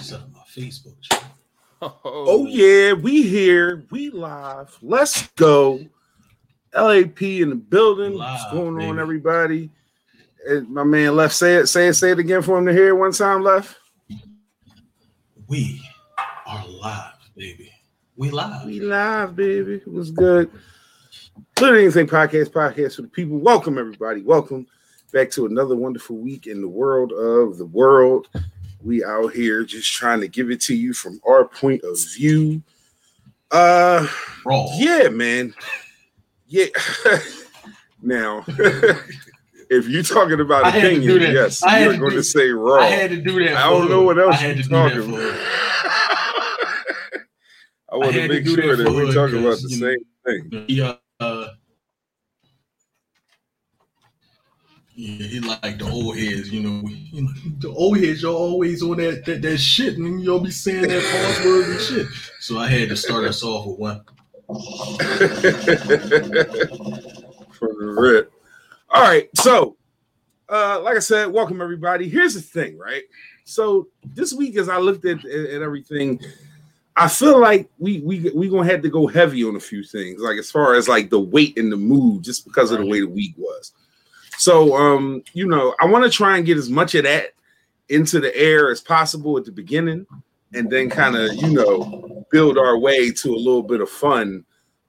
Set up my Facebook chat. Oh. oh yeah, we here, we live. Let's go. LAP in the building. Live, What's going baby. on, everybody? And my man left. Say it, say it, say it again for him to hear one time left. We are live, baby. We live. We live, baby. It was good. Good anything podcast, podcast for the people. Welcome, everybody. Welcome back to another wonderful week in the world of the world. We out here just trying to give it to you from our point of view. Uh Raw. yeah, man. Yeah. now, if you're talking about I had to do opinion, yes, I you're to going do- to say raw. I had to do that. I don't know what else I had you're talking about. I want to make sure that that we're talking about the know, same thing. He, uh, uh, yeah, he like the old heads, you know. You know, the old heads, y'all always on that that, that shit, and y'all be saying that passwords and shit. So I had to start us off with one. From the rip. All right, so uh, like I said, welcome everybody. Here's the thing, right? So this week, as I looked at, at, at everything, I feel like we we we gonna have to go heavy on a few things, like as far as like the weight and the mood, just because of the way the week was. So um, you know, I want to try and get as much of that into the air as possible at the beginning, and then kind of you know build our way to a little bit of fun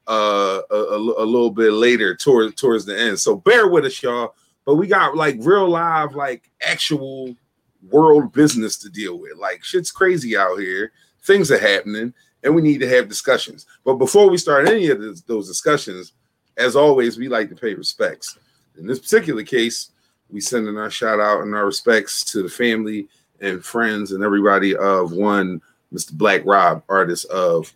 uh a, a, a little bit later towards towards the end. So bear with us, y'all. But we got like real live, like actual world business to deal with. Like shit's crazy out here. Things are happening, and we need to have discussions. But before we start any of this, those discussions, as always, we like to pay respects. In this particular case, we sending our shout out and our respects to the family and friends and everybody of one Mr. Black Rob, artist of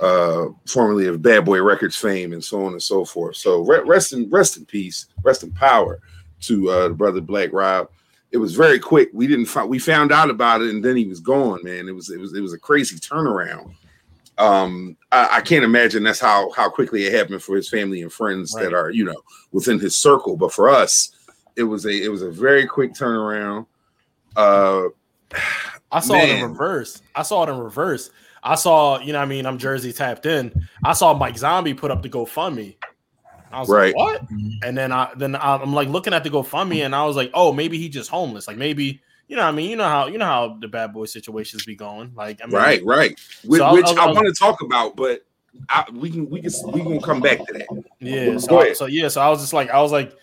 uh formerly of Bad Boy Records fame and so on and so forth. So re- rest in rest in peace, rest in power to uh the brother Black Rob. It was very quick. We didn't find we found out about it and then he was gone, man. It was it was it was a crazy turnaround. Um I, I can't imagine that's how how quickly it happened for his family and friends that are, you know, within his circle. But for us, it was a it was a very quick turnaround. Uh I saw it in reverse. I saw it in reverse. I saw, you know, what I mean, I'm Jersey tapped in. I saw Mike Zombie put up the GoFundMe. I was Right. like, what? And then I then I'm like looking at the GoFundMe, and I was like, oh, maybe he just homeless. Like maybe, you know, what I mean, you know how you know how the bad boy situations be going. Like, I mean, right, right. Which, So I- uh, which I- I, I- want to talk about, but I, we can we can we can come back to that. Yeah. So, so yeah. So I was just like, I was like,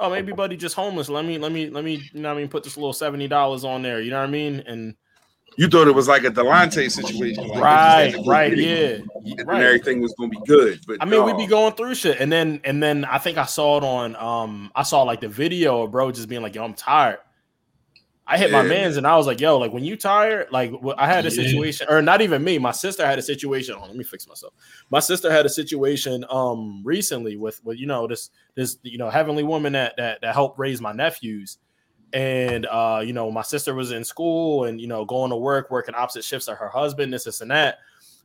oh, maybe Buddy just homeless. Let me, let me, let me, you know, what I mean, put this little seventy dollars on there. You know what I mean? And You thought it was like a Delonte situation, like right, they just had to go right, yeah, and right. everything was gonna be good. But I mean, we'd be um, going through shit, and then and then I think I saw it on um I saw like the video of bro just being like, "Yo, I'm tired." I hit my man's and I was like, "Yo, like when you tired, like I had a Yeah. situation, or not even me, my sister had a situation. Oh, let me fix myself. My sister had a situation um recently with with you know this this you know heavenly woman that that that helped raise my nephews, and uh you know my sister was in school and you know going to work, working opposite shifts of her husband, this this and that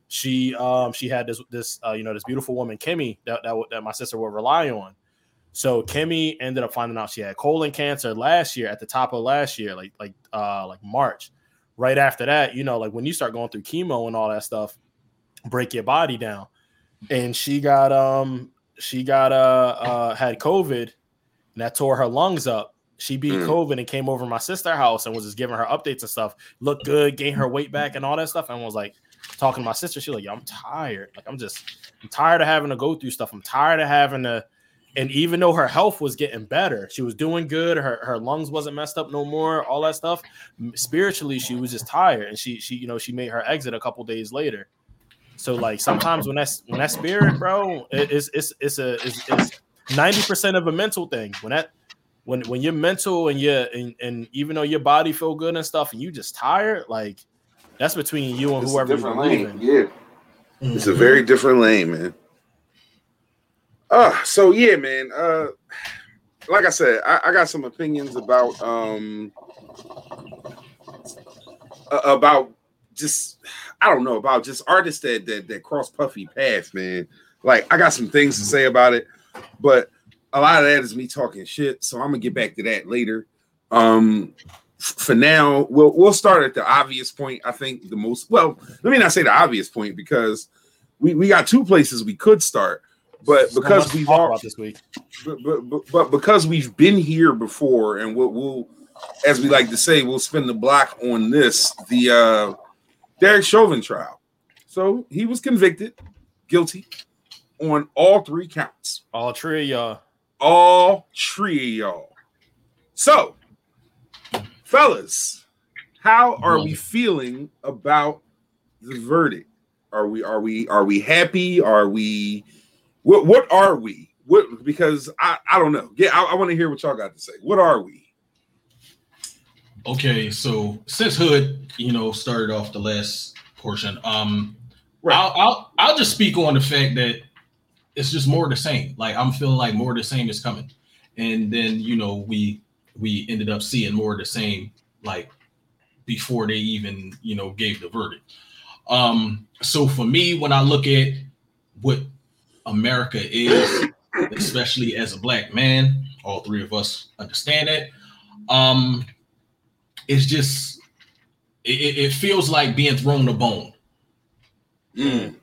she um she had this this uh, you know this beautiful woman Kimmy that, that that my sister would rely on. So Kimmy ended up finding out she had colon cancer last year at the top of last year, like like uh like March. Right after that, you know, like when you start going through chemo and all that stuff, break your body down. And she got um she got uh uh had COVID and that tore her lungs up. She beat Mm. COVID and came over my sister's house and was just giving her updates and stuff. Looked good, gained her weight back and all that stuff. And was like talking to my sister. She like, Yo, I'm tired. Like I'm just I'm tired of having to go through stuff. I'm tired of having to and even though her health was getting better, she was doing good. Her her lungs wasn't messed up no more. All that stuff. Spiritually, she was just tired, and she she you know she made her exit a couple days later. So like sometimes when that's when that spirit, bro, it- it's it's it's a it's ninety percent of a mental thing. When that when when you're mental and you and, and even though your body feel good and stuff, and you just tired, like that's between you and It's whoever you different lane. in. Yeah, it's a very mm-hmm. different lane, man. Uh, so yeah, man. Uh, like I said, I, I got some opinions about um about just I don't know about just artists that that that cross puffy path, man. Like I got some things to say about it, but a lot of that is me talking shit. So I'm gonna get back to that later. Um, for now, we'll we'll start at the obvious point. I think the most well, let me not say the obvious point because we, we got two places we could start, but because we've all this week, but, but, but, but because we've been here before, and we'll, we'll as we like to say, we'll spin the block on this the uh Derek Chauvin trial. So he was convicted, guilty on all three counts. all three of y'all. All three of y'all. So, fellas, how are we feeling about the verdict? Are we are we are we happy? Are we what what are we? What because I I don't know. Yeah, I, I want to hear what y'all got to say. What are we? Okay, so since Hood, you know, started off the last portion, um, Right. I'll, I'll I'll just speak on the fact that it's just more of the same. Like I'm feeling like more of the same is coming, and then you know we we ended up seeing more of the same like before they even you know gave the verdict. Um, so for me, when I look at what America is, especially as a black man, all three of us understand it. Um, it's just it, it it feels like being thrown a bone. Mm,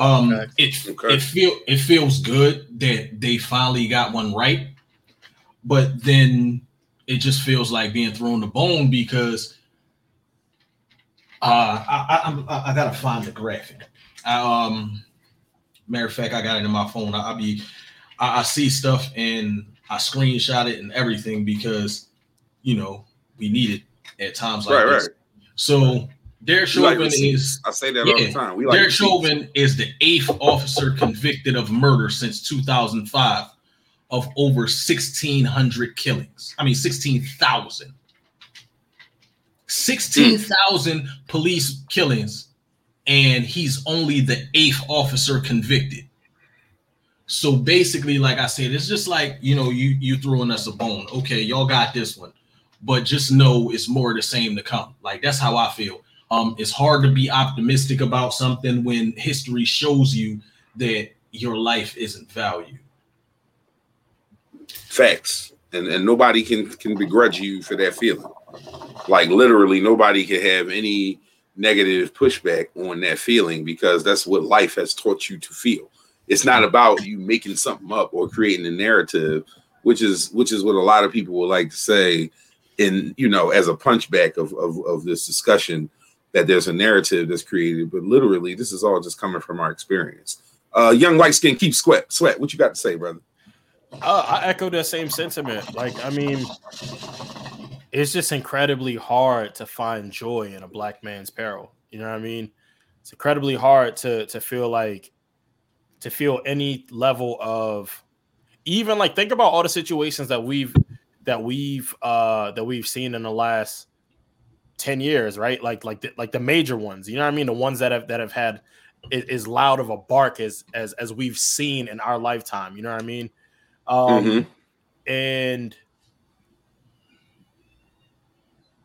Um, Okay. it Okay. it feel it feels good that they finally got one right, but then it just feels like being thrown a bone because uh, I, I I'm- I I gotta find the graphic. I, um, matter of fact, I got it in my phone. I, I be I, I see stuff and I screenshot it and everything because you know we need it at times like right, this. right. So Derek We like Chauvin is I say that all the time. We like Derek. Chauvin is the eighth officer convicted of murder since 2005 of over 1,600 killings. I mean, 16,000. Hmm. 16,000 police killings, and he's only the eighth officer convicted. So basically, like I said, it's just like you know, you you throwing us a bone. Okay, y'all got this one, but just know it's more the same to come. Like that's how I feel. Um, it's hard to be optimistic about something when history shows you that your life isn't valued. Facts. And and nobody can can begrudge you for that feeling. Like literally nobody can have any negative pushback on that feeling because that's what life has taught you to feel. It's not about you making something up or creating a narrative, which is which is what a lot of people would like to say in you know as a punchback of of, of this discussion that there's a narrative that's created, but literally this is all just coming from our experience. Uh young white skin keep sweat. Sweat, what you got to say, brother? Uh, I echo that same sentiment. Like, I mean, it's just incredibly hard to find joy in a black man's peril. You know what I mean? It's incredibly hard to to feel like to feel any level of even like think about all the situations that we've that we've uh that we've seen in the last 10 years, right? Like like the, like the major ones. You know what I mean? The ones that have that have had as loud of a bark as as as we've seen in our lifetime. You know what I mean? Um, Mhm. and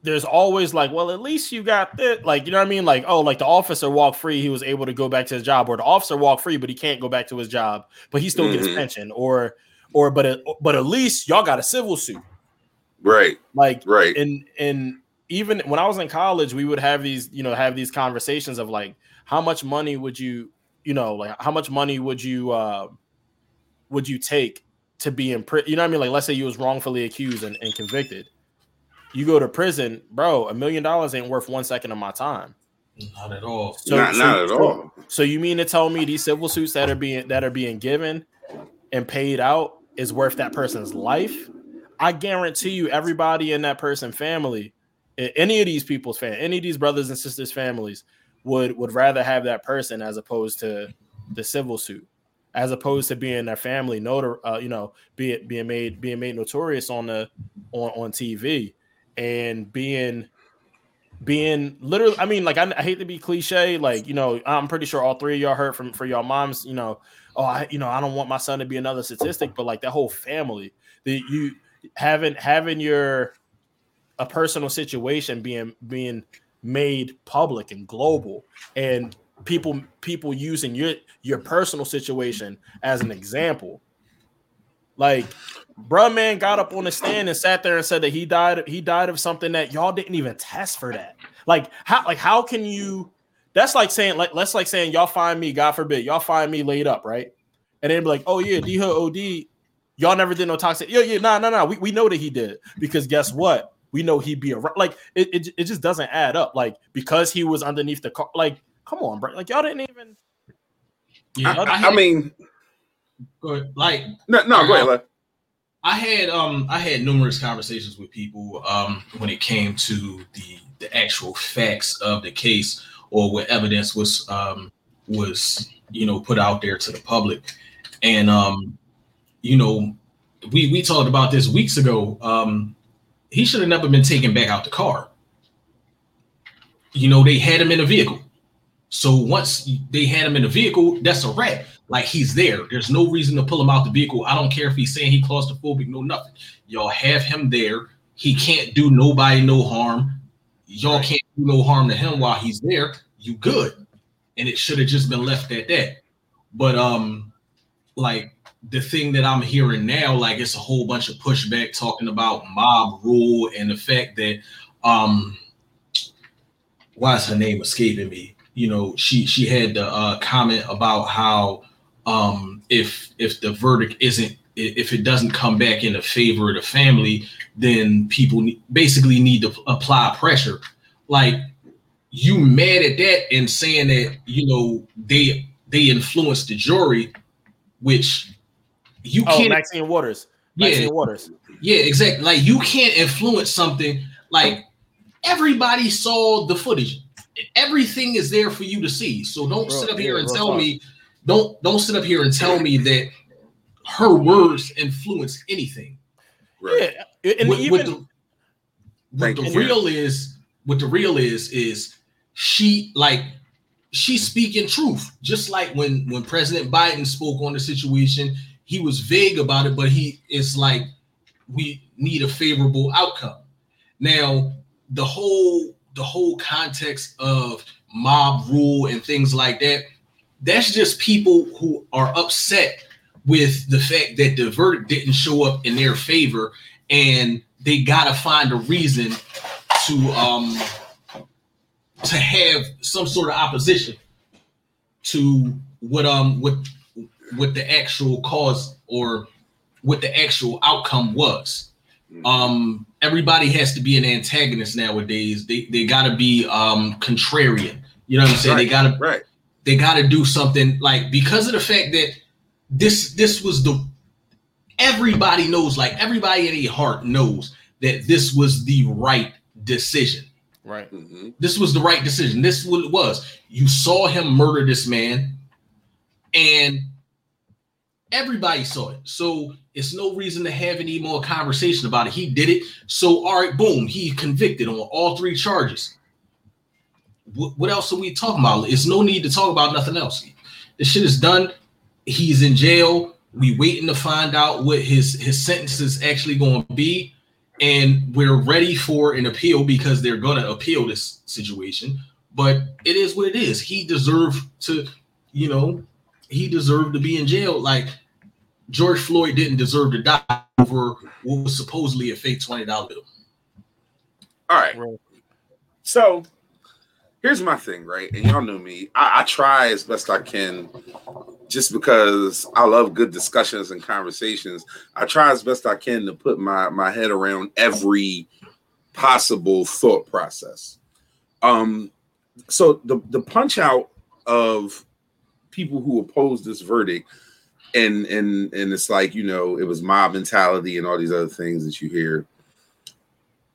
there's always like, well, at least you got that. Like, you know what I mean? Like, oh, like the officer walked free, he was able to go back to his job, or the officer walked free, but he can't go back to his job, but he still gets Mhm. pension, or or but it, but at least y'all got a civil suit. Right, Like, right. and and even when I was in college, we would have these, you know, have these conversations of like, how much money would you, you know, like how much money would you uh would you take to be in prison? You know what I mean? Like, let's say you was wrongfully accused and, and convicted. You go to prison, bro. A million dollars ain't worth one second of my time. Not at all. So, not, so- not at so- all. So you mean to tell me these civil suits that are being that are being given and paid out is worth that person's life? I guarantee you, everybody in that person family, any of these people's fan, any of these brothers and sisters' families would would rather have that person as opposed to the civil suit, as opposed to being their family notor, uh, you know, be it being made being made notorious on the on on TV and being being literally i mean like I, I hate to be cliche like you know i'm pretty sure all three of y'all heard from for y'all moms you know oh i you know i don't want my son to be another statistic but like that whole family that you having having your a personal situation being being made public and global and people people using your your personal situation as an example Like, bruh, man got up on the stand and sat there and said that he died. He died of something that y'all didn't even test for that. Like, how like how can you? That's like saying like let's like saying y'all find me, God forbid, y'all find me laid up, right? And then be like, oh yeah, D OD, y'all never did no toxic. Yeah, yeah, no, no, no. We, we know that he did because guess what? We know he'd be around. Like it, it, it just doesn't add up. Like because he was underneath the car. Like, come on, bro. Like y'all didn't even. Yeah, I, I, mean, like no, no, go ahead. Like, I had um I had numerous conversations with people um when it came to the the actual facts of the case or what evidence was um was you know put out there to the public. And um you know we we talked about this weeks ago. Um he should have never been taken back out the car. You know they had him in a vehicle. So once they had him in a vehicle that's a wrap like he's there. There's no reason to pull him out the vehicle. I don't care if he's saying he claustrophobic, no nothing. Y'all have him there. He can't do nobody no harm. Y'all can't do no harm to him while he's there. You good. And it should have just been left at that. But um, like the thing that I'm hearing now, like it's a whole bunch of pushback talking about mob rule and the fact that um why is her name escaping me? You know, she she had the uh, comment about how um, if if the verdict isn't if it doesn't come back in the favor of the family, then people basically need to apply pressure. Like you mad at that and saying that you know they they influenced the jury, which you oh, can't. Maxine Waters. Maxine yeah, Waters. Yeah, exactly. Like you can't influence something. Like everybody saw the footage. Everything is there for you to see. So don't sit up here and tell fun. me don't don't sit up here and tell me that her words influence anything. Right. Yeah, and what, even what the, what the real is what the real is is she like she's speaking truth. Just like when when President Biden spoke on the situation, he was vague about it, but he is like we need a favorable outcome. Now, the whole the whole context of mob rule and things like that that's just people who are upset with the fact that the verdict didn't show up in their favor and they gotta find a reason to um to have some sort of opposition to what um what what the actual cause or what the actual outcome was. Um everybody has to be an antagonist nowadays. They they gotta be um contrarian. You know what i'm saying? Right, they gotta right they got to do something like because of the fact that this this was the everybody knows like everybody in a heart knows that this was the right decision. Right. Mm-hmm. this was the right decision. This is what it was. You saw him murder this man and everybody saw it. So it's no reason to have any more conversation about it. He did it. So all right boom he convicted on all three charges what, else are we talking about? It's no need to talk about nothing else. The shit is done. He's in jail. We waiting to find out what his his sentence is actually going to be, and we're ready for an appeal because they're going to appeal this situation. But it is what it is. He deserved to, you know, he deserved to be in jail. Like George Floyd didn't deserve to die over what was supposedly a fake twenty dollar bill. All right. So here's my thing, right? And y'all know me. I, I, try as best I can, just because I love good discussions and conversations. I try as best I can to put my my head around every possible thought process. Um, so the the punch out of people who oppose this verdict, and and and it's like you know it was mob mentality and all these other things that you hear.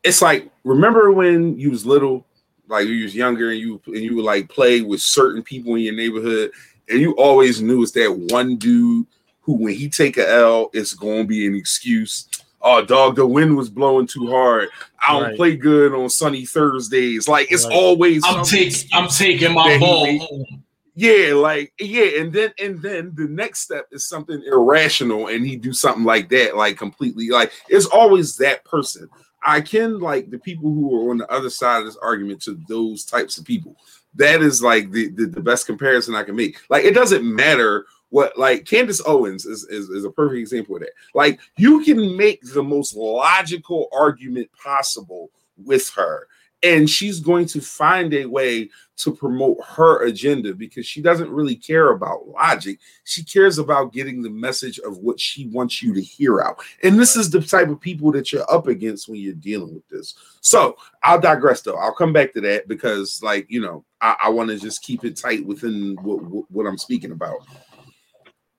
It's like remember when you was little like you was younger and you and you would like play with certain people in your neighborhood, and you always knew it's that one dude who, when he take a L, it's gonna be an excuse. Oh, dog, the wind was blowing too hard. I don't right. play good on sunny Thursdays. Like it's right. always I'm taking I'm taking my ball home. Yeah, like yeah, and then and then the next step is something irrational, and he do something like that, like completely like it's always that person. I can like the people who are on the other side of this argument to those types of people. That is like the, the, the best comparison I can make. Like it doesn't matter what like Candace Owens is, is, is a perfect example of that. Like you can make the most logical argument possible with her and she's going to find a way to promote her agenda because she doesn't really care about logic. She cares about getting the message of what she wants you to hear out. And this is the type of people that you're up against when you're dealing with this. So I'll digress though. I'll come back to that because, like, you know, I, I want to just keep it tight within what, what, what I'm speaking about.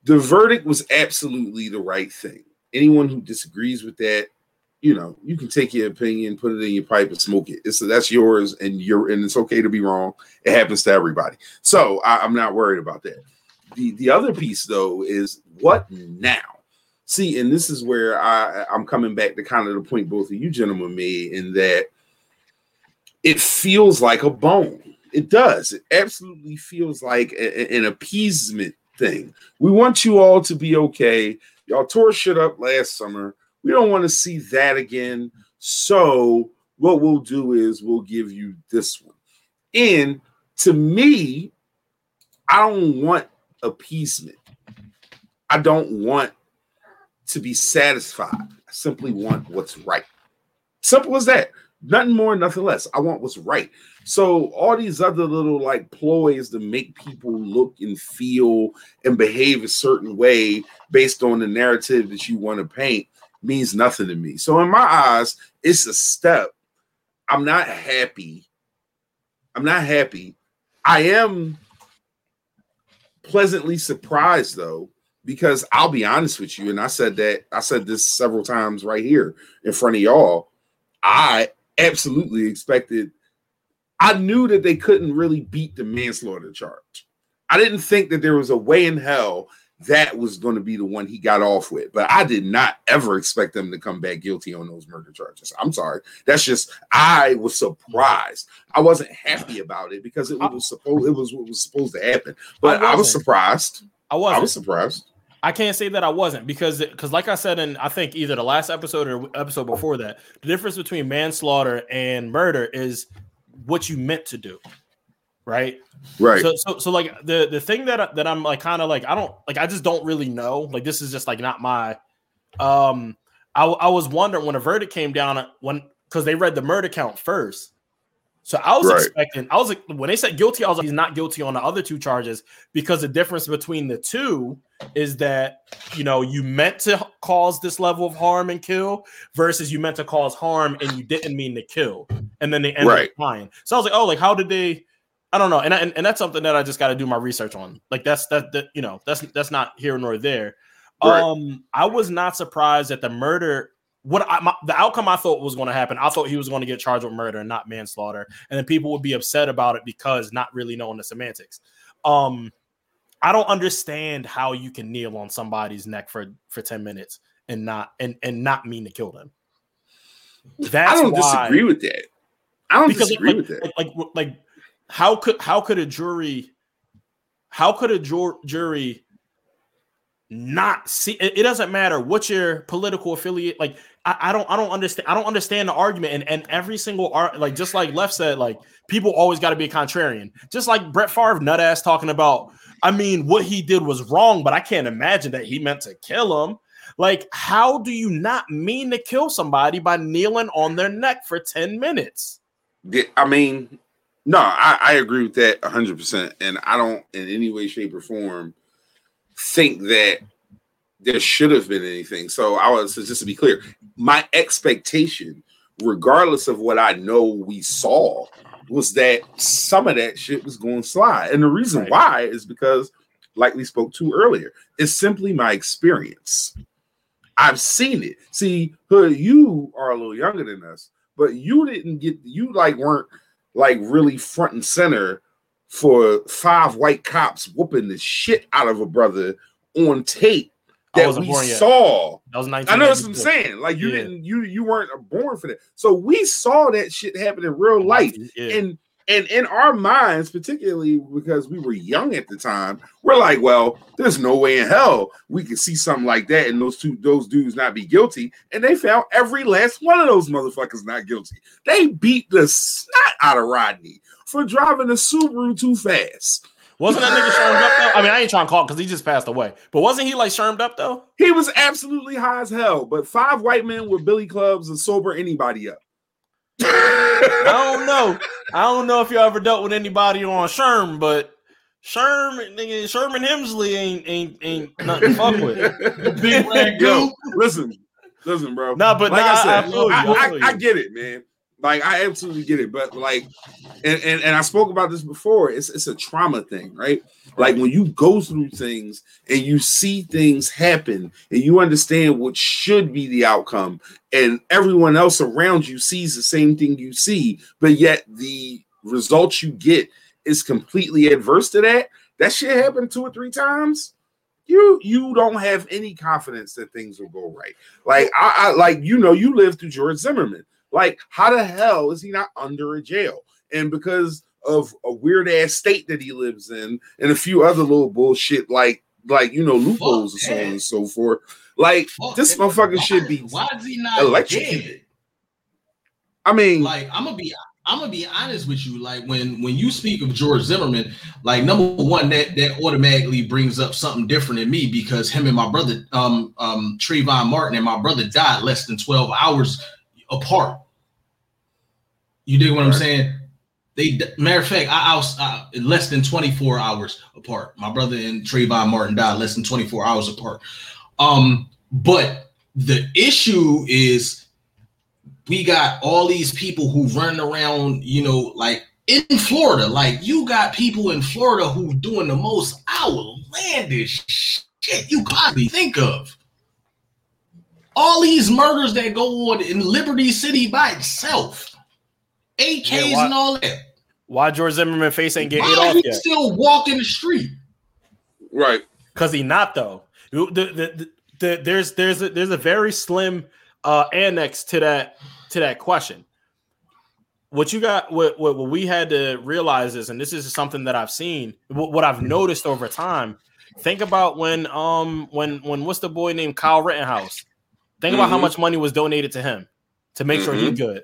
The verdict was absolutely the right thing. Anyone who disagrees with that, you know, you can take your opinion, put it in your pipe, and smoke it. It's that's yours, and you're and it's okay to be wrong. It happens to everybody, so I, I'm not worried about that. The the other piece though is what now? See, and this is where I I'm coming back to kind of the point both of you gentlemen made in that it feels like a bone. It does. It absolutely feels like a, an appeasement thing. We want you all to be okay. Y'all tore shit up last summer we don't want to see that again. So what we'll do is we'll give you this one. And to me, I don't want appeasement. I don't want to be satisfied. I simply want what's right. Simple as that. Nothing more, nothing less. I want what's right. So all these other little like ploys to make people look and feel and behave a certain way based on the narrative that you want to paint means nothing to me. So in my eyes, it's a step. I'm not happy. I'm not happy. I am pleasantly surprised though, because I'll be honest with you, and I said that I said this several times right here in front of y'all. I absolutely expected. I knew that they couldn't really beat the manslaughter charge. I didn't think that there was a way in hell that was going to be the one he got off with. But I did not ever expect them to come back guilty on those murder charges. I'm sorry. That's just I was surprised. I wasn't happy about it because it was supposed it was what was supposed to happen. But I, I was surprised. I was I was surprised. I can't say that I wasn't because because like I said in I think either the last episode or episode before that, the difference between manslaughter and murder is what you meant to do right? Right. So, so, so like the the thing that that I'm like kind of like I don't like I just don't really know. Like this is just like not my. Um, I I was wondering when a verdict came down when because they read the murder count first. So I was right. expecting, I was like, when they said guilty, I was like, he's not guilty on the other two charges because the difference between the two is that you know you meant to cause this level of harm and kill versus you meant to cause harm and you didn't mean to kill, and then they ended right. up lying. So I was like, oh, like how did they? I don't know, and, and and that's something that I just got to do my research on. Like that's that that you know that's that's not here nor there. Right. Um, I was not surprised that the murder. What I, my, the outcome I thought was going to happen, I thought he was going to get charged with murder and not manslaughter, and then people would be upset about it because not really knowing the semantics. Um, I don't understand how you can kneel on somebody's neck for for ten minutes and not and and not mean to kill them. That's I don't why, disagree with that. I don't disagree like, with that. Like, like like how could how could a jury how could a ju- jury not see it, it, doesn't matter what your political affiliate like I, I, don't i don't understand i don't understand the argument. And and every single art like just like left said like people always got to be a contrarian. Just like brett Favre nut ass talking about i mean what he did was wrong but i can't imagine that he meant to kill him. Like how do you not mean to kill somebody by kneeling on their neck for 10 minutes? I mean no, I, I agree with that 100%. And I don't, in any way, shape, or form, think that there should have been anything. So I was, so just to be clear, my expectation, regardless of what I know we saw, was that some of that shit was going to slide. And the reason right. why is because, like we spoke to earlier, it's simply my experience. I've seen it. See, Hood, you are a little younger than us, but you didn't get, you like weren't like really front and center for five white cops whooping the shit out of a brother on tape that we saw. That was 19. I know what I'm saying. Like you yeah. didn't, you you weren't born for that. So we saw that shit happen in real life, yeah. and and in our minds, particularly because we were young at the time, we're like, well, there's no way in hell we could see something like that and those two those dudes not be guilty. And they found every last one of those motherfuckers not guilty. They beat the snot out of Rodney for driving a Subaru too fast. Wasn't that nigga shermed up though? I mean, I ain't trying to call because he just passed away. But wasn't he like shermed up though? He was absolutely high as hell. But five white men with billy clubs and sober anybody up. I don't know. I don't know if you ever dealt with anybody on Sherm, but Sherman, nigga, Sherman Hemsley ain't ain't ain't nothing to fuck with. Big red Yo, goop. listen, listen, bro. Nah, but like nah, I said, I I, I I. I get it, man. Like I absolutely get it, but like, and, and and I spoke about this before. It's it's a trauma thing, right? Like when you go through things and you see things happen and you understand what should be the outcome, and everyone else around you sees the same thing you see, but yet the results you get is completely adverse to that. That shit happened two or three times. You you don't have any confidence that things will go right. Like I, I like you know you lived through George Zimmerman. Like how the hell is he not under a jail? And because of a weird ass state that he lives in, and a few other little bullshit like like you know loopholes and so on and so forth. Like Fuck this that. motherfucker Why- should be. Why is he not electrocuted. dead? I mean, Like I'm gonna be I'm gonna be honest with you. Like when when you speak of George Zimmerman, like number one, that that automatically brings up something different in me because him and my brother, um, um, Trayvon Martin and my brother died less than 12 hours apart. You dig what I'm saying? They matter of fact, I, I was uh, less than 24 hours apart. My brother and Trayvon Martin died less than 24 hours apart. Um, but the issue is we got all these people who run around, you know, like in Florida. Like you got people in Florida who doing the most outlandish shit you possibly think of. All these murders that go on in Liberty City by itself, AKs Yeah, why- and all that. Why George Zimmerman face ain't getting Why it off he yet? still walking the street? right. Because he not though. The, the, the, the, there's there's a, there's a very slim uh, annex to that to that question. What you got, what, what what we had to realize is, and this is something that I've seen, what, what I've noticed over time. Think about when um when when what's the boy named Kyle Rittenhouse? Think about how Mhm. much money was donated to him to make sure he's good.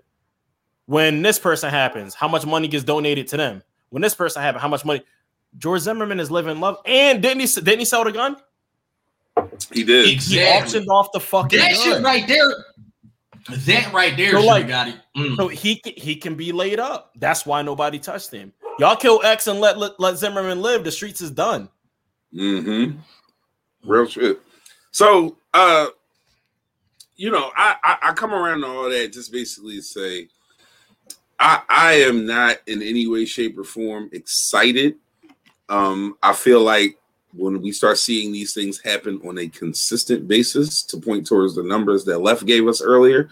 When this person happens, how much money gets donated to them? When this person happens, how much money? George Zimmerman is living love, and didn't he? Didn't he sell the gun? He did. He auctioned off the fucking That gun. shit right there. That right there So, like- got it. Mm. So he he can be laid up. That's why nobody touched him. Y'all kill X and let let, let Zimmerman live. The streets is done. Mm-hmm. Real shit. So, uh, you know, I, I I come around to all that just basically to say, I I am not in any way, shape, or form excited. Um, I feel like when we start seeing these things happen on a consistent basis, to point towards the numbers that Left gave us earlier,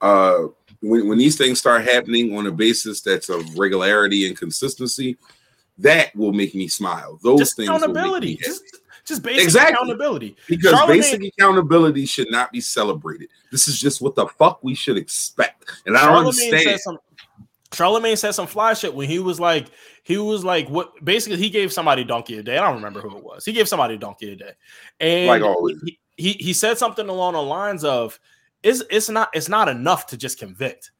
uh, when when these things start happening on a basis that's of regularity and consistency, that will make me smile. Those Just things will make me happy. Just just basic Exactly. accountability. Because Charlamagne- basic accountability should not be celebrated. This is just what the fuck we should expect. And I don't understand. some. Charlamagne said some fly shit when he was like, he was like, what? Basically, he gave somebody donkey a day. I don't remember who it was. He gave somebody donkey a day, and Like always. he, he he said something along the lines of, "It's it's not it's not enough to just convict.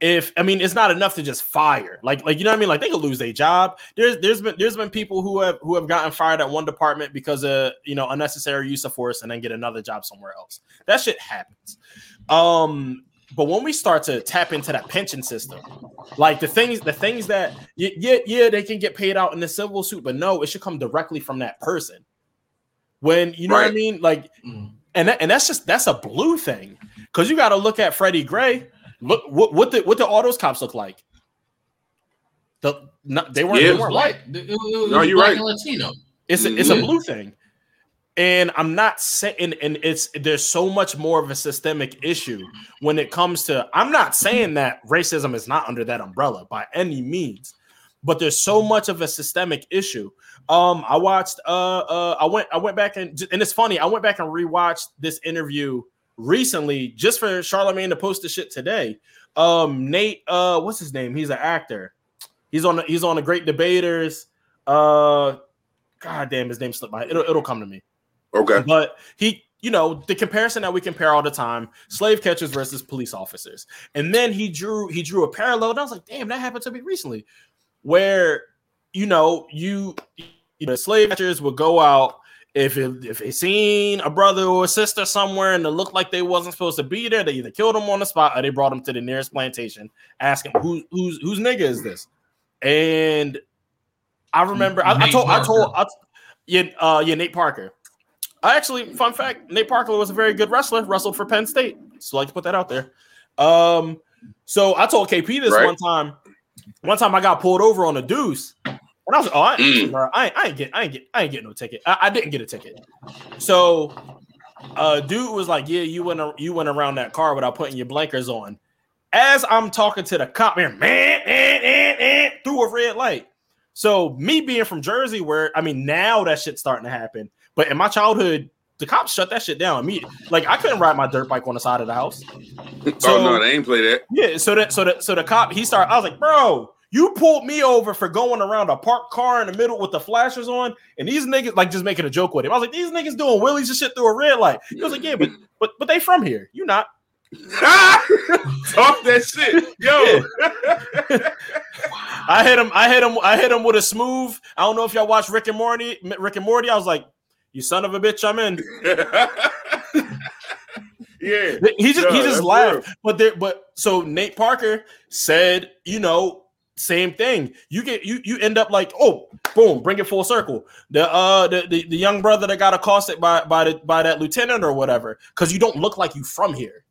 If I mean, it's not enough to just fire. Like like you know what I mean. Like they could lose their job. There's there's been there's been people who have who have gotten fired at one department because of you know unnecessary use of force and then get another job somewhere else. That shit happens. Um, but when we start to tap into that pension system, like the things, the things that yeah, yeah, they can get paid out in the civil suit, but no, it should come directly from that person. When you know what I mean, like, Mm. and that, and that's just that's a blue thing because you got to look at Freddie Gray. Look what what the what the all those cops look like. The no, they weren't, Yeah. they weren't white. Black. It was No, you're black right. and Latino. It's a, it's a Mhm. blue thing, and I'm not saying and, and it's there's so much more of a systemic issue when it comes to. I'm not saying that racism is not under that umbrella by any means, but there's so much of a systemic issue. Um, I watched. Uh, uh, I went. I went back and and it's funny. I went back and rewatched this interview recently just for Charlamagne to post the shit today. Um, Nate. Uh, what's his name? He's an actor. He's on. The, he's on the Great Debaters. Uh, God damn, his name slipped my. It'll it'll come to me. Okay. But he, you know, the comparison that we compare all the time: slave catchers versus police officers. And then he drew he drew a parallel, and I was like, damn, that happened to me recently, where you know you you know, slave catchers would go out if it, if they seen a brother or a sister somewhere and it looked like they wasn't supposed to be there, they either killed them on the spot or they brought them to the nearest plantation, asking who who's whose nigga is this? And I remember I, I told I told I, yeah uh yeah Nate Parker. I actually fun fact Nate Parker was a very good wrestler, wrestled for Penn State. So I like to put that out there. Um, so I told KP this right. one time. One time I got pulled over on a deuce and I was like, oh, I, mm. bro, I, I ain't get, I ain't get, I ain't get no ticket. I, I didn't get a ticket. So, uh, dude was like, yeah, you went, you went around that car without putting your blinkers on. As I'm talking to the cop, man, man, man, man, man through a red light. So me being from Jersey, where I mean, now that shit's starting to happen. But in my childhood, the cops shut that shit down immediately. Like I couldn't ride my dirt bike on the side of the house. So, oh no, they ain't play that. Yeah, so that so that so the cop he started. I was like, bro, you pulled me over for going around a parked car in the middle with the flashers on, and these niggas like just making a joke with him. I was like, these niggas doing willies and shit through a red light. He was like, yeah, but but but they from here. You not. Talk that shit, yo. I hit him. I hit him. I hit him with a smooth. I don't know if y'all watch Rick and Morty. Rick and Morty. I was like, "You son of a bitch, I'm in." yeah, he just he just laughed. Real. But there, but so Nate Parker said, you know, same thing. You get you you end up like oh boom, bring it full circle. The uh the, the, the young brother that got accosted by by the by that lieutenant or whatever because you don't look like you from here.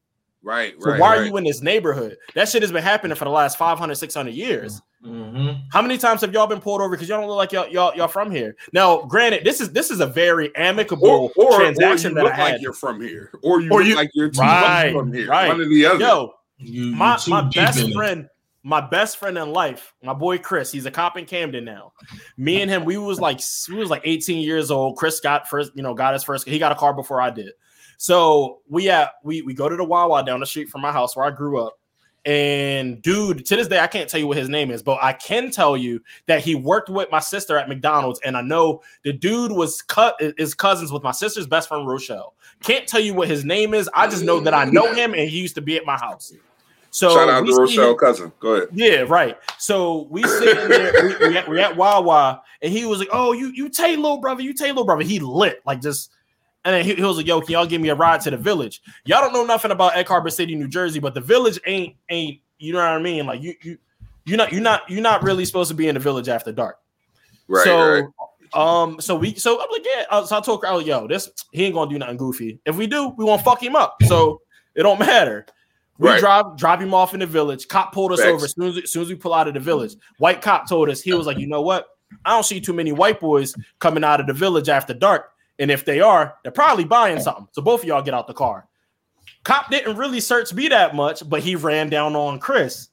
Right, so right. Why right. are you in this neighborhood? That shit has been happening for the last 500, 600 years. Mm-hmm. How many times have y'all been pulled over because y'all don't look like y'all, y'all y'all from here? Now, granted, this is this is a very amicable or, or, transaction or that I had. Like you're from here, or you or look you, like you're right, from here. Right. One or the other. Yo, you, my my best friend, my best friend in life, my boy Chris, he's a cop in Camden now. Me and him, we was like we was like 18 years old. Chris got first, you know, got his first. He got a car before I did. So we at we we go to the Wawa down the street from my house where I grew up. And dude, to this day, I can't tell you what his name is, but I can tell you that he worked with my sister at McDonald's, and I know the dude was cut is cousins with my sister's best friend Rochelle. Can't tell you what his name is. I just know that I know him, and he used to be at my house. So shout out to Rochelle cousin. Go ahead. Yeah, right. So we sitting there, we, we, at, we at Wawa, and he was like, "Oh, you you Tay little brother, you Tay little brother." He lit like just, and then he, he, was like, "Yo, can y'all give me a ride to the village?" Y'all don't know nothing about Egg Harbor City, New Jersey, but the village ain't ain't you know what I mean? Like you you you're not you're not you're not really supposed to be in the village after dark. Right. So. Right. Um, so we so I'm like, yeah. So I told her, oh, yo, this he ain't gonna do nothing goofy. If we do, we won't fuck him up. So it don't matter. We right. drive drop him off in the village. Cop pulled us Thanks. over as soon as, as soon as we pull out of the village. White cop told us he was like, you know what? I don't see too many white boys coming out of the village after dark. And if they are, they're probably buying something. So both of y'all get out the car. Cop didn't really search me that much, but he ran down on Chris.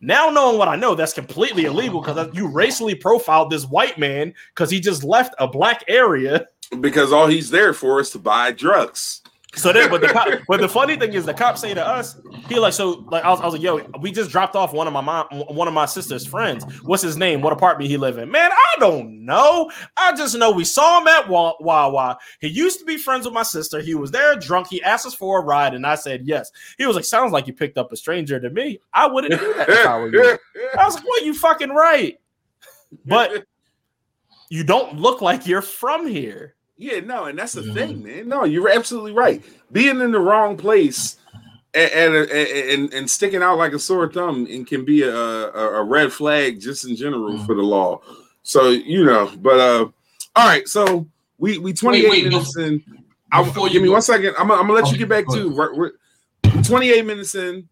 Now knowing what I know, that's completely illegal because you racially profiled this white man because he just left a black area. Because all he's there for is to buy drugs. So then, but the cop, but the funny thing is, the cop say to us, he like, so like, I was, I was like, yo, we just dropped off one of my mom, one of my sister's friends. What's his name? What apartment he live in? Man, I don't know. I just know we saw him at Wawa. He used to be friends with my sister. He was there drunk. He asked us for a ride, and I said yes. He was like, sounds like you picked up a stranger to me. I wouldn't do that if I were you. I was like, well, you fucking right, but you don't look like you're from here. Yeah, no, and that's the mm-hmm. thing, man. No, you're absolutely right. Being in the wrong place and and, and, and sticking out like a sore thumb and can be a, a, a red flag just in general mm-hmm. for the law. So you know, but uh, all right. So we we 28 wait, wait, minutes in. I'll, give me go. one second. I'm, I'm gonna let okay, you get back to we're, we're 28 minutes in.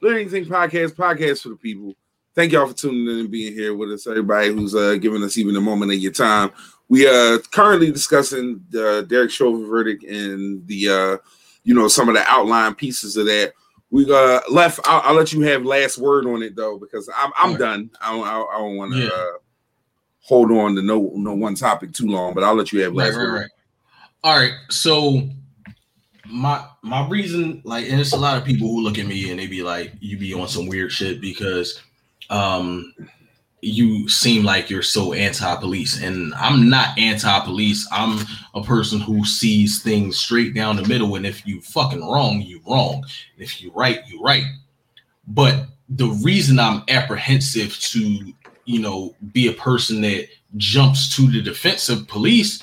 Living Thing podcast podcast for the people. Thank y'all for tuning in and being here with us. Everybody who's uh, giving us even a moment of your time. We are currently discussing the Derek Chauvin verdict and the uh, you know some of the outline pieces of that. We uh left. I'll, I'll let you have last word on it though because I'm I'm right. done. I don't, I don't want to yeah. uh, hold on to no no one topic too long, but I'll let you have last right, word. Right, right. All right, so my my reason like and it's a lot of people who look at me and they be like you be on some weird shit because um you seem like you're so anti-police and i'm not anti-police i'm a person who sees things straight down the middle and if you fucking wrong you wrong if you right you right but the reason i'm apprehensive to you know be a person that jumps to the defense of police.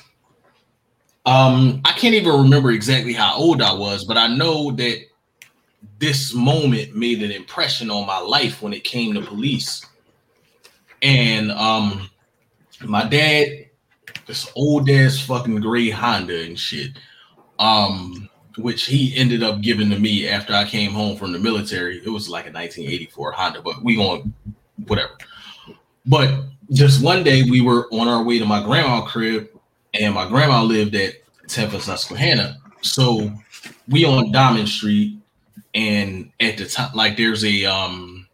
Um, I can't even remember exactly how old I was, but I know that this moment made an impression on my life when it came to police. And um, my dad, this old ass fucking gray Honda and shit, um, which he ended up giving to me after I came home from the military. It was like a 1984 Honda, but we going whatever. But just one day we were on our way to my grandma's crib, and my grandma lived at 10th and Susquehanna. So we on Diamond Street, and at the time, like there's a um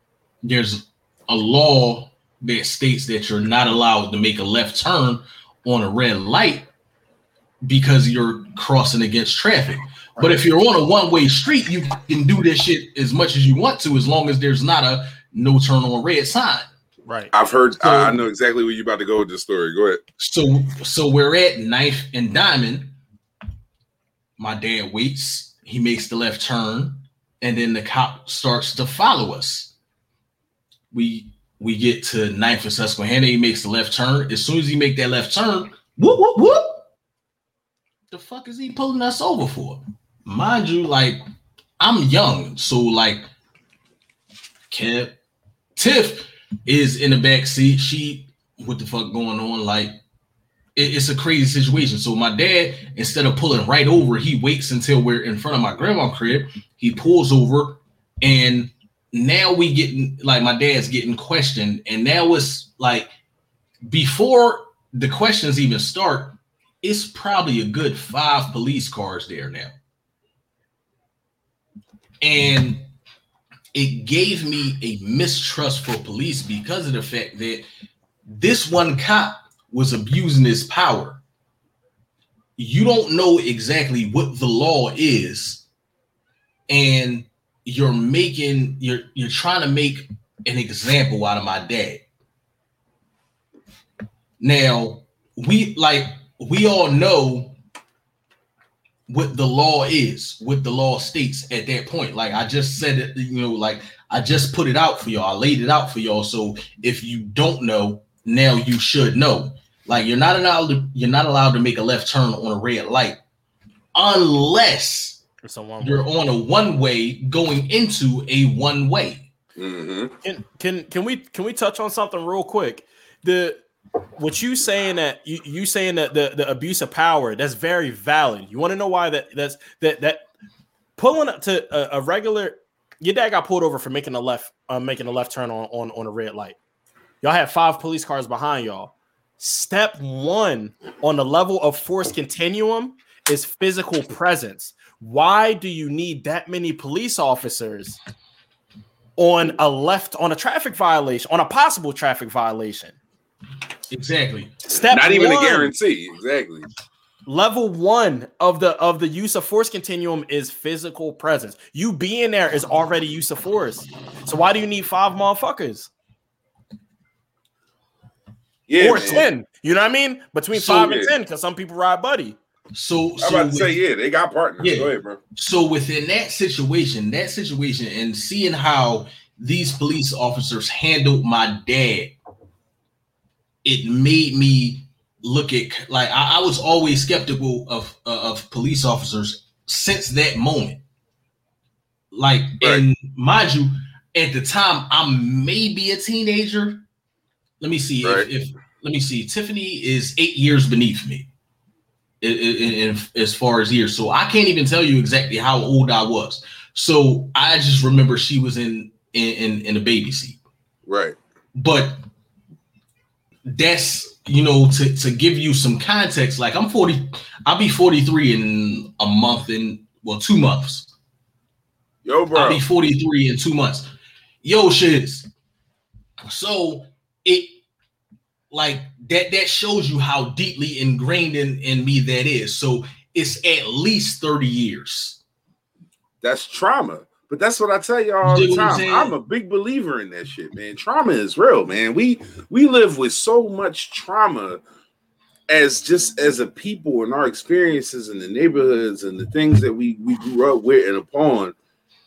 there's a law that states that you're not allowed to make a left turn on a red light because you're crossing against traffic. But if you're on a one-way street, you can do this shit as much as you want to, as long as there's not a no turn on red sign. Right. I've heard. So, I know exactly where you're about to go with this story. Go ahead. So, so we're at Knife and Diamond. My dad waits. He makes the left turn, and then the cop starts to follow us. We we get to Knife and Susquehanna. He makes the left turn. As soon as he make that left turn, whoop whoop whoop. The fuck is he pulling us over for? Mind you, like I'm young, so like, Kev, Tiff is in the back seat. She, what the fuck going on? Like, it, it's a crazy situation. So my dad, instead of pulling right over, he waits until we're in front of my grandma crib. He pulls over, and now we getting like my dad's getting questioned, and now it's like before the questions even start, it's probably a good five police cars there now. And it gave me a mistrust for police because of the fact that this one cop was abusing his power. You don't know exactly what the law is, and you're making you're you're trying to make an example out of my dad. Now, we like we all know what the law is, what the law states at that point. Like I just said it, you know, like I just put it out for y'all. I laid it out for y'all. So if you don't know, now you should know. Like you're not allowed to you're not allowed to make a left turn on a red light unless you're on a one way going into a one way. Mm-hmm. Can can can we can we touch on something real quick? The what you saying that you, you saying that the, the abuse of power that's very valid. You want to know why that that's that that pulling up to a, a, regular your dad got pulled over for making a left uh, making a left turn on, on on a red light. Y'all had five police cars behind y'all. Step one on the level of force continuum is physical presence. Why do you need that many police officers on a left on a traffic violation on a possible traffic violation? Exactly. Step not even one, a guarantee. Exactly. Level one of the of the use of force continuum is physical presence. You being there is already use of force. So why do you need five motherfuckers? Yeah, or man. ten. You know what I mean? Between So, five and yeah. ten, because some people ride buddy. So, I'm so about to with- say, yeah, they got partners. Yeah. Go ahead, bro. so within that situation, that situation, and seeing how these police officers handled my dad, it made me look at like I, I was always skeptical of uh, of police officers since that moment. Like, and mind you, at the time I'm maybe a teenager. Let me see Right. if, if let me see. Tiffany is eight years beneath me in, in, as far as years. So I can't even tell you exactly how old I was. So I just remember she was in in in, in a baby seat. Right. But that's you know to to give you some context. Like I'm 40, I'll be 43 in a month in well two months. Yo, bro. I'll be 43 in two months. Yo, shiz. So it like that that shows you how deeply ingrained in, in me that is. So it's at least 30 years. That's trauma. But that's what I tell you all the what I'm time. I'm a big believer in that shit, man. Trauma is real, man. We we live with so much trauma as just as a people and our experiences in the neighborhoods and the things that we we grew up with and upon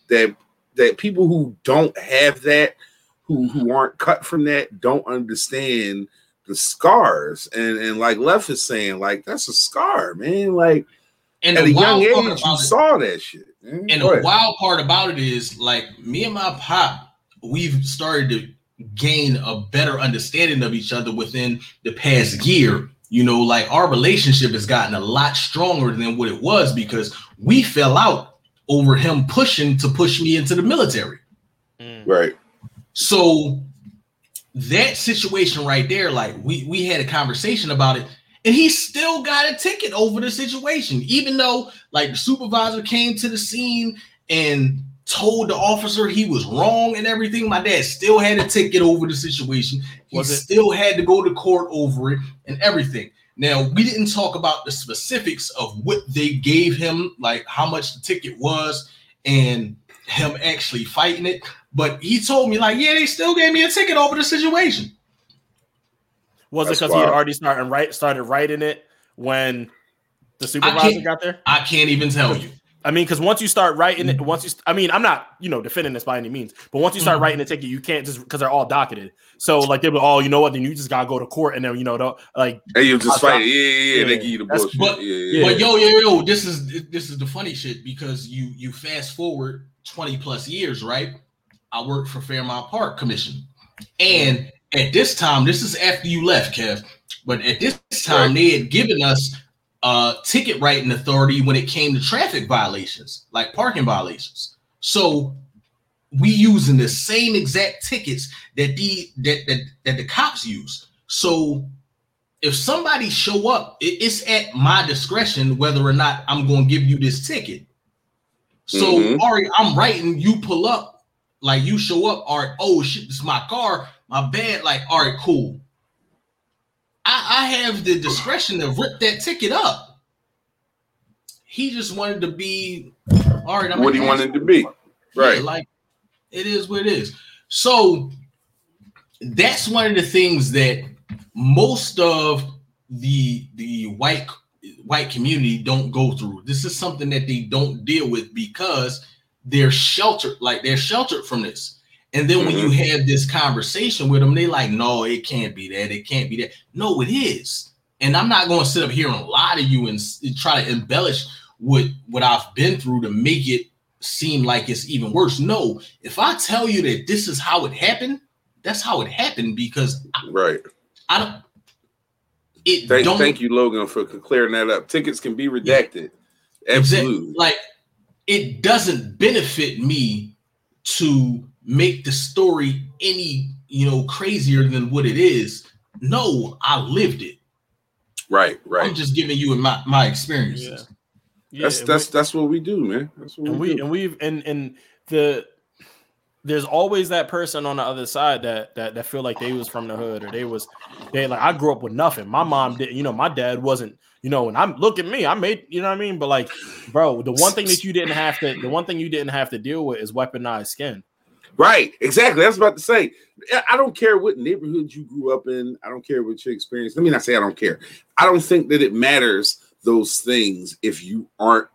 that that people who don't have that who who aren't cut from that don't understand the scars, and and like Left is saying, like that's a scar, man. Like And at the a young age, you it- saw that shit. man. And the wild part about it is like me and my pop, we've started to gain a better understanding of each other within the past year. You know, like our relationship has gotten a lot stronger than what it was because we fell out over him pushing to push me into the military. Mm. right, So that situation right there, like we we had a conversation about it, and he still got a ticket over the situation, even though like the supervisor came to the scene and told the officer he was wrong and everything. My dad still had a ticket over the situation. He Was still had to go to court over it and everything. Now we didn't talk about the specifics of what they gave him, like how much the ticket was, and him actually fighting it. But he told me, like, yeah, they still gave me a ticket over the situation. Was That's it because he had already started write started writing it when the supervisor got there? I can't even tell you. I mean, because once you start writing Mm-hmm. it, once you, st- I mean, I'm not, you know, defending this by any means, but once you start Mhm. writing a ticket, you can't just because they're all docketed. So like they were, oh, you know what? Then you just gotta go to court, and then you know, the, like, and you just fight. it. Yeah, yeah, yeah. They Yeah, give you the that's- bullshit. but- yeah, yeah, But yo, yo, yo, this is this is the funny shit because you you fast forward 20 plus years, right? I worked for Fairmount Park Commission. And at this time, this is after you left, Kev, but at this time, they had given us uh ticket writing authority when it came to traffic violations, like parking violations. So we using the same exact tickets that the that that, that the cops use. So if somebody show up, it- it's at my discretion whether or not I'm going to give you this ticket. So, Mhm. Ari, I'm writing. You pull up, like you show up. All right. Oh shit, this is my car. My bad. Like, all right, cool. I, I have the discretion to rip that ticket up. He just wanted to be all right. I'm what he an wanted to be. yeah, Right. like it is what it is. So that's one of the things that most of the the white white community don't go through. This is something that they don't deal with because they're sheltered, like they're sheltered from this. And then when you mm-hmm. have this conversation with them, they like, no, it can't be that. It can't be that. No, it is. And I'm not going to sit up here and lie to you and try to embellish what what I've been through to make it seem like it's even worse. No, if I tell you that this is how it happened, that's how it happened because I, Right. I don't. It Thank, don't thank you, Logan, for clearing that up. Tickets can be redacted. Exactly. Absolutely. Like it doesn't benefit me to make the story any, you know, crazier than what it is. No, I lived it. Right, right I'm just giving you my my experiences. yeah, That's and that's that's what we do, man. That's what and we, we do. and we've and and the there's always that person on the other side that that that feel like they was from the hood or they was they like I grew up with nothing. My mom didn't, you know, my dad wasn't, you know, and I'm look at me, I made, you know what I mean? But like, bro, the one thing that you didn't have to the one thing you didn't have to deal with is weaponized skin. Right, exactly. That's about to say. I- don't care what neighborhood you grew up in. I don't care what your experience. Let me not say I don't care. I don't think that it matters those things if you aren't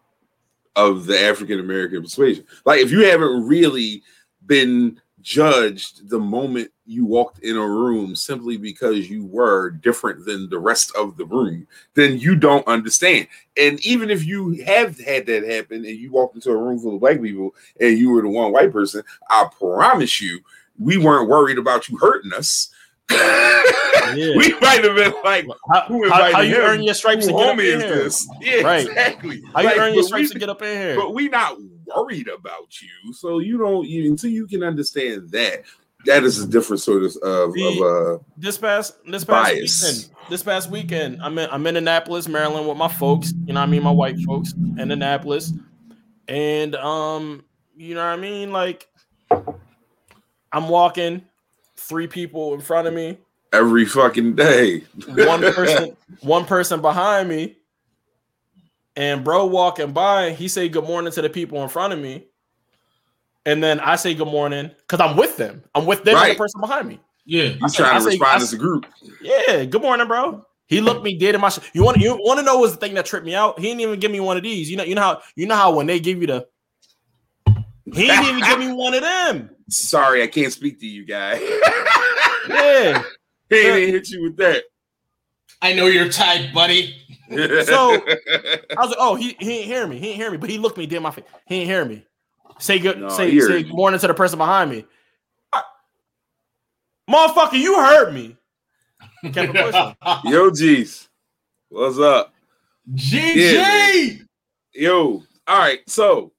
of the African American persuasion. Like if you haven't really been judged the moment you walked in a room simply because you were different than the rest of the room, then you don't understand. And even if you have had that happen and you walked into a room full of black people and you were the one white person, I promise you, we weren't worried about you hurting us. We might have been like, How, Who how, how you him? earn your stripes who to get up in is here? this? Yeah, Right. exactly. How you earn your but stripes we- to get up in here? But we not worried about you. So you don't you until you can understand that. That is a different sort of of, The- of uh this past this past Bias. weekend, this past weekend, I'm in I'm in Annapolis, Maryland, with my folks. You know, what I mean, my white folks in Annapolis, and um, you know, what I mean, like, I'm walking, three people in front of me, every fucking day. one person, one person behind me, and bro walking by, he say good morning to the people in front of me, and then I say good morning because I'm with them. I'm with them and Right. the person behind me. Yeah. You I say- trying I to say- respond I as a group. Yeah, good morning, bro. He looked me dead in my. Sh- you want you want to know was the thing that tripped me out? He didn't even give me one of these. You know, you know how you know how when they give you the. He didn't even give me one of them. Sorry, I can't speak to you, guy. Yeah, He ain't hit you with that. I know your type, buddy. So I was like, oh, he, he didn't hear me. He didn't hear me, but he looked me dead in my face. He didn't hear me. Say good, No, say, say good morning to the person behind me. I- Motherfucker, you heard me. Kept it pushing. Yo, G's. What's up? GG. Yeah, Yo. All right. So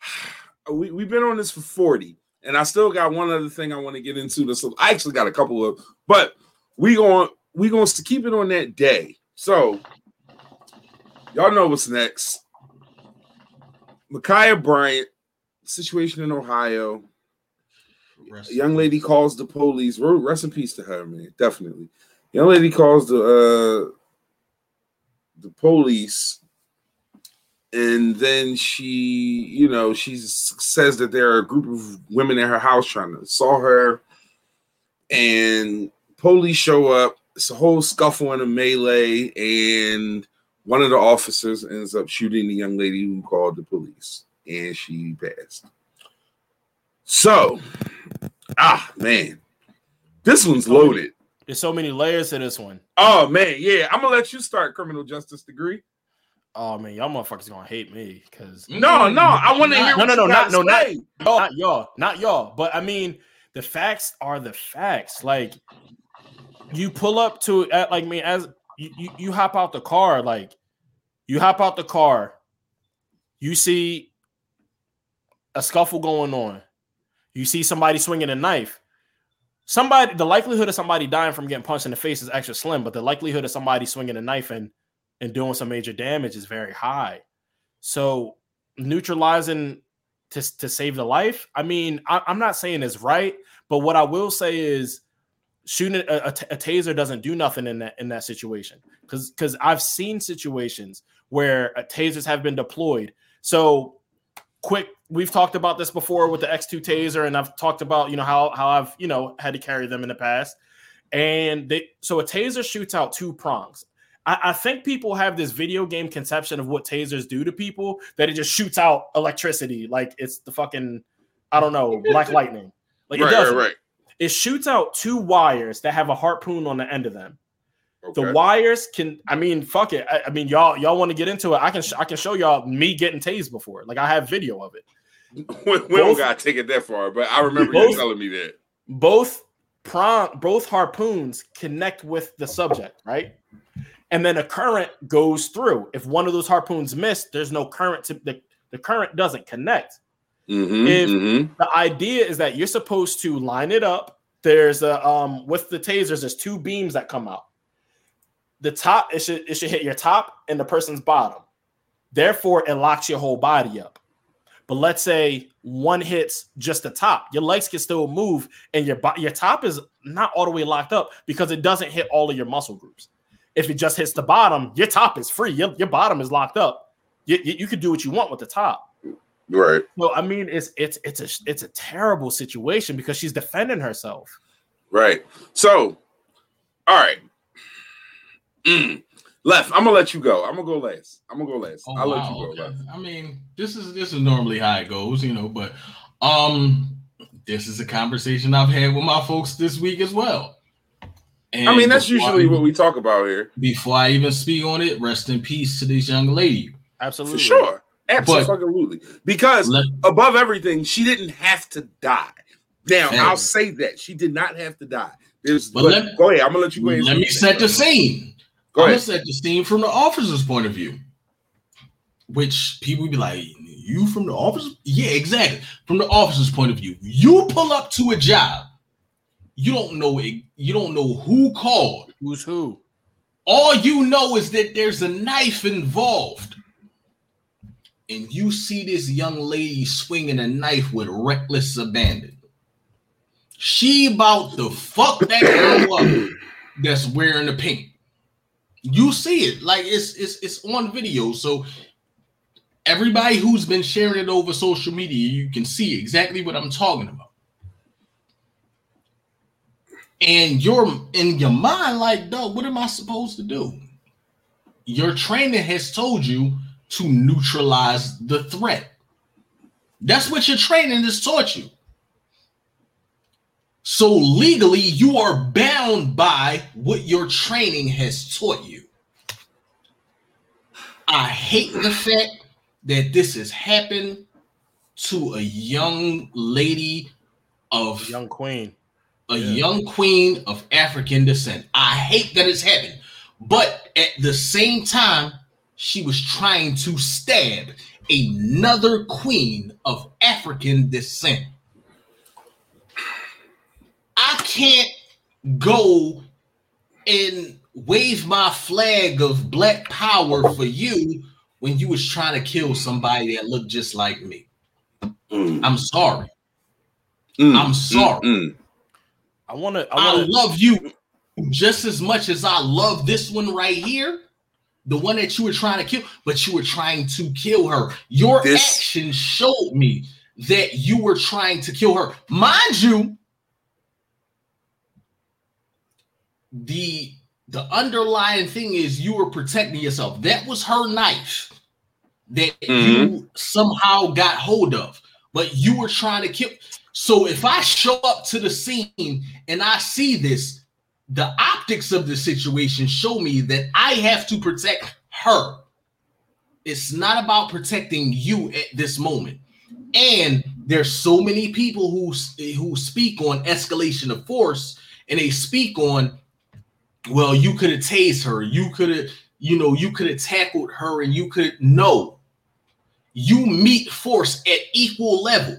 we, we've been on this for 40. And I still got one other thing I want to get into. This I actually got a couple of, but we going we going to keep it on that day. So y'all know what's next. Ma'Khia Bryant, situation in Ohio. A young lady calls the police. Rest in peace to her, man. Definitely. Young lady calls the uh the police, and then she, you know, she says that there are a group of women in her house trying to assault her, and police show up. It's a whole scuffle and a melee, and one of the officers ends up shooting the young lady who called the police, and she passed. So, ah, man, this one's loaded. There's so many layers to this one. Oh man, yeah. I'm gonna let you start criminal justice degree. Oh man, y'all motherfuckers gonna hate me because No, no, I want to hear. No, no, no, not- no, not- y'all, not y'all, not y'all. But I mean, the facts are the facts. Like you pull up to at like me as you, you hop out the car, like you hop out the car, you see a scuffle going on, you see somebody swinging a knife. Somebody, the likelihood of somebody dying from getting punched in the face is extra slim, but the likelihood of somebody swinging a knife and and doing some major damage is very high. So neutralizing to, to save the life. I mean, I, am not saying it's right, but what I will say is shooting a, a, t- a taser doesn't do nothing in that in that situation because because I've seen situations where uh, tasers have been deployed. So quick, we've talked about this before with the X2 taser, and I've talked about you know how how I've you know had to carry them in the past. And they so a taser shoots out two prongs. I, I think people have this video game conception of what tasers do to people that it just shoots out electricity like it's the fucking I don't know black lightning. Like it doesn't. right, right. It shoots out two wires that have a harpoon on the end of them. Okay. The wires can, I mean, fuck it. I, I mean, y'all, y'all want to get into it? I can, sh- I can show y'all me getting tased before. Like I have video of it. we, we don't gotta take it that far, but I remember you telling me that. Both prong, both harpoons connect with the subject, right? And then a current goes through. If one of those harpoons miss, there's no current to the, the current doesn't connect. Mhm, If- mhm. The idea is that you're supposed to line it up. There's a um with the tasers, there's two beams that come out. The top, it should it should hit your top and the person's bottom. Therefore, it locks your whole body up. But let's say one hits just the top, your legs can still move, and your bo- your top is not all the way locked up because it doesn't hit all of your muscle groups. If it just hits the bottom, your top is free. Your, your bottom is locked up. You, you, you could do what you want with the top. Right, Well, I mean, it's it's it's a it's a terrible situation because she's defending herself. right. So, all right. Mm. Left. I'm gonna let you go. I'm gonna go last. I'm gonna go last. Oh, I'll let you go. okay. Left. I mean, this is this is normally how it goes, you know, but um this is a conversation I've had with my folks this week as well. And I mean, that's usually I, what we talk about here. before I even speak on it, rest in peace to this young lady. Absolutely, For sure. Absolutely. Because Let- above everything, she didn't have to die. Now, Hey. I'll say that she did not have to die. There's, But but let- go ahead. I'm gonna let you go ahead. Let me set thing, the scene. Go I'm gonna ahead. set the scene from the officer's point of view. Which people be like, you from the office? Yeah, exactly. From the officer's point of view, you pull up to a job. You don't know it. You don't know who called. Who's who? All you know is that there's a knife involved. And you see this young lady swinging a knife with reckless abandon. She about to fuck that girl up that's wearing the pink. You see it like it's it's it's on video. So everybody who's been sharing it over social media, you can see exactly what I'm talking about. And you're in your mind, like, dog, what am I supposed to do? Your trainer has told you to neutralize the threat. That's what your training has taught you. So legally, you are bound by what your training has taught you. I hate the fact that this has happened to a young lady of young queen, a yeah. young queen of African descent. I hate that it's happened, but at the same time, she was trying to stab another queen of African descent. I can't go and wave my flag of black power for you when you was trying to kill somebody that looked just like me. Mm. I'm sorry. Mm. I'm sorry. Mm. I want to. I, wanna... I love you just as much as I love this one right here, the one that you were trying to kill, but you were trying to kill her. Your this... actions showed me that you were trying to kill her. Mind you, the the underlying thing is you were protecting yourself. That was her knife that mm-hmm. you somehow got hold of, but you were trying to kill. So if I show up to the scene and I see this, the optics of the situation show me that I have to protect her. It's not about protecting you at this moment. And there's so many people who who speak on escalation of force and they speak on well, you could have tased her, you could have, you know, you could have tackled her, and you could no. You meet force at equal level.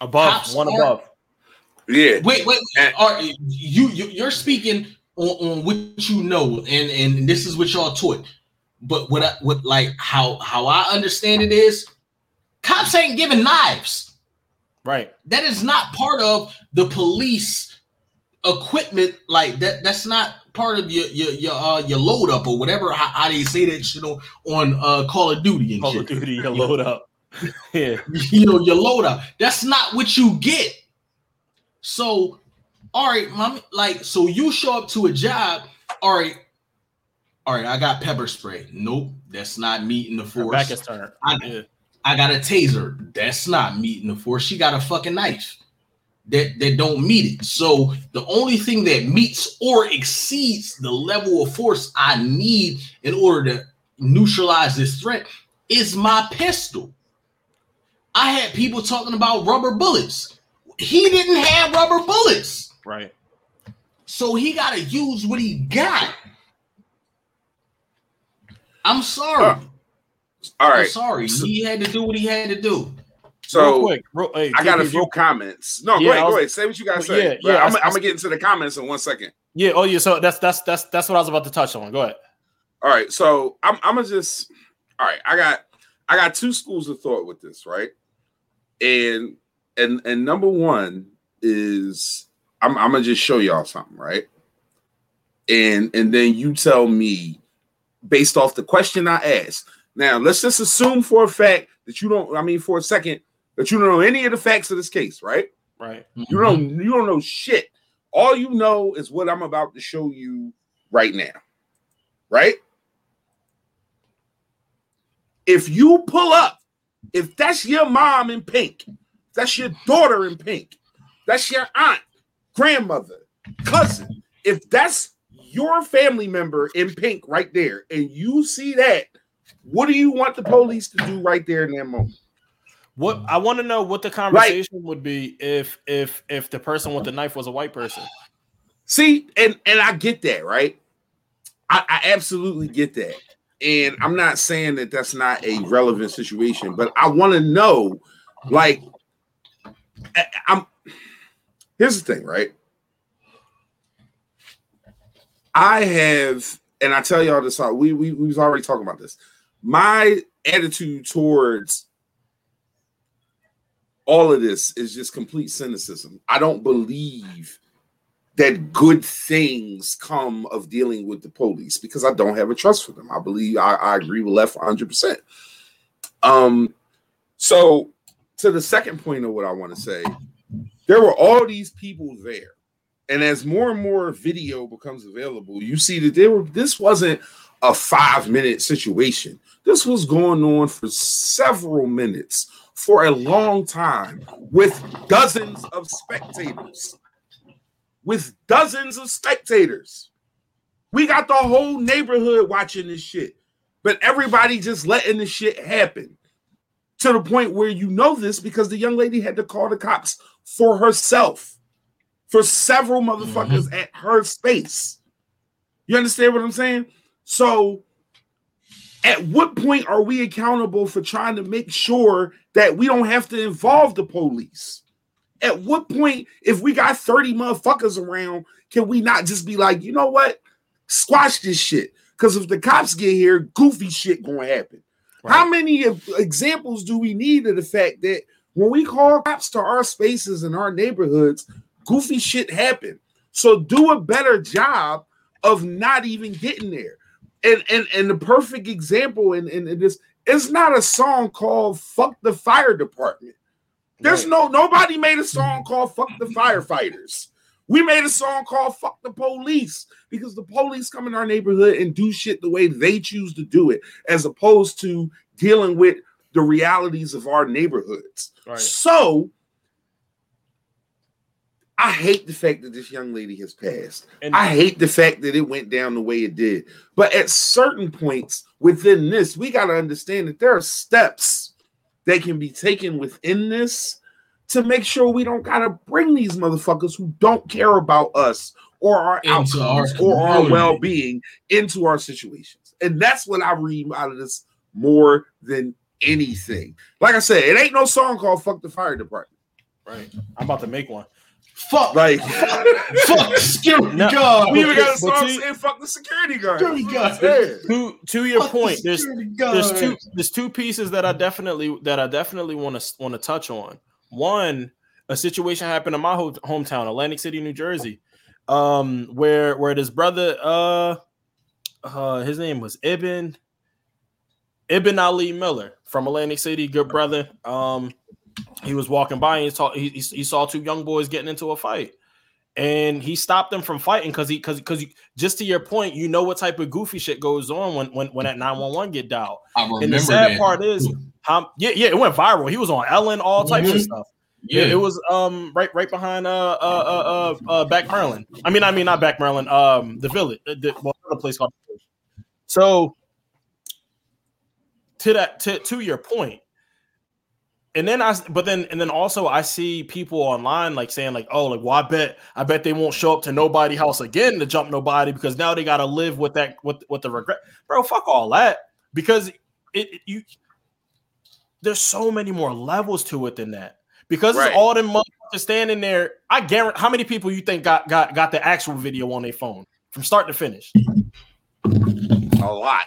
Above Cops one above. Yeah. Wait, wait. Are you, you are speaking on, on what you know, and and this is what y'all taught. But what I what like how how I understand it is, cops ain't giving knives. Right. That is not part of the police equipment. Like that. That's not part of your your your, uh, your load up or whatever. How, how do you say that shit on on uh, Call of Duty and Call shit. of Duty, your load up. yeah, you know your load up. That's not what you get. So, all right, mom. Like, so you show up to a job. All right, all right. I got pepper spray. Nope, that's not meeting the force. Back is turned. I, yeah. I got a taser. That's not meeting the force. She got a fucking knife that, that don't meet it. So the only thing that meets or exceeds the level of force I need in order to neutralize this threat is my pistol. I had people talking about rubber bullets. He didn't have rubber bullets. Right. So he got to use what he got. I'm sorry. Uh, all right. I'm sorry. He had to do what he had to do. So real quick, real, hey, I got a few comments. No, yeah, go ahead, was, go ahead. Say what you got to say. Yeah, yeah. I'm, I'm, gonna get into the comments in one second. Yeah. Oh, yeah. So that's that's that's that's what I was about to touch on. Go ahead. All right. So I'm I'm gonna just. All right. I got I got two schools of thought with this, right? And and and number one is I'm I'm gonna just show y'all something, right? And and then you tell me based off the question I asked. Now let's just assume for a fact that you don't. I mean, for a second, that you don't know any of the facts of this case, right? Right. You don't you don't know shit. All you know is what I'm about to show you right now. Right? If you pull up, if that's your mom in pink, that's your daughter in pink, that's your aunt, grandmother, cousin, if that's your family member in pink right there, and you see that, what do you want the police to do right there in that moment? What I want to know what the conversation would be if if if the person with the knife was a white person. See, and and I get that, right? I, I absolutely get that, and I'm not saying that that's not a relevant situation, but I want to know, like, I'm. Here's the thing, right? I have, and I tell y'all this. We we we was already talking about this. My attitude towards all of this is just complete cynicism. I don't believe that good things come of dealing with the police because I don't have a trust for them. I believe I, I agree with left 100%. Um, so to the second point of what I want to say, there were all these people there. And as more and more video becomes available, you see that there were this wasn't a five minute situation. This was going on for several minutes for a long time with dozens of spectators. with dozens of spectators. We got the whole neighborhood watching this shit, but everybody just letting the shit happen to the point where you know this because the young lady had to call the cops for herself for several motherfuckers mm-hmm. at her space. You understand what I'm saying? So, at what point are we accountable for trying to make sure that we don't have to involve the police? At what point, if we got 30 motherfuckers around, can we not just be like, you know what? Squash this shit. Because if the cops get here, goofy shit gonna happen. Right. How many examples do we need of the fact that when we call cops to our spaces and our neighborhoods, goofy shit happen? So do a better job of not even getting there. And and and the perfect example in, in, in this it's not a song called Fuck the Fire Department. There's right. no nobody made a song called Fuck the Firefighters. We made a song called Fuck the Police because the police come in our neighborhood and do shit the way they choose to do it, as opposed to dealing with the realities of our neighborhoods. Right. So I hate the fact that this young lady has passed. And I hate the fact that it went down the way it did. But at certain points within this, we got to understand that there are steps that can be taken within this to make sure we don't gotta bring these motherfuckers who don't care about us or our into outcomes our or our well-being into our situations. And that's what I read out of this more than anything. Like I said, it ain't no song called "Fuck the Fire Department." Right. I'm about to make one. Fuck, like fuck security no, guard. We even got a song saying "Fuck the security guard." Security guard. To to your fuck point, the there's there's two there's two pieces that I definitely that I definitely want to want to touch on. One, a situation happened in my ho- hometown, Atlantic City, New Jersey, um, where where this brother, uh, uh, his name was Ibn Ibn Ali Miller from Atlantic City, good brother. Um, he was walking by and he he, he saw two young boys getting into a fight and he stopped them from fighting because he because because just to your point, you know what type of goofy shit goes on when when when that nine one one get dialed. And the sad that. part is, how yeah yeah it went viral. He was on Ellen, all types mm-hmm. of stuff. Yeah, it, it, was um right right behind uh uh uh uh, uh back Maryland. I mean I mean not back Maryland. Um the village, the, well, the place called. So to that to to your point, and then I, but then, and then also I see people online like saying like, oh, like, well, I bet, I bet they won't show up to nobody house again to jump nobody because now they got to live with that, with with the regret, bro. Fuck all that because it, it you. There's so many more levels to it than that because right. it's all them motherfuckers standing there. I guarantee how many people you think got got got the actual video on their phone from start to finish. A lot.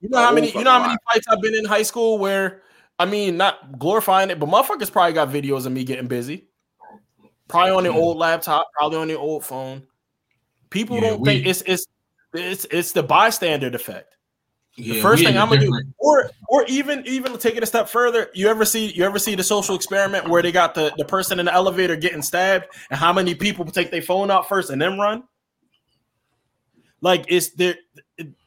You know how many? You know how many fights I've been in high school where I mean, not glorifying it, but motherfuckers probably got videos of me getting busy. Probably on the mm-hmm. old laptop, probably on the old phone. People yeah, don't we, think it's it's it's it's the bystander effect. Yeah, the first thing I'm gonna do, or or even even take it a step further. You ever see you ever see the social experiment where they got the the person in the elevator getting stabbed, and how many people take their phone out first and then run? Like it's there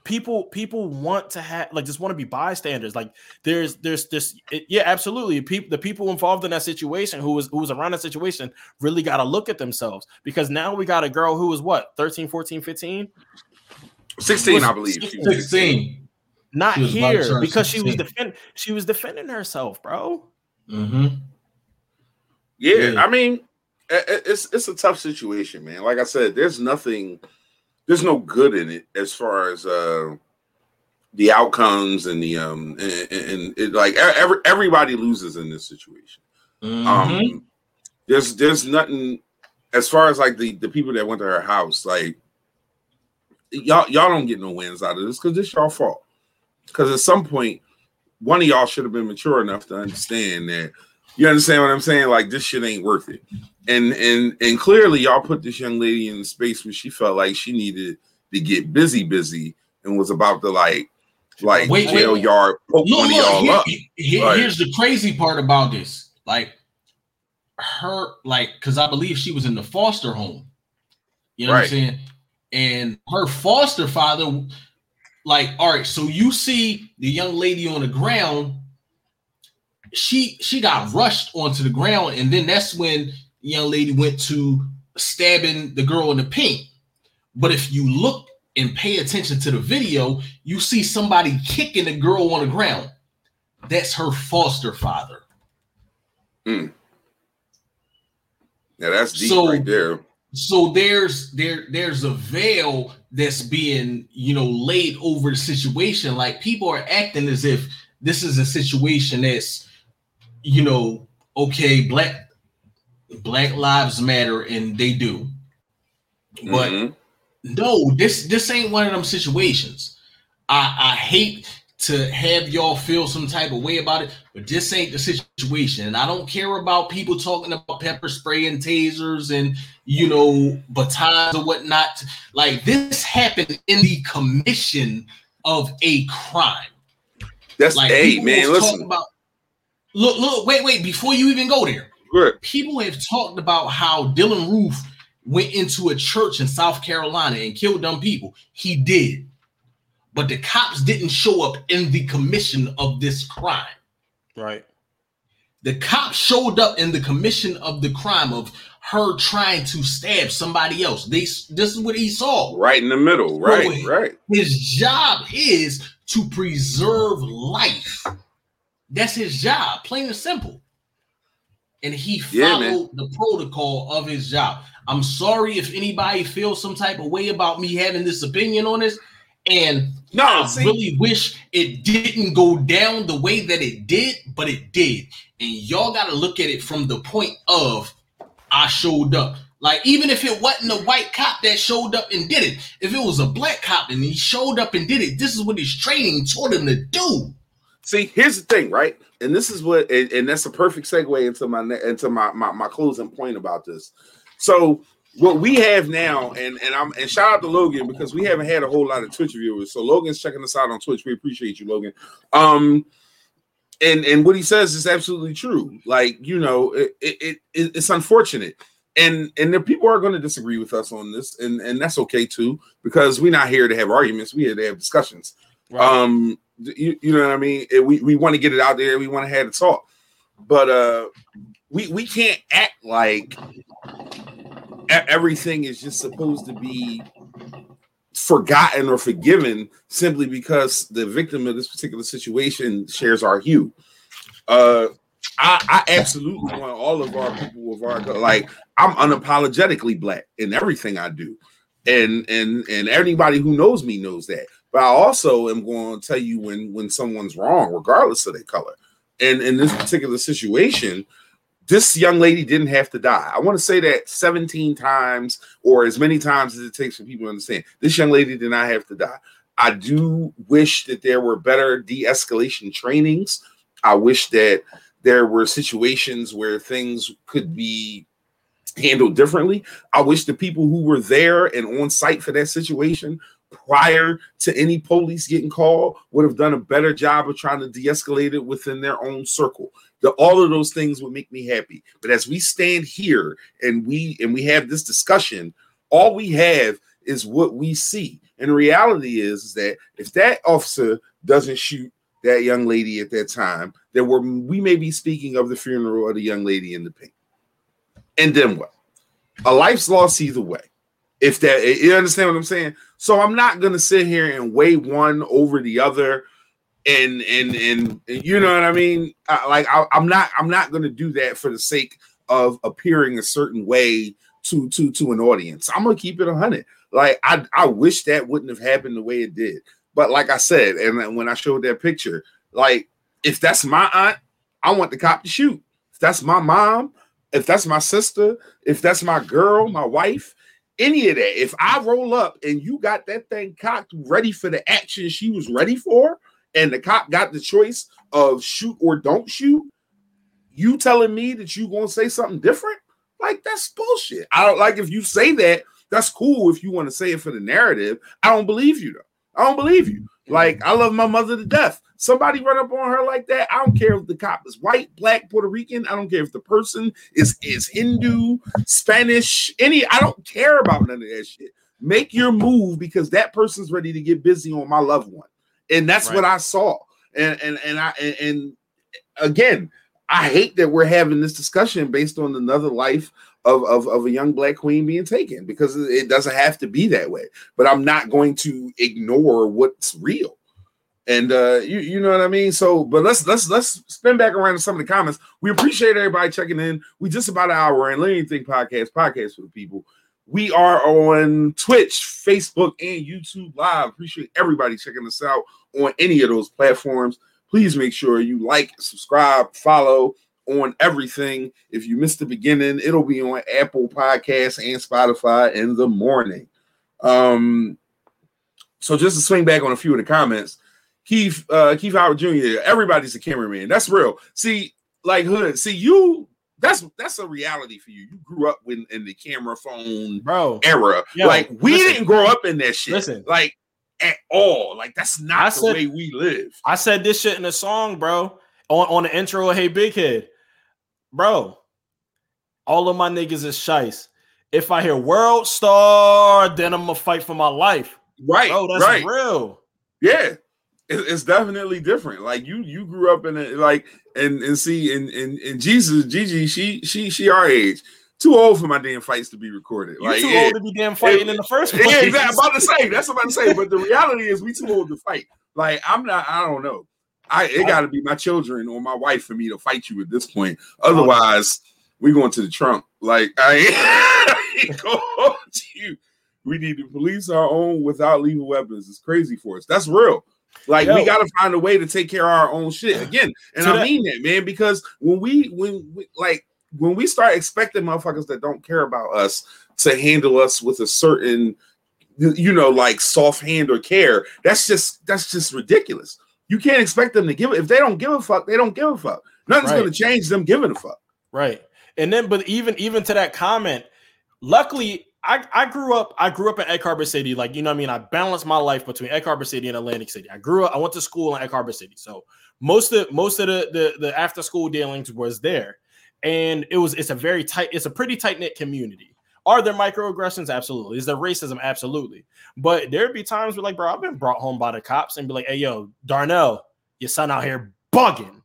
people people want to have like just want to be bystanders. Like there's there's this it, yeah absolutely. People the people involved in that situation who was who was around that situation really got to look at themselves because now we got a girl who was what 13 14 15 16 was, i believe. 16, 16. not here because 16. she was defending she was defending herself bro. Mm-hmm. yeah, yeah. I mean it's it's a tough situation man. Like i said there's nothing there's no good in it as far as uh the outcomes and the um and, and it like every, everybody loses in this situation. Mm-hmm. Um there's there's nothing as far as like the the people that went to her house like y'all y'all don't get no wins out of this because it's y'all fault. Because at some point, one of y'all should have been mature enough to understand that. You understand what I'm saying? Like this shit ain't worth it and and and clearly y'all put this young lady in a space where she felt like she needed to get busy, busy, and was about to like like wait, jail wait, yard poke look, one of y'all here, up. Here, here's the crazy part about this, like her, like because I believe she was in the foster home. You know right. what I'm saying? And her foster father, like, all right, so you see the young lady on the ground. She she got rushed onto the ground, and then that's when young lady went to stabbing the girl in the paint. But if you look and pay attention to the video, you see somebody kicking the girl on the ground. That's her foster father. Mm. Yeah, that's deep so, right there. So there's there there's a veil that's being you know laid over the situation. Like people are acting as if this is a situation that's you know okay black black lives matter and they do, but mm-hmm. no, this this ain't one of them situations. I I hate to have y'all feel some type of way about it, but this ain't the situation. And I don't care about people talking about pepper spray and tasers and you know batons or whatnot. Like this happened in the commission of a crime. That's like hey man, listen. About, look, look, wait, wait, before you even go there. Good. People have talked about how Dylann Roof went into a church in South Carolina and killed dumb people. He did but the cops didn't show up in the commission of this crime. Right. The cops showed up in the commission of the crime of her trying to stab somebody else. They this is what he saw. Right in the middle. Right, so right. His job is to preserve life. That's his job, plain and simple. And he followed yeah, the protocol of his job. I'm sorry if anybody feels some type of way about me having this opinion on this. And no, I see, really wish it didn't go down the way that it did, but it did. And y'all got to look at it from the point of I showed up. Like, even if it wasn't a white cop that showed up and did it, if it was a black cop and he showed up and did it, this is what his training taught him to do. See, here's the thing, right? And this is what, and, and that's a perfect segue into my into my, my my closing point about this. So what we have now, and and I'm and shout out to Logan because we haven't had a whole lot of Twitch viewers. So Logan's checking us out on Twitch. We appreciate you, Logan. Um, and and what he says is absolutely true. Like you know, it, it, it it's unfortunate, and and the people are going to disagree with us on this, and and that's okay too because we're not here to have arguments. We're here to have discussions. Right. Um, you, you know what I mean? We we want to get it out there. We want to have a talk, but uh, we we can't act like everything is just supposed to be forgotten or forgiven simply because the victim of this particular situation shares our hue. Uh, I, I absolutely want all of our people with our like I'm unapologetically black in everything I do, and and and everybody who knows me knows that. But I also am going to tell you when when someone's wrong, regardless of their color. And in this particular situation, this young lady didn't have to die. I want to say that 17 times or as many times as it takes for people to understand. This young lady did not have to die. I do wish that there were better de escalation trainings. I wish that there were situations where things could be handled differently. I wish the people who were there and on site for that situation prior to any police getting called would have done a better job of trying to de-escalate it within their own circle the, all of those things would make me happy. But as we stand here and we and we have this discussion, all we have is what we see. And the reality is, is that if that officer doesn't shoot that young lady at that time, then we're we may be speaking of the funeral of the young lady in the pink. And then what? A life's lost either way. If that you understand what I'm saying? So I'm not gonna sit here and weigh one over the other and and and, you know what I mean. I, like I, I'm not I'm not to do that for the sake of appearing a certain way to to to an audience. I'm gonna keep it a hundred. Like I I wish that wouldn't have happened the way it did. But like I said, and when I showed that picture, like if that's my aunt, I want the cop to shoot. If that's my mom, if that's my sister, if that's my girl, my wife, any of that. If I roll up and you got that thing cocked, ready for the action she was ready for, and the cop got the choice of shoot or don't shoot, you telling me that you gonna say something different? Like that's bullshit. I don't like if you say that. That's cool if you want to say it for the narrative. I don't believe you though. I don't believe you. Like I love my mother to death. Somebody run up on her like that. I don't care if the cop is white, black, Puerto Rican. I don't care if the person is is Hindu, Spanish, any. I don't care about none of that shit. Make your move because that person's ready to get busy on my loved one and that's right. what I saw. And and and I and, and again, I hate that we're having this discussion based on another life of, of, of a young black queen being taken because it doesn't have to be that way. But I'm not going to ignore what's real. And uh you, you know what I mean? So but let's let's let's spin back around to some of the comments. We appreciate everybody checking in. We just about an hour in Let Anything Podcast, podcast for the people. We are on Twitch, Facebook, and YouTube Live. Appreciate everybody checking us out on any of those platforms. Please make sure you like, subscribe, follow on everything. If you missed the beginning, it'll be on Apple Podcasts and Spotify in the morning. Um, so just to swing back on a few of the comments, Keith uh, Keith Howard Jr. Everybody's a cameraman. That's real. See, like Hood. See you. That's that's a reality for you. You grew up in, in the camera phone bro era. Yo, like we listen. didn't grow up in that shit. Listen. like at all. Like that's not I the said- way we live. I said this shit in a song, bro, on, on the intro of Hey Big Head. Bro, all of my niggas is shice. If I hear world star, then I'm gonna fight for my life. Right. Bro, that's right. real. Yeah, it's definitely different. Like you, you grew up in it, like and and see, and and, and Jesus, Gigi, she she she our age, too old for my damn fights to be recorded. You Like too yeah, old to be damn fighting in the first place. yeah, exactly. I'm about to say that's what I'm about to say. But the reality is, we too old to fight. Like I'm not. I don't know. I it got to be my children or my wife for me to fight you at this point. Oh, Otherwise, we going to the trunk. Like I ain't going to you. We need to police our own without lethal weapons. It's crazy for us. That's real. Like we got to find a way to take care of our own shit again. And To I that- mean that, man, because when we when we, like when we start expecting motherfuckers that don't care about us to handle us with a certain you know like soft hand or care, that's just that's just ridiculous. You can't expect them to give it if they don't give a fuck, they don't give a fuck. Nothing's Right. gonna change them giving a fuck. Right. And then, but even even to that comment, luckily, I, I grew up, I grew up in Egg Harbor City. Like, you know what I mean? I balanced my life between Egg Harbor City and Atlantic City. I grew up, I went to school in Egg Harbor City. So most of most of the the, the after school dealings was there. And it was it's a very tight, it's a pretty tight-knit community. Are there microaggressions? Absolutely. Is there racism? Absolutely. But there'd be times where, like, bro, I've been brought home by the cops and be like, hey, yo, Darnell, your son out here bugging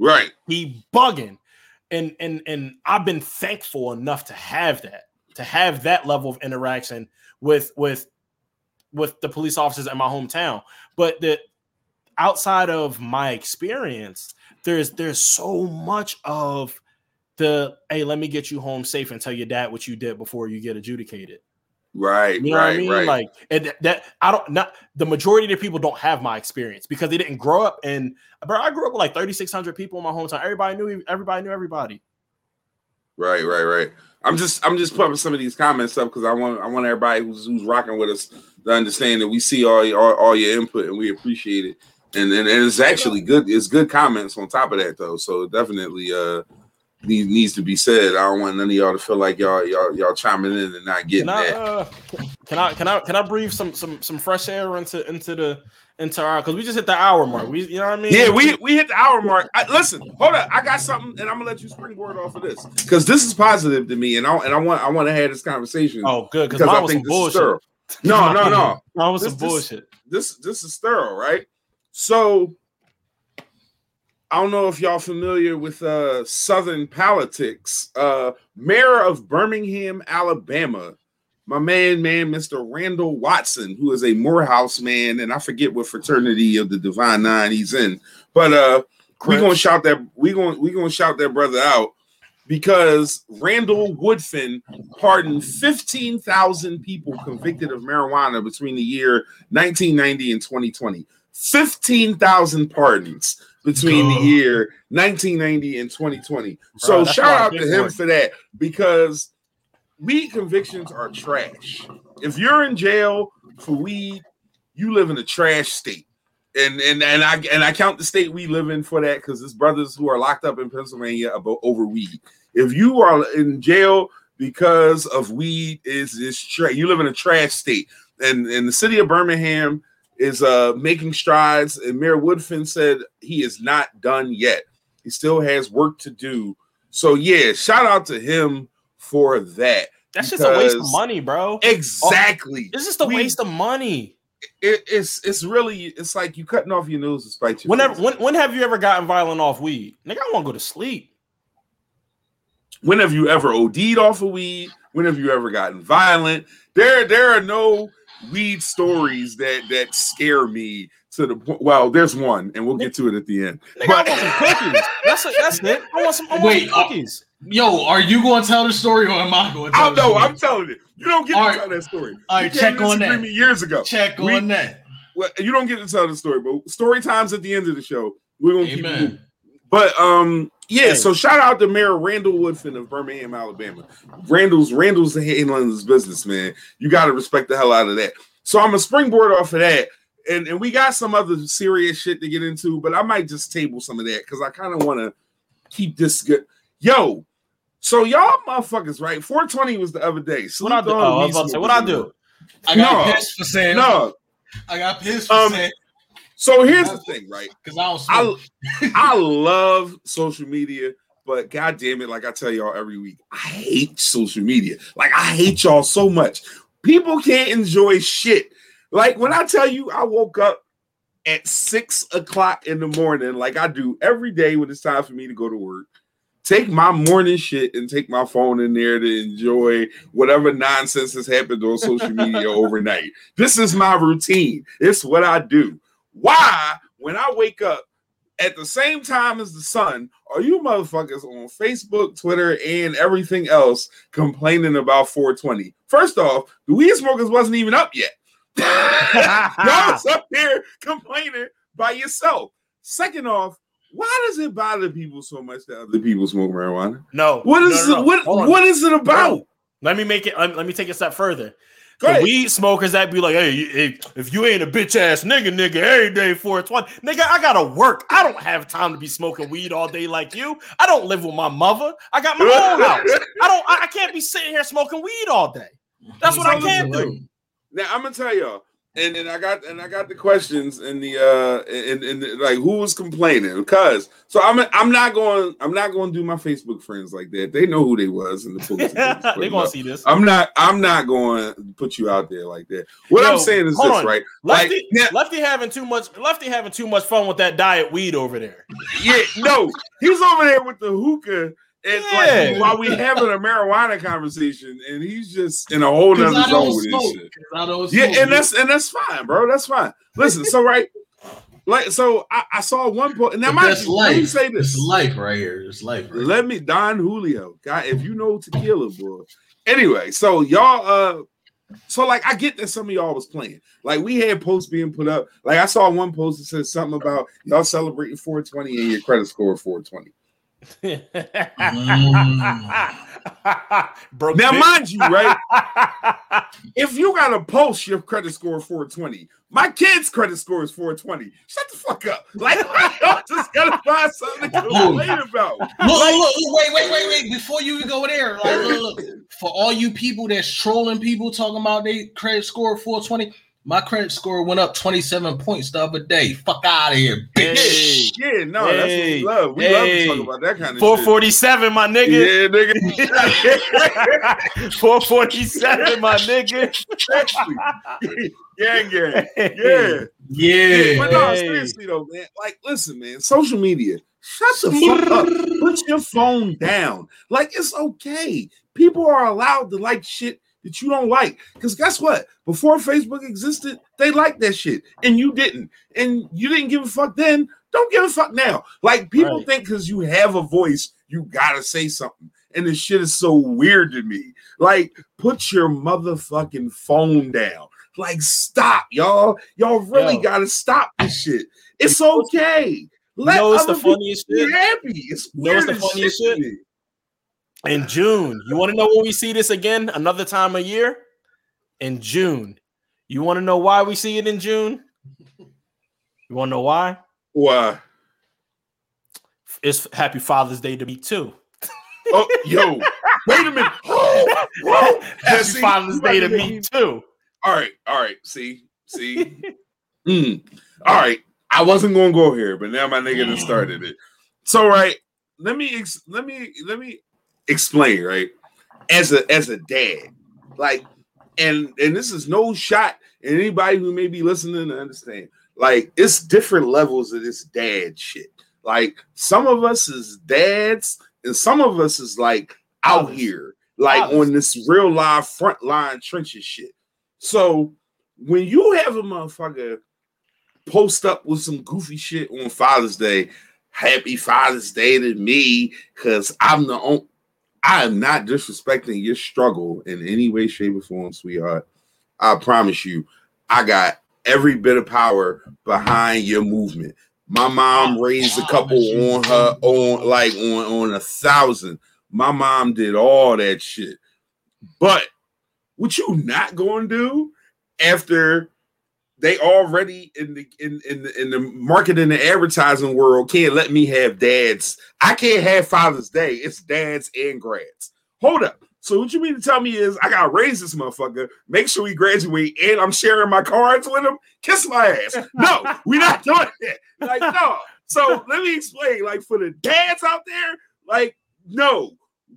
Right. he bugging and and and i've been thankful enough to have that to have that level of interaction with with with the police officers in my hometown but the outside of my experience there's there's so much of the hey let me get you home safe and tell your dad what you did before you get adjudicated Right. you know right. what I mean? Right. Like and that, that I don't not the majority of the people don't have my experience because they didn't grow up in bro. I grew up with like 3,600 people in my hometown. Everybody knew everybody knew everybody. Right, right, right. I'm just I'm just pumping some of these comments up because I want I want everybody who's who's rocking with us to understand that we see all your all, all your input and we appreciate it. And, and and it's actually good. It's good comments on top of that though. So definitely uh needs needs to be said. I don't want none of y'all to feel like y'all y'all y'all chiming in and not getting Can I that. uh, can I can I can I breathe some some some fresh air into into the into our because we just hit the hour mark. We you know what I mean? Yeah, we we hit the hour mark. I, listen, hold up. I got something, and I'm gonna let you springboard off of this because this is positive to me, and I and I want I want to have this conversation Oh, good because I mine was some think this is bullshit. thorough. No, no, no. Mine was This- some this- bullshit. this this is thorough, right? So I don't know if y'all familiar with uh Southern politics. Uh Mayor of Birmingham, Alabama, my man, man, Mr. Randall Watson, who is a Morehouse man, and I forget what fraternity of the Divine Nine he's in, but uh we gonna shout that we gonna we gonna shout that brother out because Randall Woodfin pardoned 15,000 people convicted of marijuana between the year 1990 and 2020. 15,000 pardons between the year 1990 and 2020. Bro, So shout out to him for that because weed convictions are trash. If you're in jail for weed, you live in a trash state. And and and I and I count the state we live in for that because there's brothers who are locked up in Pennsylvania about over weed. If you are in jail because of weed, is is tra- you live in a trash state. And in the city of Birmingham is uh making strides. And Mayor Woodfin said he is not done yet. He still has work to do. So yeah, shout out to him for that. That's just a waste of money, bro. Exactly. It's just a We- waste of money. It, it's it's really it's like you cutting off your nose to spite your Whenever when when have you ever gotten violent off weed? Nigga, I want to go to sleep. when have you ever OD'd off of weed? When have you ever gotten violent? There, there are no weed stories that that scare me to the point. Well, there's one, and we'll get to it at the end. Nigga, I want some cookies. That's it. That's it. I want some. I want Wait, some uh, cookies. Yo, are you going to tell the story or am I going to tell don't the know. story? I'm telling it. you don't get to All right. tell that story. All You right, check on this that. agreement years ago. Check We- on that. Well, you don't get to tell the story, but story times at the end of the show. We're gonna keep it moving. But um, yeah. So shout out to Mayor Randall Woodfin of Birmingham, Alabama. Randall's Randall's handling his business, man. You got to respect the hell out of that. So I'm a springboard off of that, and and we got some other serious shit to get into, but I might just table some of that because I kind of want to keep this good. Yo, so y'all motherfuckers, right? 420 was the other day. What I do? Salute Oh, I the was about to say, what I smokers do? I got No. pissed for saying. No. I got pissed for Um, saying So here's the thing, right? because I don't I. I love social media, but god damn it, like I tell y'all every week, I hate social media. Like I hate y'all so much. People can't enjoy shit. Like when I tell you I woke up at six o'clock in the morning, like I do every day when it's time for me to go to work. Take my morning shit and take my phone in there to enjoy whatever nonsense has happened on social media overnight. This is my routine. It's what I do. Why, when I wake up at the same time as the sun, are you motherfuckers on Facebook, Twitter, and everything else complaining about 420? First off, the weed smokers wasn't even up yet. Y'all was up here complaining by yourself. Second off, why does it bother people so much that other people smoke marijuana? No. What no, no, no. it? What Hold on. what is it about? Let me make it. Let let me take it a step further. Go The weed smokers that be like, hey, you- hey, if you ain't a bitch ass nigga, nigga, every day 420, nigga, I gotta work. I don't have time to be smoking weed all day like you. I don't live with my mother. I got my own house. I don't. I, I can't be sitting here smoking weed all day. That's what I can't do. Now I'm gonna tell y'all, and and I got and I got the questions and the uh and and like who was complaining because so I'm I'm not going I'm not going to do my Facebook friends like that. They know who they was and the they gonna see this. I'm not I'm not going to put you out there like that. What Yo, I'm saying is this, on. right? Like Lefty, Lefty having too much. Lefty having too much fun with that diet weed over there. yeah, no, he's over there with the hookah. And Yeah. like while we having a marijuana conversation, and he's just in a whole Because nother zone don't with this smoke. shit. 'Cause I Yeah, smoke. and that's and that's fine, bro. That's fine. Listen, so right, like so I, I saw one point. Now, But mind that's you, let me life. say It's this. life right here. It's life. Right Let me Don Julio, guy. If you know tequila, boy. Anyway, so y'all, uh, so like I get that some of y'all was playing. Like we had posts being put up. Like I saw one post that said something about y'all celebrating 420 and your credit score 420. Mm. Broke Now, bitch. mind you, right? If you got to post your credit score 420, my kid's credit score is 420. Shut the fuck up. Like, I just gotta find something to complain about. Look, look, look, wait, wait, wait, wait. Before you go there, like, look, look. for all you people that's trolling people talking about their credit score 420, my credit score went up 27 points the other day. Fuck out of here, bitch. Hey, Yeah, no, that's what we love. We hey. love to talk about that kind of four shit. forty seven, my nigga. Yeah, nigga. Four forty seven, my nigga. Exactly. gang, gang. Yeah. Yeah. But no, Hey. seriously though, man. Like, listen, man. Social media. Shut the fuck up. Put your phone down. Like, it's okay. People are allowed to like shit that you don't like. Because guess what? Before Facebook existed, they liked that shit, and you didn't. And you didn't give a fuck then. Don't give a fuck now. Like people Right. think because you have a voice, you gotta say something. And this shit is so weird to me. Like, put your motherfucking phone down. Like, stop, y'all. Y'all really Yo. gotta stop this shit. It's okay. Let know what's the funniest be shit? happy. It's You know weird the funniest shit. shit? Me. In June. You want to know when we see this again? Another time of year? In June. You want to know why we see it in June? You want to know why? Why? It's Happy Father's Day to me too. Oh, yo, wait a minute. Oh, whoa. Happy see, Father's Day to about me too. All right, all right. See, see. Mm. All right. I wasn't gonna go here, but now my nigga done started it. So right, let me ex- let me let me explain. Right, as a as a dad, like, and and this is no shot And anybody who may be listening to understand. Like, it's different levels of this dad shit. Like, some of us is dads, and some of us is like out here, like Fathers. on this real live front line trenches shit. So when you have a motherfucker post up with some goofy shit on Father's Day, happy Father's Day to me, because I'm the only I am not disrespecting your struggle in any way, shape, or form, sweetheart. I promise you, I got every bit of power behind your movement. My mom raised a couple on her on like on on a thousand. My mom did all that shit. But what you not going to do after they already in the in in the, in the market and the advertising world can't let me have dads. I can't have Father's Day. It's dads and grads. Hold up. So what you mean to tell me is I gotta raise this motherfucker, make sure he graduate, and I'm sharing my cards with him? Kiss my ass. No, we're not doing that. Like, no. So let me explain. Like for the dads out there, like, no,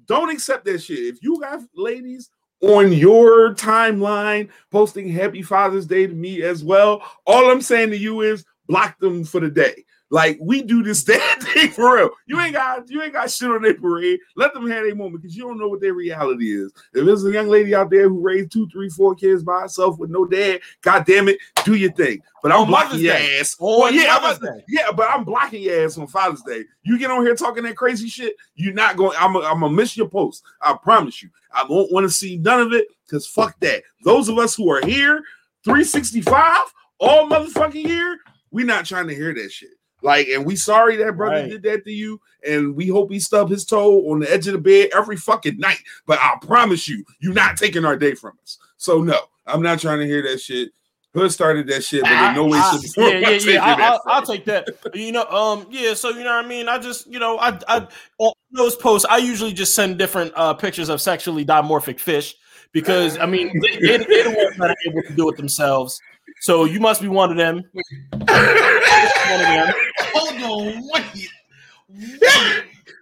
don't accept that shit. If you got ladies on your timeline posting happy Father's Day to me as well, all I'm saying to you is block them for the day. Like we do this dad thing for real. You ain't got you ain't got shit on their parade. Let them have their moment because you don't know what their reality is. If there's a young lady out there who raised two, three, four kids by herself with no dad, god damn it, do your thing. But I'm blocking Mother's your Day. ass. On Well, yeah, I'm Mother's about Day. yeah, but I'm blocking your ass on Father's Day. You get on here talking that crazy shit, you're not going. I'm I'm gonna miss your post. I promise you. I won't want to see none of it because fuck that. Those of us who are here, 365 all motherfucking year, we're not trying to hear that shit. Like, and we sorry that brother Right. did that to you, and we hope he stubbed his toe on the edge of the bed every fucking night. But I promise you, you're not taking our day from us. So no, I'm not trying to hear that shit. Hood started that shit, but in no way, I, should. Yeah, yeah, yeah. I, will I'll take that. You know, um, yeah. So you know what I mean. I just, you know, I, I on those posts, I usually just send different uh pictures of sexually dimorphic fish because I mean, they, they, they're the ones able to do it themselves. So you must be one of them. one of them. Hold on, wait.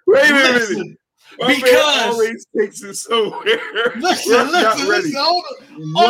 Wait a minute. Listen, My man because- always takes it somewhere. listen, We're listen, listen. Hold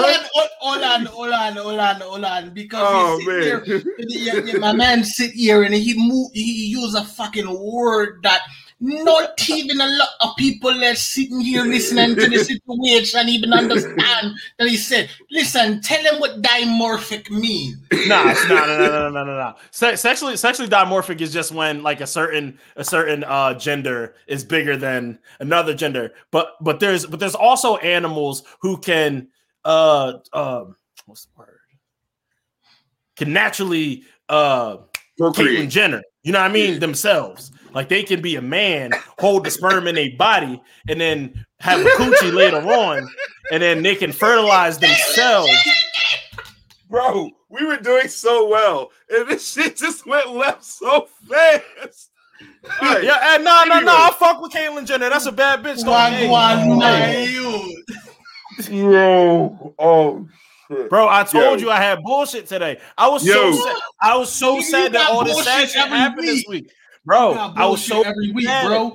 on, hold on, hold on, hold on, hold on. Because Oh here, man. yeah, my man sit here and he move, he use a fucking word that not even a lot of people that's sitting here listening to the situation even understand that he said. Listen, tell him what dimorphic means. Nah, no, no, no, no, no, no, no. Se- sexually, sexually dimorphic is just when like a certain a certain uh gender is bigger than another gender. But but there's but there's also animals who can uh um what's the word? Can naturally uh Caitlyn Jenner. You know what I mean? Themselves. Like they can be a man, hold the sperm in a body, and then have a coochie later on, and then they can fertilize themselves. Bro, we were doing so well, and this shit just went left so fast. Hey, Yeah, and no, no, no. I fuck with Caitlyn Jenner. That's a bad bitch. though. Hey, Wagwan, my hey. Yo, oh shit. Bro, I told Yo. you I had bullshit today. I was Yo. so sad. I was so You sad that all this sad shit every happened this week. Week. Bro, I was bullshit so every week, mad. bro.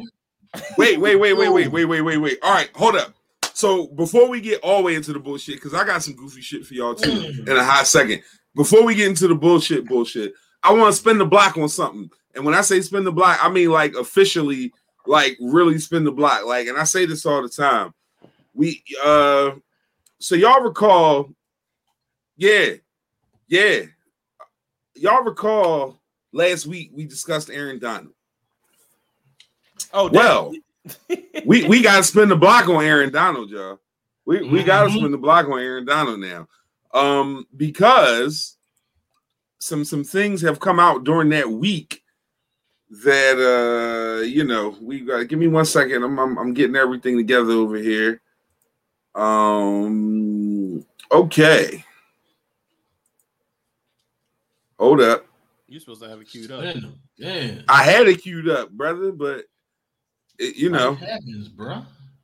Wait, wait, wait, wait, wait, wait, wait, wait, wait. All right, hold up. So before we get all the way into the bullshit, because I got some goofy shit for y'all too Mm. in a hot second. Before we get into the bullshit, bullshit, I want to spend the block on something. And when I say spend the block, I mean like officially, like really spend the block. Like, and I say this all the time. We uh so y'all recall, yeah, yeah. Y'all recall last week we discussed Aaron Donald. Oh, Well, we we got to spend the block on Aaron Donald, y'all. We we got to Mhm. spend the block on Aaron Donald now, um, because some some things have come out during that week that uh you know we got. Give me one second. I'm I'm, I'm getting everything together over here. Um. Okay. Hold up. You supposed to have it queued up. Man, Yeah. I had it queued up, brother, but it, you know. It happens, bro.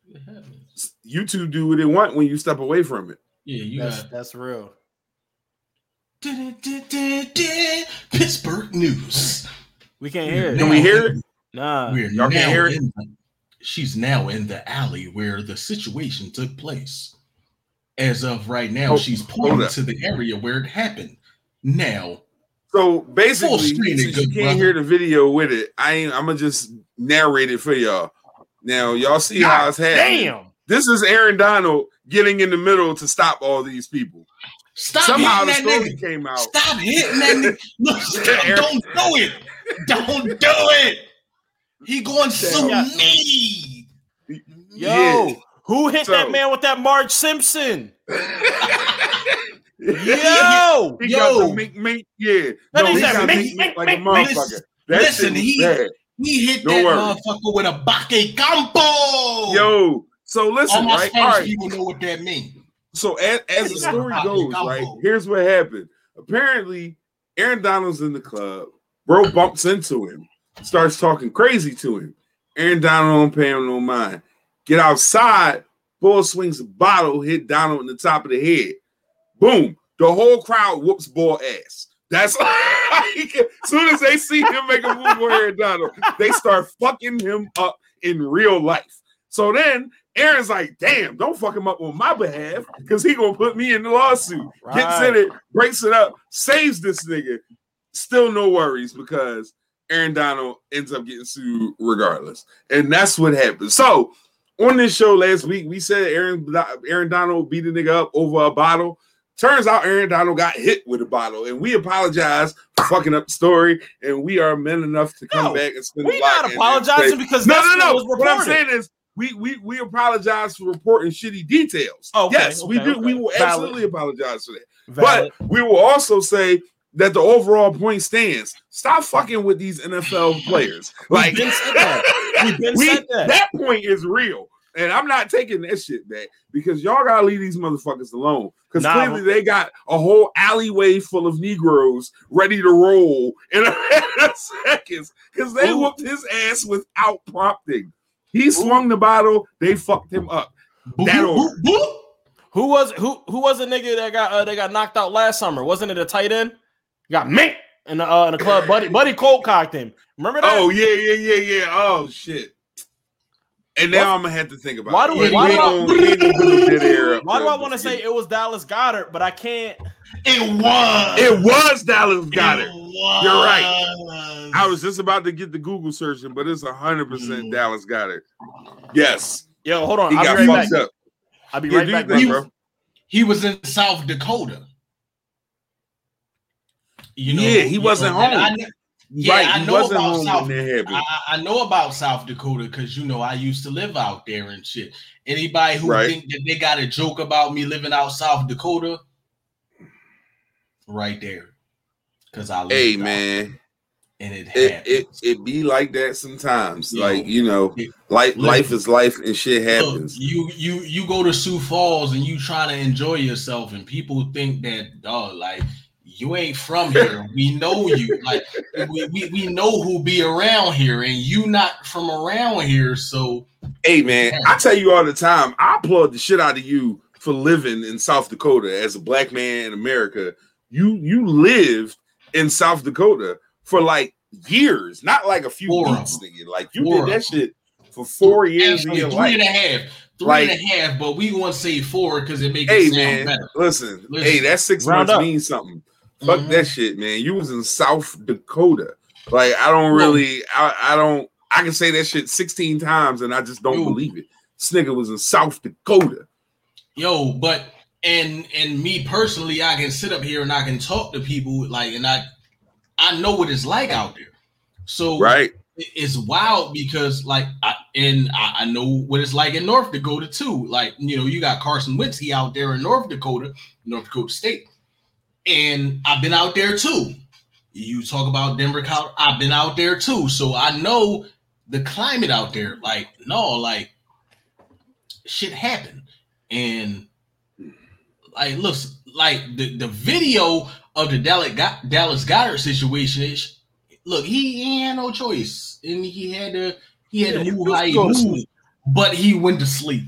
It happens. YouTube do what they want when you step away from it. Yeah, you That's got that's real. Pittsburgh news. We can't hear it. Can we hear it? Nah. We're Y'all now can't hear it? the- she's now in the alley where the situation took place. As of right now, Hold- she's hold pointing to the area where it happened. Now, So basically, Full screen since you can't brother. hear the video with it, I ain't, I'm gonna just narrate it for y'all. Now y'all see how it's happening. Damn. This is Aaron Donald getting in the middle to stop all these people. Stop Somehow the hitting that story nigga. came out. Stop hitting that nigga. Look, stop. don't do it. Don't do it. He going sue Yeah. me. Yo, Yeah. who hit So- that man with that Marge Simpson? Yo, He Yo. got the mink, mink, yeah. No, is he that got mink, mink, mink, like a mink, mink. motherfucker. That Listen, shit he- bad. He hit Don't that worry. motherfucker with a Baque Campo. Yo, so all listen, my right? Spanish All right. people know what that means. So as, as the story goes, right? Here's what happened. Apparently, Aaron Donald's in the club. Bro bumps into him, starts talking crazy to him. Aaron Donald don't pay him no mind. Get outside. Bull swings a bottle, hit Donald in the top of the head. Boom. The whole crowd whoops Bull ass. That's like, as soon as they see him make a move on Aaron Donald, they start fucking him up in real life. So then Aaron's like, damn, don't fuck him up on my behalf because he gonna put me in the lawsuit. Gets in it, breaks it up, saves this nigga. Still no worries because Aaron Donald ends up getting sued regardless. And that's what happened. So on this show last week, we said Aaron Aaron Donald beat a nigga up over a bottle. Turns out Aaron Donald got hit with a bottle, and we apologize for fucking up the story. And we are men enough to come No, back and spend we not apologizing because no, that's no, no. what What I'm saying is, we we we apologize for reporting shitty details. Okay, yes, we do. okay. We will Valid. absolutely apologize for that. Valid. But we will also say that the overall point stands. Stop fucking with these NFL players. Like been said that. We've been we- said that. that point is real. And I'm not taking that shit back because y'all gotta leave these motherfuckers alone. Because Nah, clearly they got a whole alleyway full of Negroes ready to roll in a matter of seconds because they Ooh. whooped his ass without prompting. He swung the bottle, they fucked him up. Boop, That boop, order. boop, boop. Who was who who was the nigga that got uh, that got knocked out last summer? Wasn't it a tight end? Got me in the uh, in the club. Buddy Buddy cold cocked him. Remember that? Oh yeah, yeah, yeah, yeah. Oh shit. And now I'm gonna have to think about Why it. do We we- ain't why do I- gonna- we ain't gonna put no dead air up Why do I want to say it was Dallas Goedert, but I can't? It was. it was Dallas Goedert. It was. You're right. I was just about to get the Google searching, but it's hundred percent Mm. Dallas Goedert. Yes, Yo, hold on. he I'll got be right fucked back. up. I'll be Yeah, right back. your thing, bro. bro. He was in South Dakota. You know, Yeah, he wasn't home. I kn- Yeah, right, I know wasn't about South- when that happened. I, I know about South Dakota because you know I used to live out there and shit. Anybody who Right. think that they got a joke about me living out South Dakota, right there, because I live hey man, and it it, it it be like that sometimes. Yo, like you know, it- life listen. life is life, and shit Look, happens. you you you go to Sioux Falls and you trying to enjoy yourself, and people think that dog like you ain't from here. we know you. Like we, we, we know who be around here, and you not from around here. So Hey man, I tell you all the time, I applaud the shit out of you for living in South Dakota as a black man in America. You you lived in South Dakota for like years, not like a few Four of weeks, nigga. Like you Four did that shit for four years of your three life. and a half, three Like- and a half, but we want to say four because it makes Hey it sound man, better. listen, Listen. hey, that six Round months up. means something. Fuck Mhm. that shit, man. You was in South Dakota. Like I don't really, I, I don't. I can say that shit sixteen times and I just don't Yo. believe it. Nigga was in South Dakota. Yo, but and and me personally, I can sit up here and I can talk to people like, and I I know what it's like out there. So Right? it's wild because like I, and I, I know what it's like in North Dakota too. Like you know, you got Carson Wentz he out there in North Dakota, North Dakota State, and I've been out there too. You talk about Denver, Colorado. I've been out there too, so I know the climate out there. Like no, like shit happened, and like looks like the the video of the Dallas Dallas Goedert situation is look, he, he had no choice, and he had to he had Yeah, to move how he moved, but he went to sleep.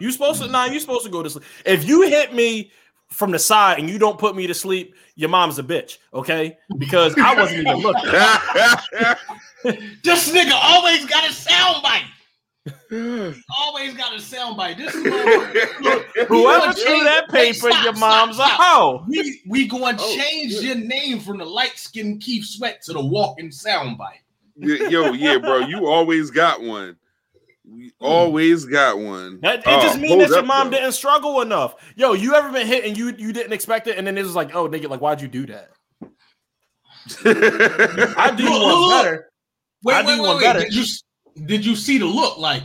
You supposed to? Nah, you supposed to go to sleep. If you hit me from the side and you don't put me to sleep, your mom's a bitch. Okay, because I wasn't even looking. This nigga always got a soundbite. Always got a soundbite. This is motherfucker- Whoever threw that Wait, paper, stop, your mom's stop. a hoe. we we going to Oh, change shit. your name from the light skinned Keith Sweat to the walking soundbite. Yo, yeah, bro, you always got one. We always got one. That, it Oh, just means that your mom though. didn't struggle enough. Yo, you ever been hit and you you didn't expect it, and then it was like, oh nigga, like why'd you do that? I do Look, one look, look. better. Wait, I wait, do wait, one wait. better. Did you did you see the look? Like,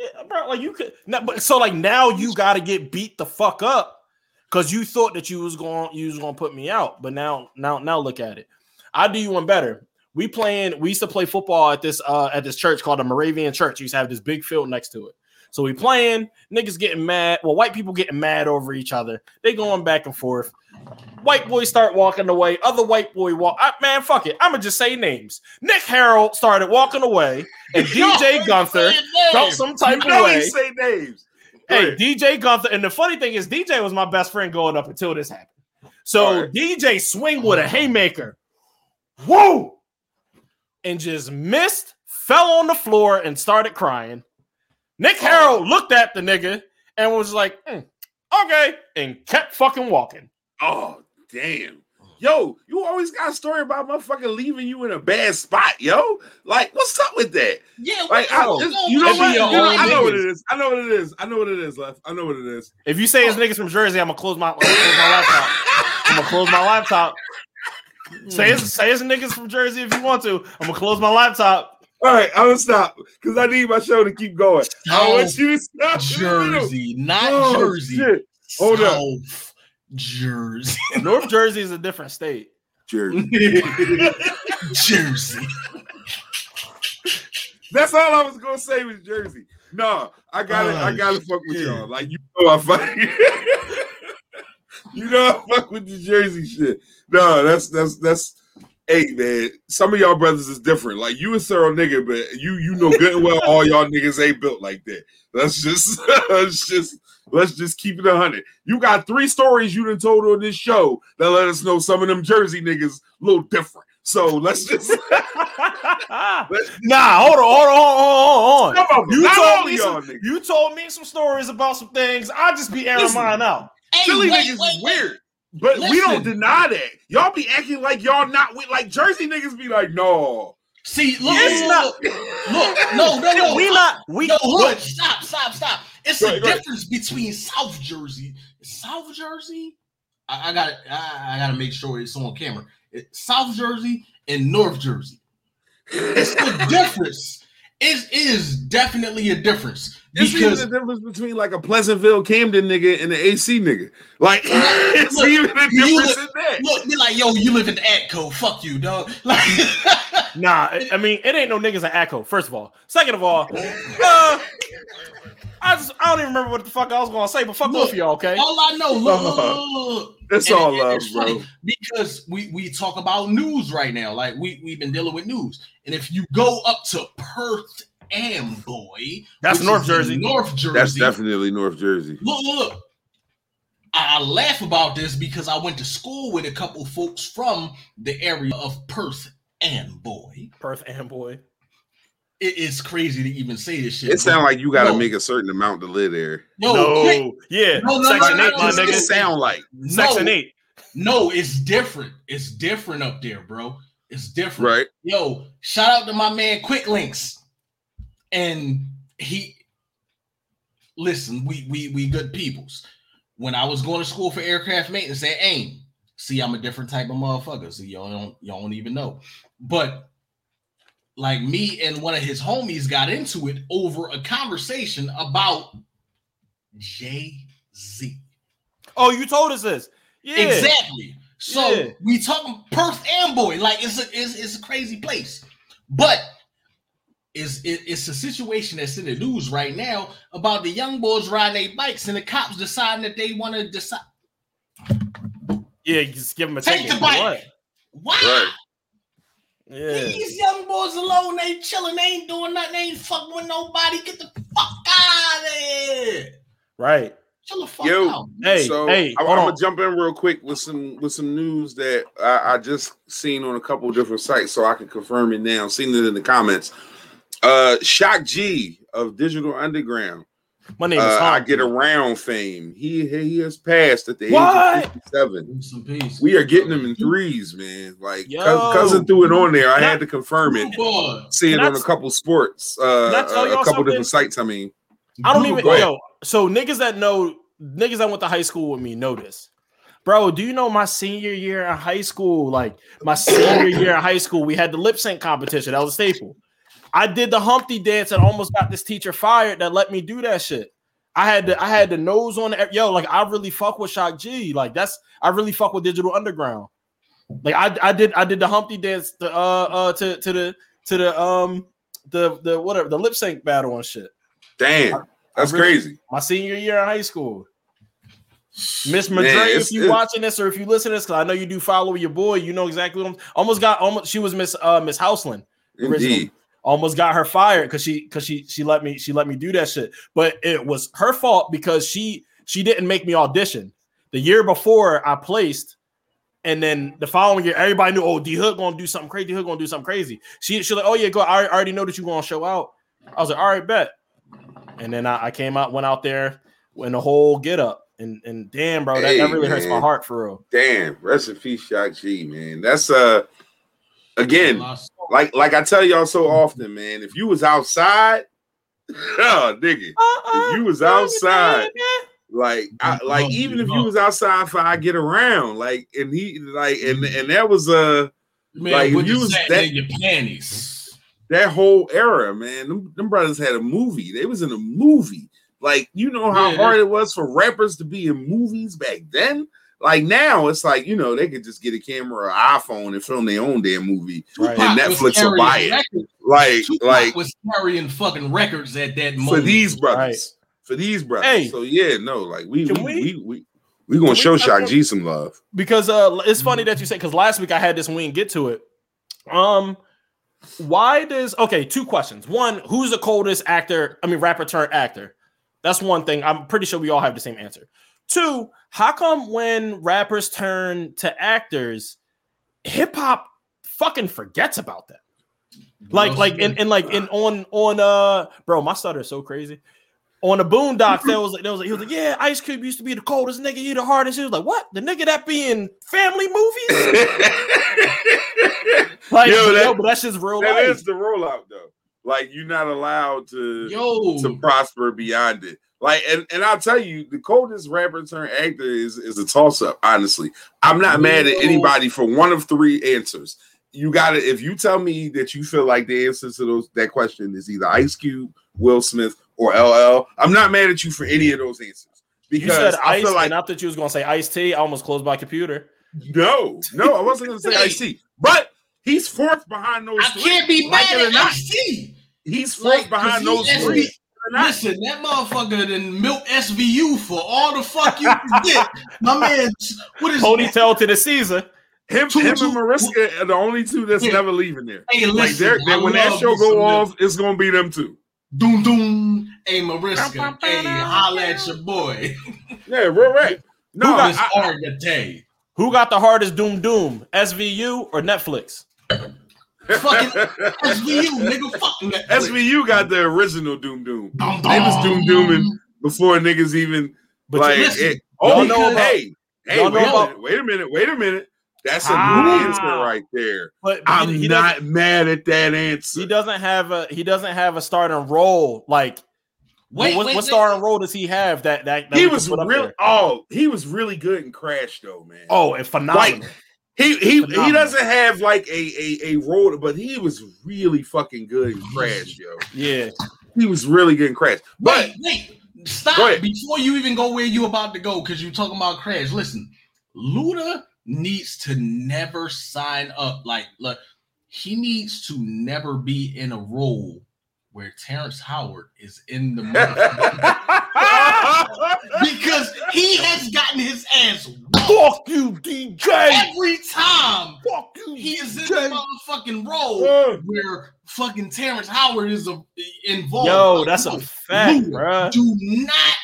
Yeah, bro, like you could no, but so like now you gotta get beat the fuck up because you thought that you was going you was gonna put me out, but now now now look at it. I do you one better. We playing, we used to play football at this uh at this church called the Moravian Church. We used to have this big field next to it. So we playing, niggas getting mad. Well, white people getting mad over each other. They going back and forth. White boys start walking away. Other white boy walk. I, man, fuck it. I'ma just say names. Nick Harold started walking away, and DJ Gunther felt some type you know of way. say names. Hey. DJ Gunther, and the funny thing is, DJ was my best friend going up until this happened. So right. DJ swing with a haymaker, whoa, and just missed, fell on the floor, and started crying. Nick Harold looked at the nigga and was like, "Hmm, "Okay," and kept fucking walking. Oh, damn. Yo, you always got a story about motherfucking leaving you in a bad spot, yo. Like, what's up with that? yeah, Like, what- I, what's it's- you know what? You know- I know what it is. I know what it is. I know what it is, Left. I know what it is. If you say it's niggas from Jersey, I'm gonna close my, I'm gonna close my laptop. I'm gonna close my laptop. Say it's, say it's niggas from Jersey if you want to. I'm gonna close my laptop. All right, I'm gonna stop because I need my show to keep going. I want you to stop. in the middle. Jersey, not Oh, Jersey. shit. Hold up. Jersey. North Jersey is a different state. Jersey. Jersey. That's all I was gonna say was Jersey. No, I gotta, I Oh, gotta fuck with y'all. Like you know, I fuck. you know, I fuck with the Jersey shit. No, that's that's that's. Hey man, some of y'all brothers is different. Like you a thorough nigga, but you you know good and well all y'all niggas ain't built like that. Let's just let's just let's just keep it a hundred. You got three stories you done told on this show that let us know some of them Jersey niggas a little different. So let's just nah, hold on, hold on, hold on, hold on. You told me some, you told me some stories about some things. I just be airing Listen. mine out. Hey, Philly wait, niggas wait, is wait. weird. But we don't deny that. Y'all be acting like y'all not with like Jersey niggas be like, no. See, look, It's look, not- look, look, no, no, no. we not we No, look, Stop, stop, stop. It's Go a ahead, go ahead. difference between South Jersey. South Jersey? I, I gotta I, I gotta make sure it's on camera. It, South Jersey and North Jersey. It's the difference. It is definitely a difference. It's even Because the difference between like a Pleasantville Camden nigga and an AC nigga. Like it's Look, even a you difference look- in that. look, be like, yo, you live in Atco. Fuck you, dog. Like nah. I- I mean, it ain't no niggas in Atco. First of all, second of all, uh, I just I don't even remember what the fuck I was gonna say, but fuck Look, both of y'all, okay? all I know, look, look, look, look, look. It's And- all and love, it's bro. because we we talk about news right now. Like we we've been dealing with news, and if you go up to Perth Amboy, That's North Jersey. North Jersey. That's definitely North Jersey. Look, look, look. I I laugh about this because I went to school with a couple folks from the area of Perth Amboy. Perth and boy. It is crazy to even say this shit. It sounds like you gotta No. make a certain amount to live there. no, no, yeah, No, no, Section no, Eight, no, my no, It nigga. sound like Section Eight. No, it's different. It's different up there, bro. It's different. right. Yo, shout out to my man Quick Links. And he listen, we we we good peoples. When I was going to school for aircraft maintenance at AIM, see, I'm a different type of motherfucker. So y'all don't y'all don't even know. But like me and one of his homies got into it over a conversation about Jay-Z. Oh, you told us this. Yeah. Exactly. So Yeah. we talking Perth Amboy, like it's a it's, it's a crazy place, but it's it, it's a situation that's in the news right now about the young boys riding their bikes and the cops deciding that they want to decide Yeah, just give them a Take ticket. the bike. What? why Right. Yeah. these young boys alone, they chilling, they ain't doing nothing, they ain't fucking with nobody. Get the fuck out of here. Right. Chill the fuck Yo, out. Hey, so hey, I, am hold gonna jump in real quick with some with some news that I, I just seen on a couple of different sites, so I can confirm it now. Seen it in the comments. Uh, Shock G of Digital Underground My name uh, is I get around fame. He he has passed at the age of 57. We are getting them in threes, man. Like Yo. cousin threw it on there. I had to confirm it. Boy. See it on a couple sports, uh, Can I tell a couple something? different sites. I mean, I don't even Go yo. So niggas that know niggas that went to high school with me know this. Bro, do you know my senior year in high school? Like my senior year in high school, we had the lip sync competition. That was a staple. I did the Humpty dance and almost got this teacher fired that let me do that shit. I had the I had the nose on the, yo, like I really fuck with Shock G. Like that's I really fuck with Digital Underground. Like I I did I did the Humpty dance to uh uh to to the to the um the the whatever the lip sync battle and shit. damn, that's I really- crazy. My senior year in high school. Miss Man, Madre, it's- if you watching this or if you listen to this, because I know you do follow your boy, you know exactly what I'm almost got almost she was Miss uh Miss Houseland. originally. Indeed. Almost got her fired because she because she she let me she let me do that shit. But it was her fault because she she didn't make me audition. The year before I placed, and then the following year, everybody knew, oh, D Hook gonna do something crazy. D Hood gonna do something crazy. She she like, oh yeah, go. I already know that you gonna show out. I was like, all right, bet. And then I, I came out, went out there in the whole get up, and and damn, bro, that, Hey, that really hurts my heart for real. Damn, rest in peace, Shock G, man. That's uh again, like like I tell y'all so often, man. If you was outside, oh nigga, if you was outside, like I, like even if you was outside for I get around, like and he like and and that was uh Man, Like, with you the was that- in your panties. that whole era, man. Them, them brothers had a movie. They was in a movie. Like you know how Yeah, hard it was for rappers to be in movies back then. Like now, it's like you know they could just get a camera or iPhone and film their own damn movie. Right. And Tupac Netflix will buy it. records. Like Tupac like was carrying fucking records at that moment for these brothers. For these brothers. Hey. so yeah, no, like we we, we- we we we gonna show touch Shock G some love. because uh it's funny that you say because last week I had this and we didn't get to it. Um why does okay, two questions. One, who's the coldest actor? I mean rapper turned actor. That's one thing. I'm pretty sure we all have the same answer. Two, how come when rappers turn to actors, hip hop fucking forgets about that? Like, like, and, and like, in on on uh, bro, my stutter is so crazy. On the Boondocks, there was like, there was like, he was like, yeah, Ice Cube used to be the coldest nigga, he the hardest. He was like, what? The nigga that be in family movies? Like, Yo, yo, but that's just real that life. is the rollout though. Like you're not allowed to Yo, to prosper beyond it. Like, and, and I'll tell you, the coldest rapper turned actor is, is a toss up, honestly. I'm not mad at anybody for one of three answers. You got it. If you tell me that you feel like the answer to those that question is either Ice Cube, Will Smith, or LL, I'm not mad at you for any of those answers. you Because said I Ice, feel like and I thought you was gonna say Ice T. I almost closed my computer. no, no, I wasn't gonna say Hey. Ice T, but he's fourth behind those I three. can't be Like mad it or at not. Ice-T. He's fourth Like, behind 'cause those he three. SB Listen, that motherfucker done milk SVU for all the fuck you can get. My man, what is Ponytail to the Caesar. Him, Two- him and Mariska are the only two that's Yeah. never leaving there. Hey, Like listen, they're, I they when that show go some off, it's gonna be them two. Doom doom. Hey Mariska. hey, holla at your boy. Yeah, real right. No, got- Miss I, Argate. Who got the hardest Doom Doom? SVU or Netflix? Fucking SVU, nigga. Fuck Netflix. SVU got the original Doom Doom Dum, They was Doom. Dooming before niggas even But like. listen, it, oh, y'all know about- hey, hey, y'all know wait, a about- minute, wait a minute, wait a minute. That's a Ah. good answer right there. But I'm he, he doesn't- mad at that answer. He doesn't have a he doesn't have a starting role. Like Wait, what, wait, what wait. starting role does he have that that, that He was put up real. Oh, he was really good in Crash, though, man. Oh, and phenomenal. He he he Phenomenal. doesn't have like a a a role, but he was really fucking good in Crash, yo. yeah. He was really good in Crash. But Wait, wait. Stop before you even go where you about to go because you're talking about Crash. Listen, Luda needs to never sign up. Like, look, he needs to never be in a role where Terrence Howard is in the movie because he has gotten his ass whooped Fuck you, DJ. every time Fuck you. he is in the motherfucking role Uh, where fucking Terrence Howard is uh, involved. Yo, Like, that's a fact, Luda, bruh. do not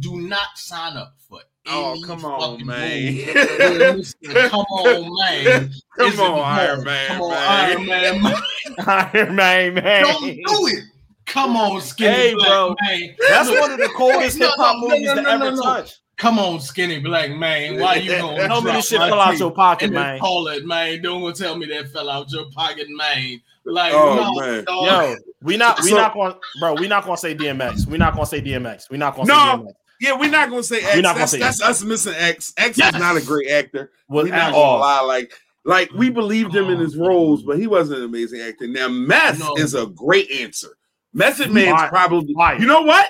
do not sign up for Oh, come on, fucking man. role where Mr. come on man Come is on, involved. Iron Man, come on man. Iron Man man. Iron Man, man. don't do it Come on, skinny Hey, black bro. man. That's one of the coolest hip hop no, movies no, to no, ever no, no. touch. Come on, skinny black man. Why you gonna Tell me this shit my fell out your pocket, in the man. toilet, man? Don't gonna tell me that fell out your pocket, man. Like, Oh, no, man. dog. Yo, we not we So- not gonna, bro. We not gonna say DMX. We not gonna say DMX. We not gonna No. say DMX. Yeah, we're not gonna say X. We're not gonna that's, say that's us missing X. X Yes. is not a great actor. Was We're not at gonna all. lie. Like, like we believed him in his roles, but he wasn't an amazing actor. Now, Meth No. is a great answer. Method Man's Fire. probably. Fire. You know what?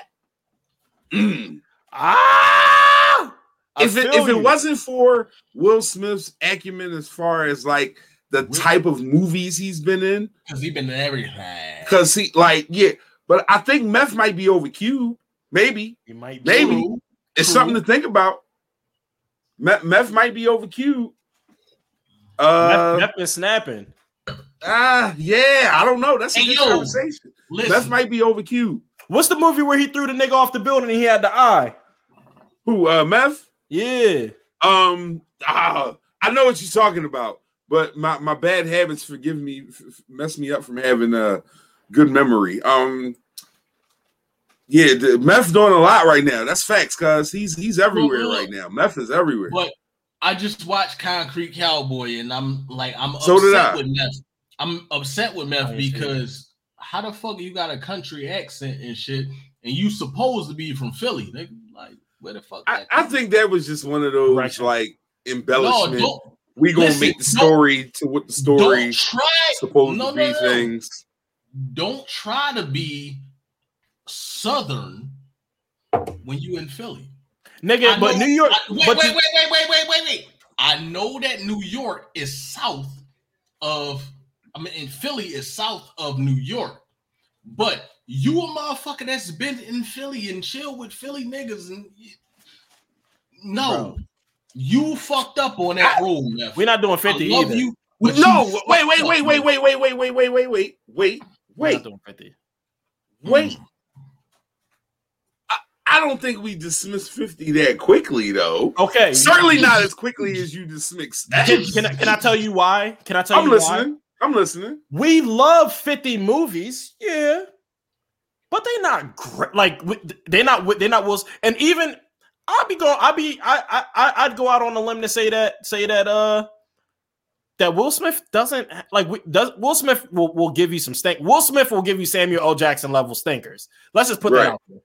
Mm. Ah, I if it feel if it wasn't for Will Smith's acumen as far as like the type of movies he's been in, Because he's been in everything. because he like yeah, but I think Meth might be over Cube. Maybe He might be. maybe True. it's True. something to think about. Meth, Meth might be over Cube. Uh, Meth, Meth been snapping. ah, yeah, I don't know. That's a Hey, good yo, conversation. Listen, Meth might be over Cube. What's the movie where he threw the nigga off the building and he had the eye? Who? Uh, Meth. Yeah. Um, ah, I know what you're talking about, but my, my bad habits forgive me, f- f- mess me up from having a good memory. Um, yeah, the meth doing a lot right now. That's facts, cause he's he's everywhere Well, right now. Meth is everywhere. But I just watched Concrete Cowboy, and I'm like, I'm So did I. upset with Meth. I'm upset with Meth ain't seen it. because how the fuck you got a country accent and shit, and you supposed to be from Philly? Nigga? Like, where the fuck? I, I think that was just one of those Correction. like from? no, embellishment. we gonna listen, make the story to what the story don't try. supposed no, to be no, no. things. Don't try to be Southern when you in Philly. Nigga, I but New York. I- wait, but wait, you- wait, wait, wait, wait, wait, wait. I know that New York is south of. I mean, in Philly is south of New York, but you a motherfucker that's been in Philly and chill with Philly niggas and no, Bro. you fucked up on that road, man. We're not doing I 50 love either. you. but No, you wait, fucked wait, wait, wait, wait, wait, wait, wait, wait, wait, wait, wait, not wait, doing 50. wait. I, don't think we dismiss 50 that quickly, though. Okay. Certainly not as quickly as you dismiss. Can, can, I, can I tell you why? Can I tell you why I'm you why? listening. I'm listening. We love 50 movies, yeah, but they're not great. Like they're not they're not Will's. And even I'll be going. I'll be. I I I- I'd go out on a limb to say that say that uh that Will Smith doesn't like. Does Will Smith will, will give you some stink? Will Smith will give you Samuel L. Jackson level stinkers. Let's just put Right. that out there.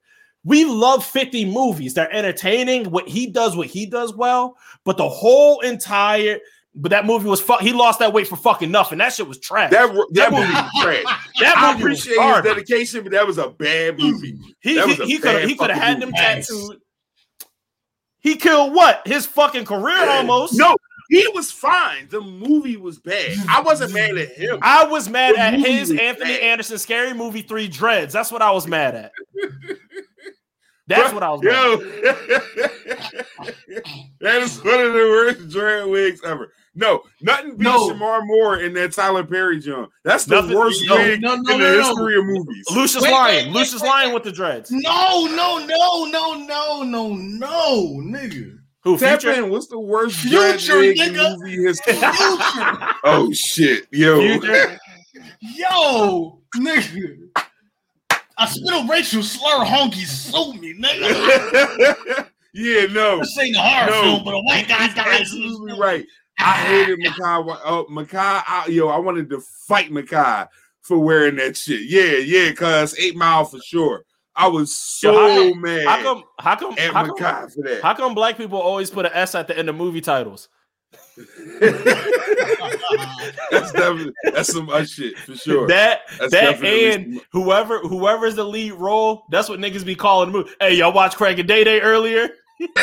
We love 50 movies. They're entertaining. What he does, what he does well, but the whole entire. But that movie was fuck. He lost that weight for fucking nothing. That shit was trash. That that That movie was trash. That I movie appreciate his dedication, but that was a bad movie. He he, could bad he could have had them tattooed. He killed what? His fucking career almost. No, he was fine. The movie was bad. I wasn't mad at him. I was mad The at his Anthony bad. Anderson scary movie Three Dreads. That's what I was mad at. That's what I was mad Yo, at. that is one of the worst dread wigs ever. No, nothing beats No. Shemar Moore in that Tyler Perry joint. That's the Nothing- worst no, wig no, no, in no, the no. history of movies. Lucious Wait, Lyon. wait, Lucious wait, Lyon with the dreads. No, no, no, no, no, no, no, nigga. Who Tap future? in. What's the worst dread Future, wig in nigga. movie history? Future. oh shit, yo. Future? Yo, nigga. I spit on Rachel slur honky sue me, nigga. yeah, no. This ain't a horror No. film, but a white guy He's dies. absolutely right. I hated Mekhi. Oh, Mekhi, I, yo, I wanted to fight Mekhi for wearing that shit. Yeah, yeah, cuz Eight Mile for sure. I was so Yo, how mad How come? How come? at How come, for that. how come black people always put an S at the end of movie titles? That's definitely that's some us shit for sure. That That's that and some- whoever whoever's the lead role, that's what niggas be calling the movie. Hey, y'all watch Craig and Day Day earlier?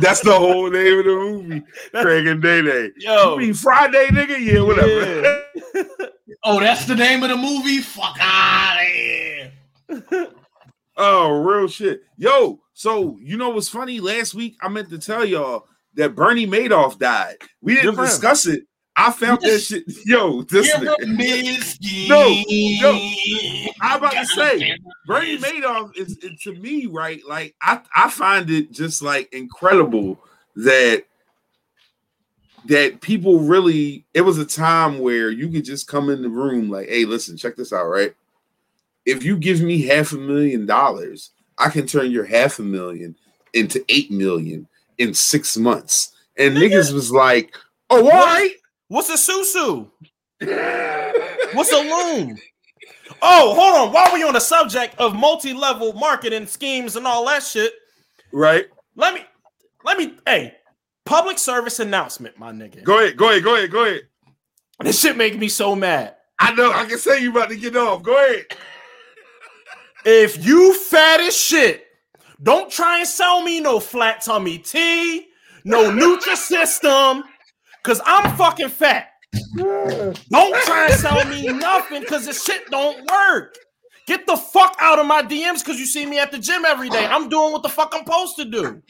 that's the whole name of the movie. Craig and Day Day. Yo, You mean Friday, nigga? Yeah, whatever. Oh, that's the name of the movie? Fuck out of here. Oh, real shit. Yo, so you know what's funny? Last week I meant to tell y'all that Bernie Madoff died. We didn't him. discuss it. I found that shit. Yo, this nigga. No, no. I'm about to say, Bernie Madoff is, is to me, right? Like I, I find it just like incredible that that people really it was a time where you could just come in the room like, hey, listen, check this out, right? if you give me half a million dollars, I can turn your half a million into eight million in six months. And niggas was like, oh, all right. What's a susu? What's a loom? Oh, hold on. While we on the subject of multi-level marketing schemes and all that shit, right? Let me, let me, hey, public service announcement, my nigga. Go ahead, go ahead, go ahead, go ahead. This shit make me so mad. I know. I can say you about to get off. Go ahead. If you fat as shit, don't try and sell me no flat tummy tea, no Nutrisystem, cause I'm fucking fat. Don't try and sell me nothing because this shit don't work. Get the fuck out of my DMs because you see me at the gym every day. I'm doing what the fuck I'm supposed to do.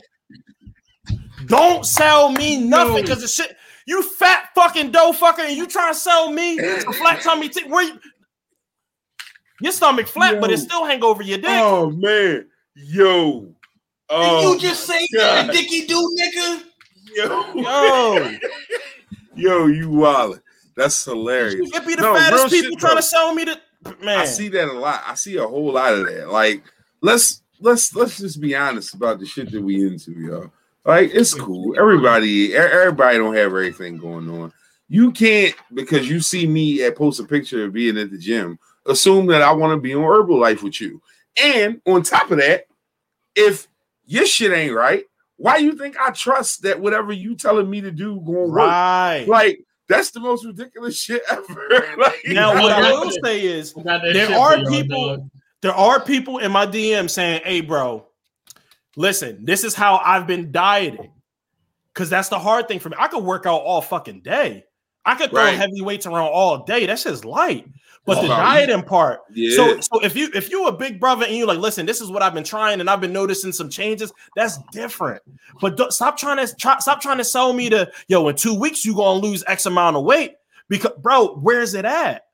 Don't sell me nothing because the shit. You fat fucking dough fucker, and you trying to sell me a flat tummy tea? Where you, your stomach flat, Yo. but it still hang over your dick. Oh man, yo. Oh, Did you oh just say that, God. Dicky do, nigga? yo, Yo, yo, you wildin'. That's hilarious. it be the No, real fattest shit, people trying to sell me the man. I see that a lot. I see a whole lot of that. Like, let's let's let's just be honest about the shit that we into, y'all. Like, it's cool. Everybody, everybody don't have everything going on. You can't because you see me at post a picture of being at the gym, assume that I want to be on Herbalife with you. And on top of that, if your shit ain't right, why you think I trust that whatever you telling me to do going work? right. Like, that's the most ridiculous shit ever. like, Now, what I got will say is There are people- dog. there are people in my DM saying, "Hey, bro, listen, this is how I've been dieting." Because that's the hard thing for me. I could work out all fucking day. I could throw Right. heavy weights around all day. That's just light. But the dieting part. yeah. So, so if you if you a big brother and you like, listen, this is what I've been trying and I've been noticing some changes. That's different. But don't, stop trying to try, stop trying to sell me to yo. In two weeks, you're gonna lose X amount of weight because, bro, where's it at?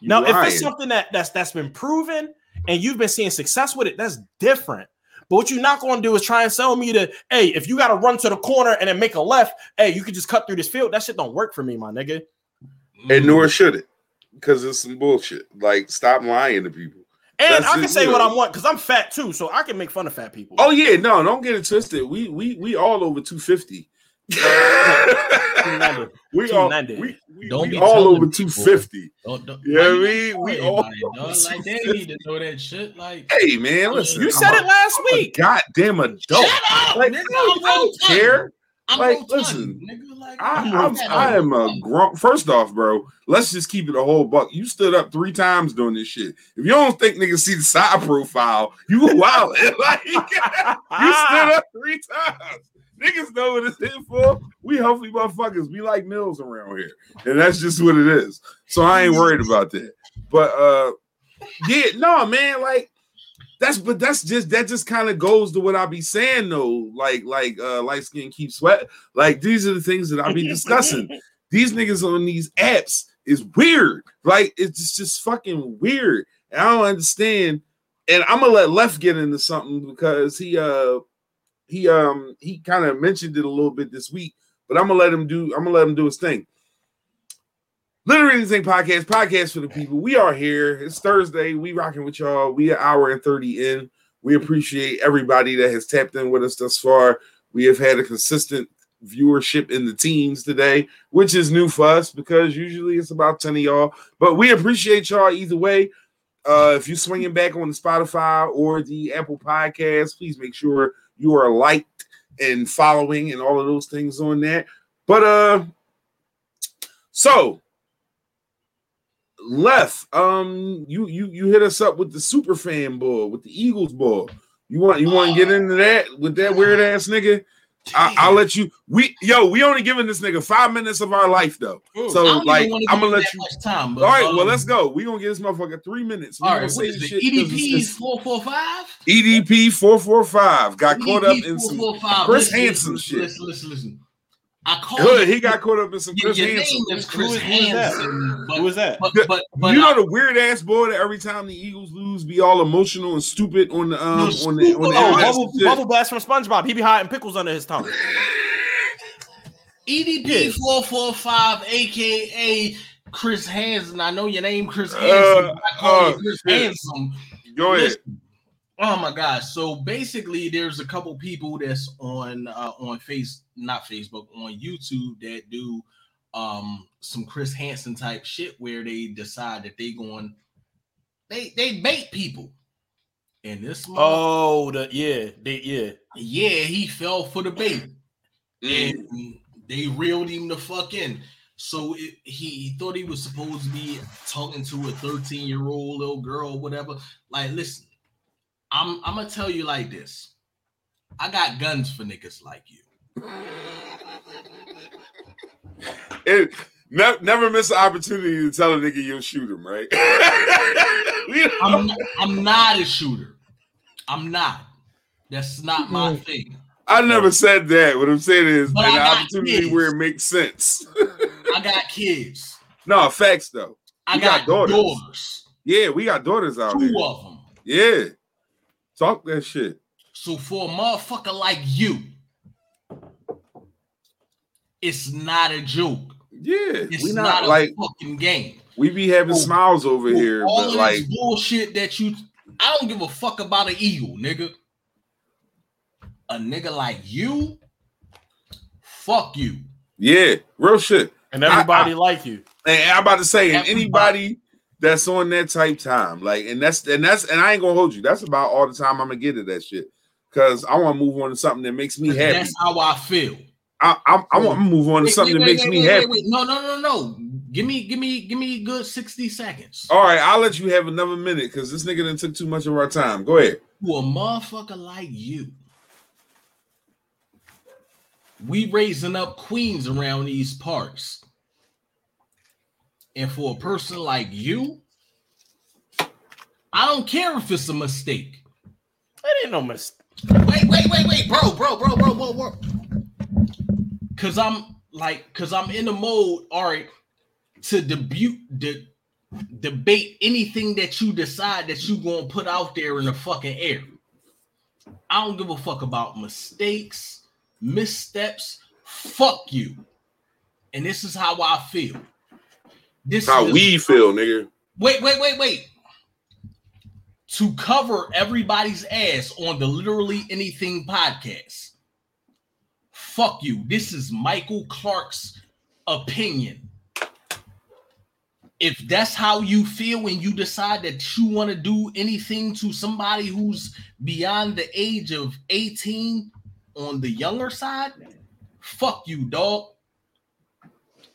You Now, if it's something that that's that's been proven and you've been seeing success with it, that's different. But what you're not going to do is try and sell me to, hey, if you got to run to the corner and then make a left, hey, you could just cut through this field. That shit don't work for me, my nigga. and nor should it because it's some bullshit. Like, stop lying to people. And That's I can it, say you what. I want because I'm fat too, so I can make fun of fat people. Oh yeah, no, don't get it twisted. We we we all over two fifty. we all we, we, Don't we be all over two fifty. Don't, don't, Yeah, why I mean, we all- Like they need to know that shit. Like Hey man, listen, you I'm said a- it last I'm a week. goddamn adult. shut up, Like, nigga. I I'm don't rotund. care. I'm Like, listen, nigga. Like I, I'm. I am a grown. First off, bro, let's just keep it a whole buck. You stood up three times doing this shit. If you don't think niggas see the side profile, you wild. like you stood up three times. Niggas know what it's here for. We healthy motherfuckers. We like meals around here, and that's just what it is. So I ain't worried about that. But uh, yeah, no, man, like that's but that's just that just kind of goes to what I be saying though. Like like uh, light skin keep sweat. Like these are the things that I be discussing. these niggas on these apps is weird. Like it's just, just fucking weird. And I don't understand. And I'm gonna let Left get into something because he uh he um he kind of mentioned it a little bit this week, but I'm gonna let him do I'm gonna let him do his thing. Literally anything podcast, podcast for the people. We are here. It's Thursday. We rocking with y'all. We an hour and 30 in. We appreciate everybody that has tapped in with us thus far. We have had a consistent viewership in the teens today, which is new for us because usually it's about 10 of y'all. But we appreciate y'all either way. Uh, if you're swinging back on the Spotify or the Apple Podcast, please make sure you are liked and following and all of those things on that. But uh, so left, um, you you you hit us up with the super fan ball with the Eagles ball. You want you want to get into that with that weird ass nigga? I, I'll let you. We yo, we only giving this nigga five minutes of our life though. Ooh, So, like, I'ma let you- time. But, All right, well um, let's go. We gonna give this motherfucker three minutes. We All gonna right, say what is this it? EDP is four four five. EDP four four five got caught up in some Chris Listen, Hansen listen, shit. Listen, listen, listen. I called Hood. you- He got caught up in some Chris your Hansen. name is Who Chris who is that? Hansen, but, Who is that? but, but, but you I- know the weird ass boy that every time the Eagles lose, be all emotional and stupid on the um No, on the on the. Oh, bubble, and bubble blast from SpongeBob. He be hiding pickles under his tongue. EDP Yeah. four four five, aka Chris Hansen. I know your name, Chris Hansen. Uh, I call uh, you Chris yeah. Handsome. Go ahead. Listen, oh my gosh! So basically, there's a couple people that's on uh, on face, not Facebook, on YouTube that do um some Chris Hansen type shit where they decide that they going they they bait people. And this oh the yeah they yeah yeah he fell for the bait mm. and they reeled him the fuck in. So it, he, he thought he was supposed to be talking to a 13 year old little girl, or whatever. Like, listen, I'm I'm gonna tell you like this. I got guns for niggas like you. It, never, never miss an opportunity to tell a nigga you'll shoot him, right? I'm, not, I'm not a shooter. I'm not. That's not my thing. I never said that. What I'm saying is but an opportunity kids. where it makes sense. I got kids. No, facts though. I got, got, daughters. daughters. Yeah, we got daughters out Two there. of them. Yeah. Talk that shit. So for a motherfucker like you, it's not a joke. Yeah, it's we not, not like fucking game. We be having so, smiles over here, but like bullshit that you. I don't give a fuck about an eagle, nigga. A nigga like you, fuck you. Yeah, real shit. And everybody I, I, like you. And I'm about to say, and anybody that's on that type time, like, and that's and that's and I ain't gonna hold you. That's about all the time I'm gonna get to that shit. Cause I want to move on to something that makes me happy. That's how I feel. I, I, I want to move on to something wait, that makes wait, me happy. No, no, no, no. Give me, give me, give me a good 60 seconds. All right, I'll let you have another minute because this nigga didn't took too much of our time. Go ahead. To a motherfucker like you, we raising up queens around these parts. And for a person like you, I don't care if it's a mistake. That ain't no mistake. Wait, wait, wait, wait, bro, bro, bro, bro, bro, bro. Cause I'm like, cause I'm in the mode, all right, to debut de- debate anything that you decide that you gonna put out there in the fucking air. I don't give a fuck about mistakes, missteps. Fuck you. And this is how I feel. This how is, we feel, nigga. Wait, wait, wait, wait. To cover everybody's ass on the literally anything podcast Fuck you. This is Michael Clark's opinion. If that's how you feel when you decide that you want to do anything to somebody who's beyond the age of 18 on the younger side, fuck you, dog.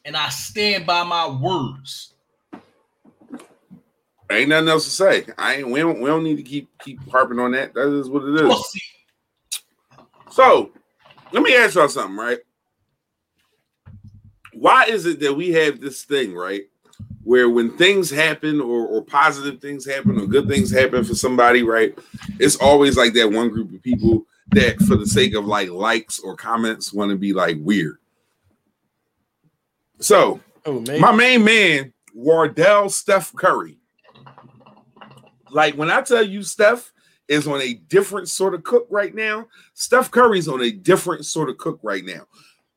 And I stand by my words. Ain't nothing else to say. I ain't we don't we don't need to keep keep harping on that. That is what it is. So let me ask y'all something, right? Why is it that we have this thing, right? Where when things happen or, or positive things happen or good things happen for somebody, right? It's always like that one group of people that for the sake of like likes or comments want to be like weird. So oh, my main man, Wardell Steph Curry. Like when I tell you Steph is on a different sort of cook right now. Steph Curry's on a different sort of cook right now.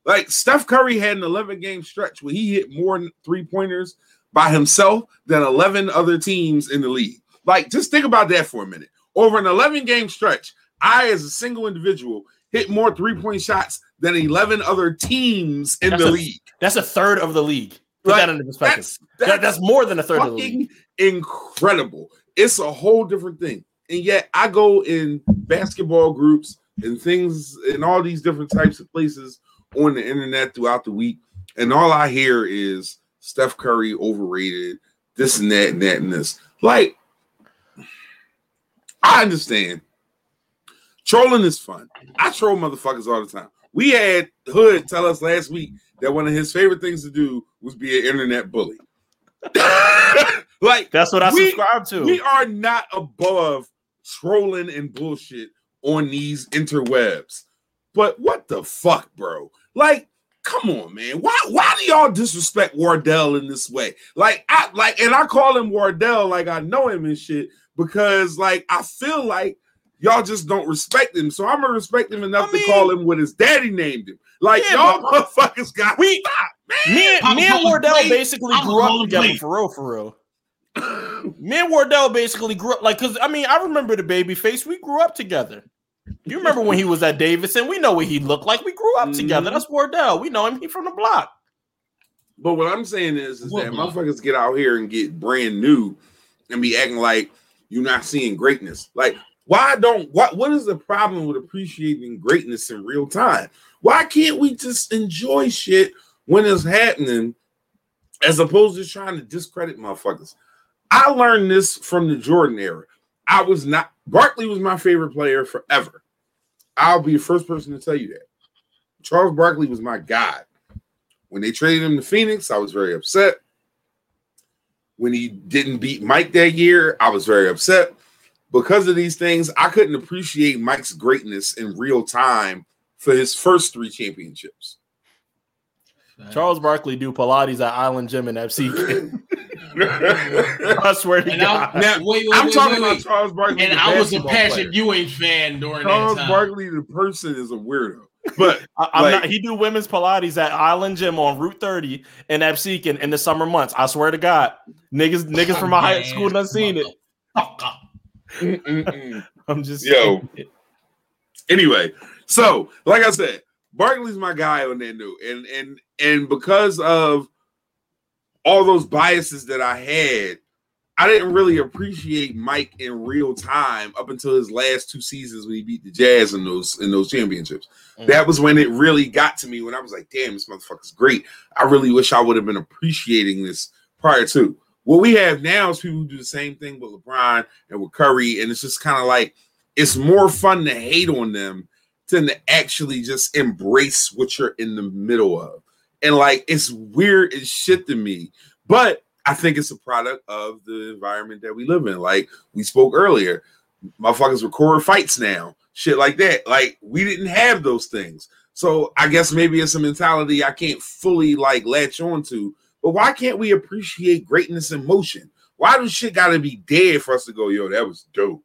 Like Steph Curry had an 11 game stretch where he hit more three pointers by himself than 11 other teams in the league. Like, just think about that for a minute. Over an 11 game stretch, I, as a single individual, hit more three point shots than 11 other teams in that's the a, league. That's a third of the league. Put like, that into perspective. That's, that's, that, that's more than a third of the league. Incredible. It's a whole different thing and yet I go in basketball groups and things in all these different types of places on the internet throughout the week, and all I hear is Steph Curry overrated, this and that and that and this. Like, I understand. Trolling is fun. I troll motherfuckers all the time. We had Hood tell us last week that one of his favorite things to do was be an internet bully. like that's what I we, subscribe to. We are not above trolling and bullshit on these interwebs. But what the fuck, bro? Like, come on, man. Why why do y'all disrespect Wardell in this way? Like, I like, and I call him Wardell like I know him and shit because like I feel like y'all just don't respect him. So I'm gonna respect him enough I mean, to call him what his daddy named him. Like yeah, y'all motherfuckers got we stop. Me, and- me and Wardell played. basically Papa grew up together played. for real, for real. Me and Wardell basically grew up like because I mean I remember the baby face. We grew up together. You remember when he was at Davidson? We know what he looked like. We grew up together. Mhm. That's Wardell. We know him. He from the block. But what I'm saying is, is What that block? motherfuckers get out here and get brand new and be acting like you're not seeing greatness. Like, why don't what what is the problem with appreciating greatness in real time? Why can't we just enjoy shit when it's happening as opposed to trying to discredit motherfuckers? I learned this from the Jordan era. I was not Barkley was my favorite player forever. I'll be the first person to tell you that. Charles Barkley was my god. When they traded him to Phoenix, I was very upset. When he didn't beat Mike that year, I was very upset. Because of these things, I couldn't appreciate Mike's greatness in real time for his first three championships. Charles Barkley do Pilates at Island Gym in FC. I swear to And God. I, Now, wait, wait, I'm wait, talking wait, about wait. Charles Barkley. And I was a basketball Patrick player. Ewing fan during Charles that time. Barkley, the person, is a weirdo. But I, am Like- not. He do women's Pilates at Island Gym on Route 30 in Absecon in the summer months. I swear to God, niggas, niggas from my high school done seen it. Mm-mm-mm. I'm just Yo. anyway, so like I said, Barkley's my guy on that note, and and and because of all those biases that I had, I didn't really appreciate Mike in real time up until his last two seasons when he beat the Jazz in those in those championships. Mm. That was when it really got to me when I was like, "Damn, this motherfucker's great." I really wish I would have been appreciating this prior to. What we have now is people who do the same thing with LeBron and with Curry, and it's just kind of like it's more fun to hate on them than to actually just embrace what you're in the middle of. And like it's weird as shit to me, but I think it's a product of the environment that we live in. Like we spoke earlier, motherfuckers record fights now, shit like that. Like we didn't have those things. So I guess maybe it's a mentality I can't fully like latch on to. But why can't we appreciate greatness in motion? Why does shit gotta be dead for us to go, yo, that was dope?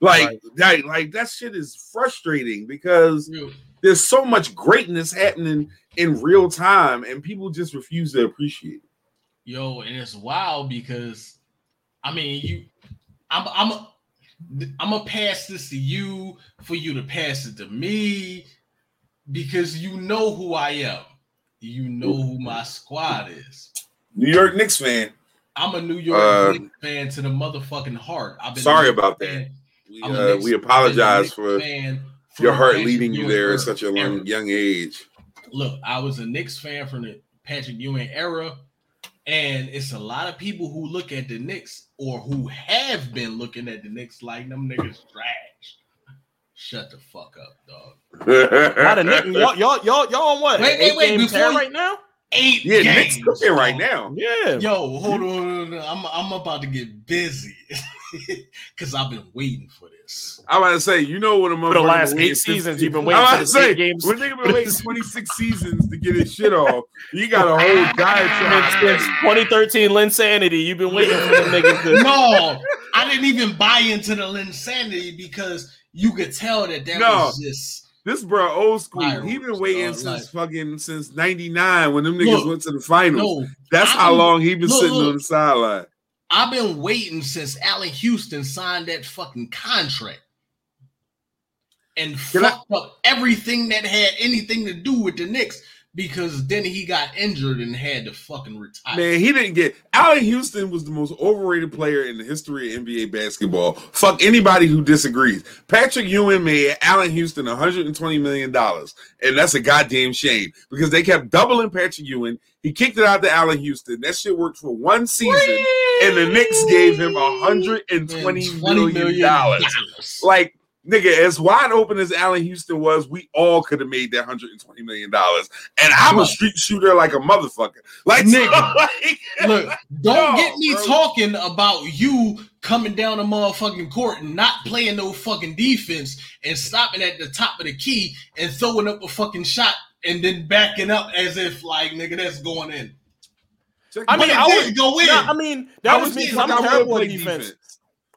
Like, Right. that, like that shit is frustrating because there's so much greatness happening in real time, and people just refuse to appreciate it. Yo, and it's wild because I mean you I'm I'm a, I'm gonna pass this to you for you to pass it to me because you know who I am. You know who my squad is. New York Knicks fan. I'm a New York Uh, Knicks fan to the motherfucking heart. I've been Sorry about that. We, uh, we I've been a apologize for for your heart leading you there at such a young, young age. look, I was a Knicks fan from the Patrick Ewing era, and it's a lot of people who look at the Knicks or who have been looking at the Knicks like them niggas trash. Shut the fuck up, dog. Not a Nick, y'all, y'all, y'all, y'all on what? Wait, wait, Eight wait, before right now? Eight yeah, games, Knicks cooking right now. Yeah. Yo, hold on, hold on. I'm I'm about to get busy because I've been waiting for this. I'm about to say, you know what a For the last eight seasons, you've been I'm waiting about for to say, eight games. when nigga been waiting 26 seasons to get his shit off, you got a whole diatribe. Since 2013, Linsanity, you've been waiting for the niggas to. No, I didn't even buy into the insanity because you could tell that that No. was just This bro old school. He been waiting since like- fucking since '99 when them niggas Look, went to the finals. no. That's I how been- long he been look, sitting look. on the sideline. I've been waiting since Allan Houston signed that fucking contract and Can I- fucked up everything that had anything to do with the Knicks because then he got injured and had to fucking retire. Man, he didn't get. Allan Houston was the most overrated player in the history of NBA basketball. Fuck anybody who disagrees. Patrick Ewing made Allan Houston 120 million dollars, and that's a goddamn shame because they kept doubling Patrick Ewing. He kicked it out to Allan Houston. That shit worked for one season, and the Knicks gave him 120 million dollars. Like, nigga, as wide open as Allan Houston was, we all could have made that hundred and twenty million dollars. And I'm a street shooter like a motherfucker. Like, Nigga. like- Look, don't No, get me bro. talking about you coming down the motherfucking court and not playing no fucking defense and stopping at the top of the key and throwing up a fucking shot and then backing up as if like nigga that's going in. I mean, I was, would did go in. No, I mean, that I was wish me the because fuck I'm I would terrible play at defense. defense.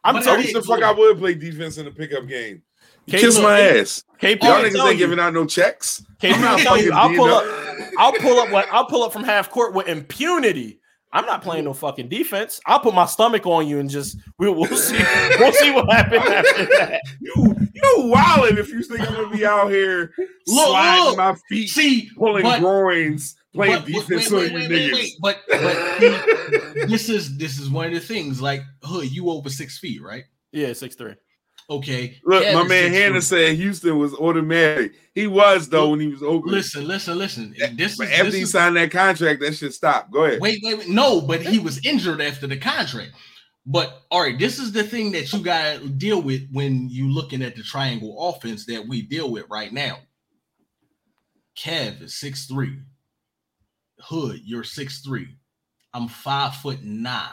I'm But I it the fuck I would play defense in the pickup game. Kiss look, my K- ass. KP Y'all will niggas tell ain't you. giving out no checks. KP I'm will not tell you. fucking I'll pull up. up. I'll pull up. What I'll pull up from half court with impunity. I'm not playing no fucking defense. I'll put my stomach on you and just we'll, we'll see. We'll see what happens after that. You you wildin' if you think I'm gonna be out here Look, sliding look. my feet, See, pulling but- groins, playing but- defense wait, on wait, you wait, niggas. wait, wait. But but this is this is one of the things. Like, hood, you over six feet, right? Yeah, six three. Okay. Look, Kev my man 6'3". Hannah said Houston was automatic. He was though when he was over. Listen, listen, listen. This but is, after this he is signed that contract, that should stop. Go ahead. Wait, wait, wait. No, but he was injured after the contract. But all right, this is the thing that you got to deal with when you looking at the triangle offense that we deal with right now. Kev is six three. Hood, you're six three. I'm five foot nine.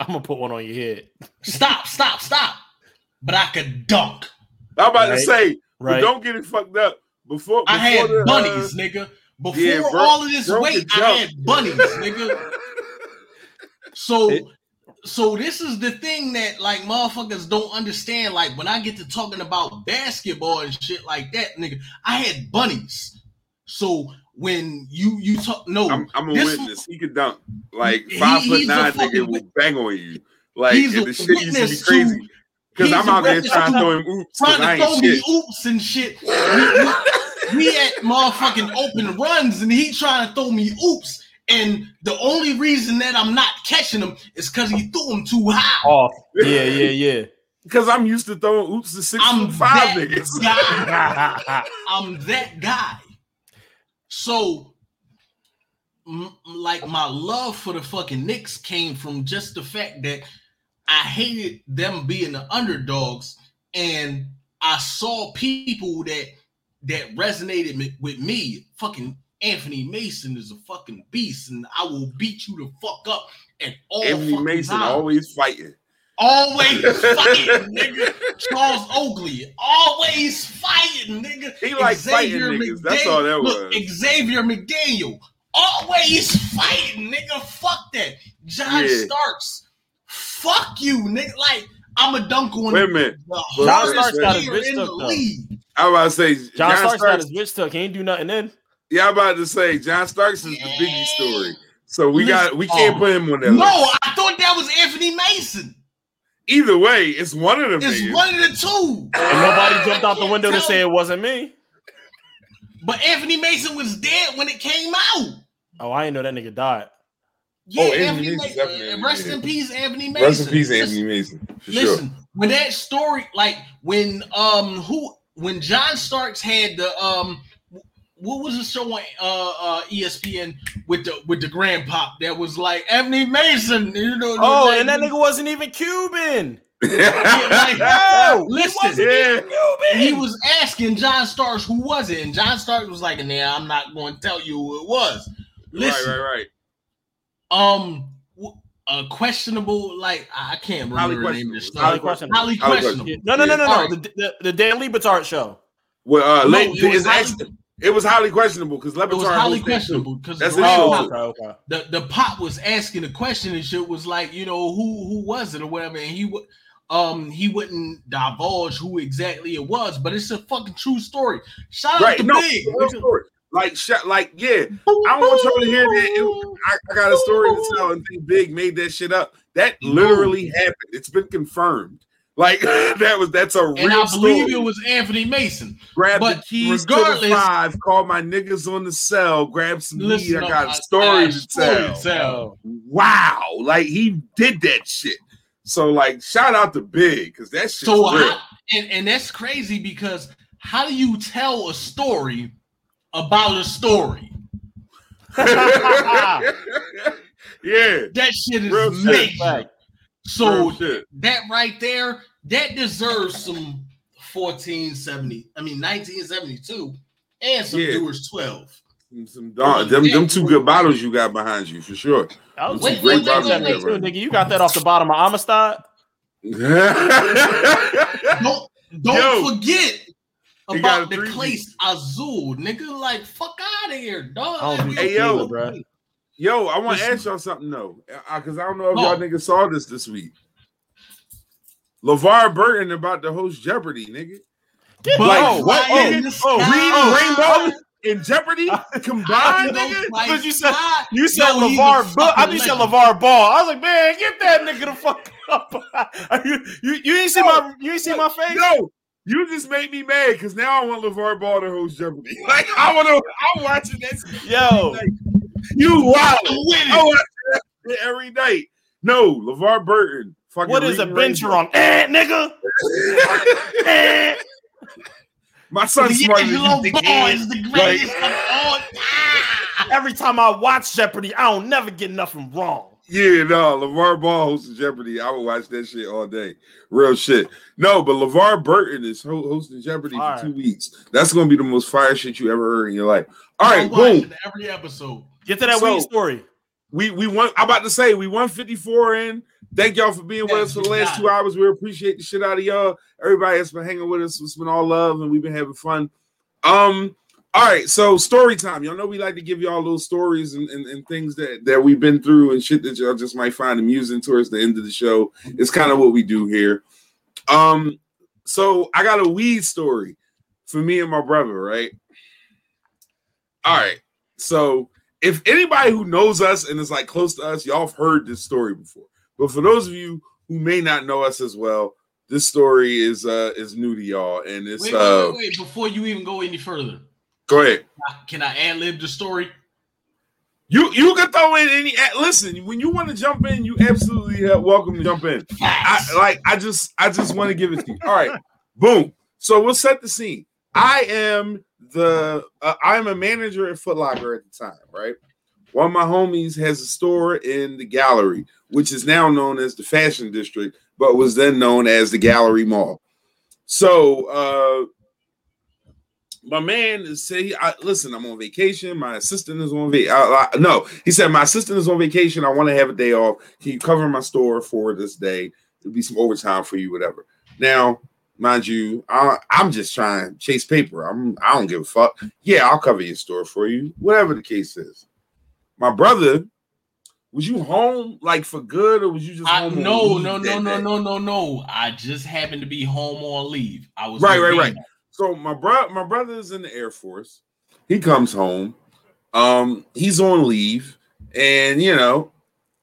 I'm gonna put one on your head. Stop, stop, stop. But I could dunk. I'm about to say, Right. don't get it fucked up. Before, I had before the, uh, bunnies, nigga. Before yeah, bro- all of this weight, I had bunnies, nigga. So, It- so this is the thing that like motherfuckers don't understand. Like when I get to talking about basketball and shit like that, nigga, I had bunnies. So when you you talk, no, I'm, I'm a this- witness. He could dunk. Like He- five foot nine fucking nigga will bang on you. Like He's and a the shit used to be crazy. Because I'm out there trying to to throw him oops because trying I to throw ain't me oops and shit. We, we, we at motherfucking open runs, and he trying to throw me oops. And the only reason that I'm not catching him is because he threw him too high. Off. Yeah, yeah, yeah. Because I'm used to throwing oops to 6 I'm five that niggas. guy. I'm that guy. So, m- like, my love for the fucking Knicks came from just the fact that I hated them being the underdogs, and I saw people that that resonated with me. Fucking Anthony Mason is a fucking beast, and I will beat you the fuck up at all. Anthony Mason times. always fighting. Always fighting, nigga. Charles Oakley, always fighting, nigga. He like fighting niggas. That's all that Look, was. Xavier McDaniel, always fighting, nigga. Fuck that. John Yeah. Starks, fuck you, nigga. Like I'm a dunk on Wait a minute. the John Starks got his player bitch took, though. I was about to say John, John, Starks, got Starks. his bitch tuck. He ain't do nothing then. Yeah, I'm about to say John Starks is the Biggie story. So we got we can't Oh. put him on that No, list. I thought that was Anthony Mason. Either way, it's one of them. It's niggas. one of the two. And nobody jumped out the window to say it wasn't me. But Anthony Mason was dead when it came out. Oh, I didn't know that nigga died. Yeah, Oh, Anthony Anthony Mason. definitely Rest in peace, Anthony Mason. Rest in peace, Anthony Mason. For Listen, sure. when that story, like when um who when John Starks had the um what was the show on uh, uh ESPN with the with the grandpop that was like Anthony Mason, you know? Oh, like, and that nigga wasn't even Cuban. like, Yo, listen, he wasn't Yeah. Cuban. he was asking John Starks who was it, and John Starks was like, "Nah, I'm not going to tell you who it was." Listen, right, right, right. um, w- uh, questionable, like I I can't remember the name of the questionable. show. Highly questionable. Highly Highly questionable. No, no, no, no, no. Alright. The, the, the Dan Le Batard show. Well, uh, No, Le- it was it's actually, it was highly questionable because It was highly hosted that too. questionable because That's the, his show, pop- too. Okay, okay. the the pop was asking the question and shit was like, you know, who who was it or whatever, and he would um he wouldn't divulge who exactly it was, but it's a fucking true story. Shout Right? out to No, Big. it's a real story. Like, sh- like, yeah. I don't want y'all to hear that. It- I, I got a story to tell and think Big made that shit up. That literally happened. It's been confirmed. Like that was that's a and real I believe story. it was Anthony Mason. grab the but keys to the five, call my niggas on the cell, grab some Listen, weed. I got I- a story I got a to tell. tell. Wow, like he did that shit. So like, shout out to Big because that shit's So real. how, and and that's crazy because how do you tell a story about a story? yeah, That shit is Real shit. major. Fact. So shit. that right there, that deserves some 1470. I mean 1972 and some Yeah. Doers 12. Some, some dog, them, them two good bottles you got behind you for sure. That was Wait, great wait, wait, bottles wait, wait. too, nigga. You got that off the bottom of Amistad? Don't don't Yo. forget about the Clase Azul, nigga. Like fuck out of here, dog. Like, Hey, yo. tequila, bruh. Yo, I want to ask y'all something though, uh, uh, because I don't know if Oh. y'all niggas saw this this week. LeVar Burton about to host Jeopardy, nigga. Like, oh, what? oh, in oh, sky. Green oh, Rainbow oh. and Jeopardy combined, nigga. like, Because you said- You said a LeVar, I think you said. LaVar Ball. I was like, man, get that nigga the fuck up. you, you, you ain't see my you ain't see my face? No, you just made me mad because now I want LaVar Ball to host Jeopardy. Like I want to, I'm watching this. Yo, You wild. I'm with I it. watch that every night. No, LeVar Burton. Fucking what is a reading bench Rainbow. Eh, nigga. Eh. My son's smarter than you D'Angelo think Ball he is. is the greatest of all time. Every time I watch Jeopardy, I don't never get nothing wrong. Yeah, no, LaVar Ball hosting Jeopardy. I would watch that shit all day. Real shit. No, but LeVar Burton is ho- hosting Jeopardy Fire. for two weeks. That's gonna be the most fire shit you ever heard in your life. All right, boom. every episode. Get to that So- weed story. We we won. I'm about to say we won 54 in. Thank y'all for being with us for the last two hours. We appreciate the shit out of y'all. Everybody that's been hanging with us. It's been all love and we've been having fun. Um, all right, so story time. Y'all know we like to give y'all little stories and, and, and things that, that we've been through and shit that y'all just might find amusing towards the end of the show. It's kind of what we do here. Um, so I got a weed story for me and my brother, right? All right. So if anybody who knows us and is like close to us, y'all have heard this story before. But for those of you who may not know us as well, this story is uh is new to y'all, and it's Wait, wait, uh wait, wait. Before you even go any further, go ahead. can I ad lib the story? You you can throw in any listen when you want to jump in, you absolutely welcome to jump in. I like I just I just want to give it to you. All right, boom. So we'll set the scene. I am the uh, I'm a manager at Foot Locker at the time, right? One of my homies has a store in the gallery, which is now known as the Fashion District, but was then known as the Gallery Mall. So uh my man is say, I, "Listen, I'm on vacation. My assistant is on vacation. No, he said my assistant is on vacation. I want to have a day off. Can you cover my store for this day? There'll be some overtime for you, whatever." Now, mind you, I, I'm just trying to chase paper. I'm I don't give a fuck. Yeah, I'll cover your store for you, whatever the case is. My brother, was you home like for good, or was you just I, no, no, that no, no, no, no, no. I just happened to be home on leave. I was Right, right, right. Dana. So my bro, my brother is in the Air Force. He comes home. Um, he's on leave, and you know,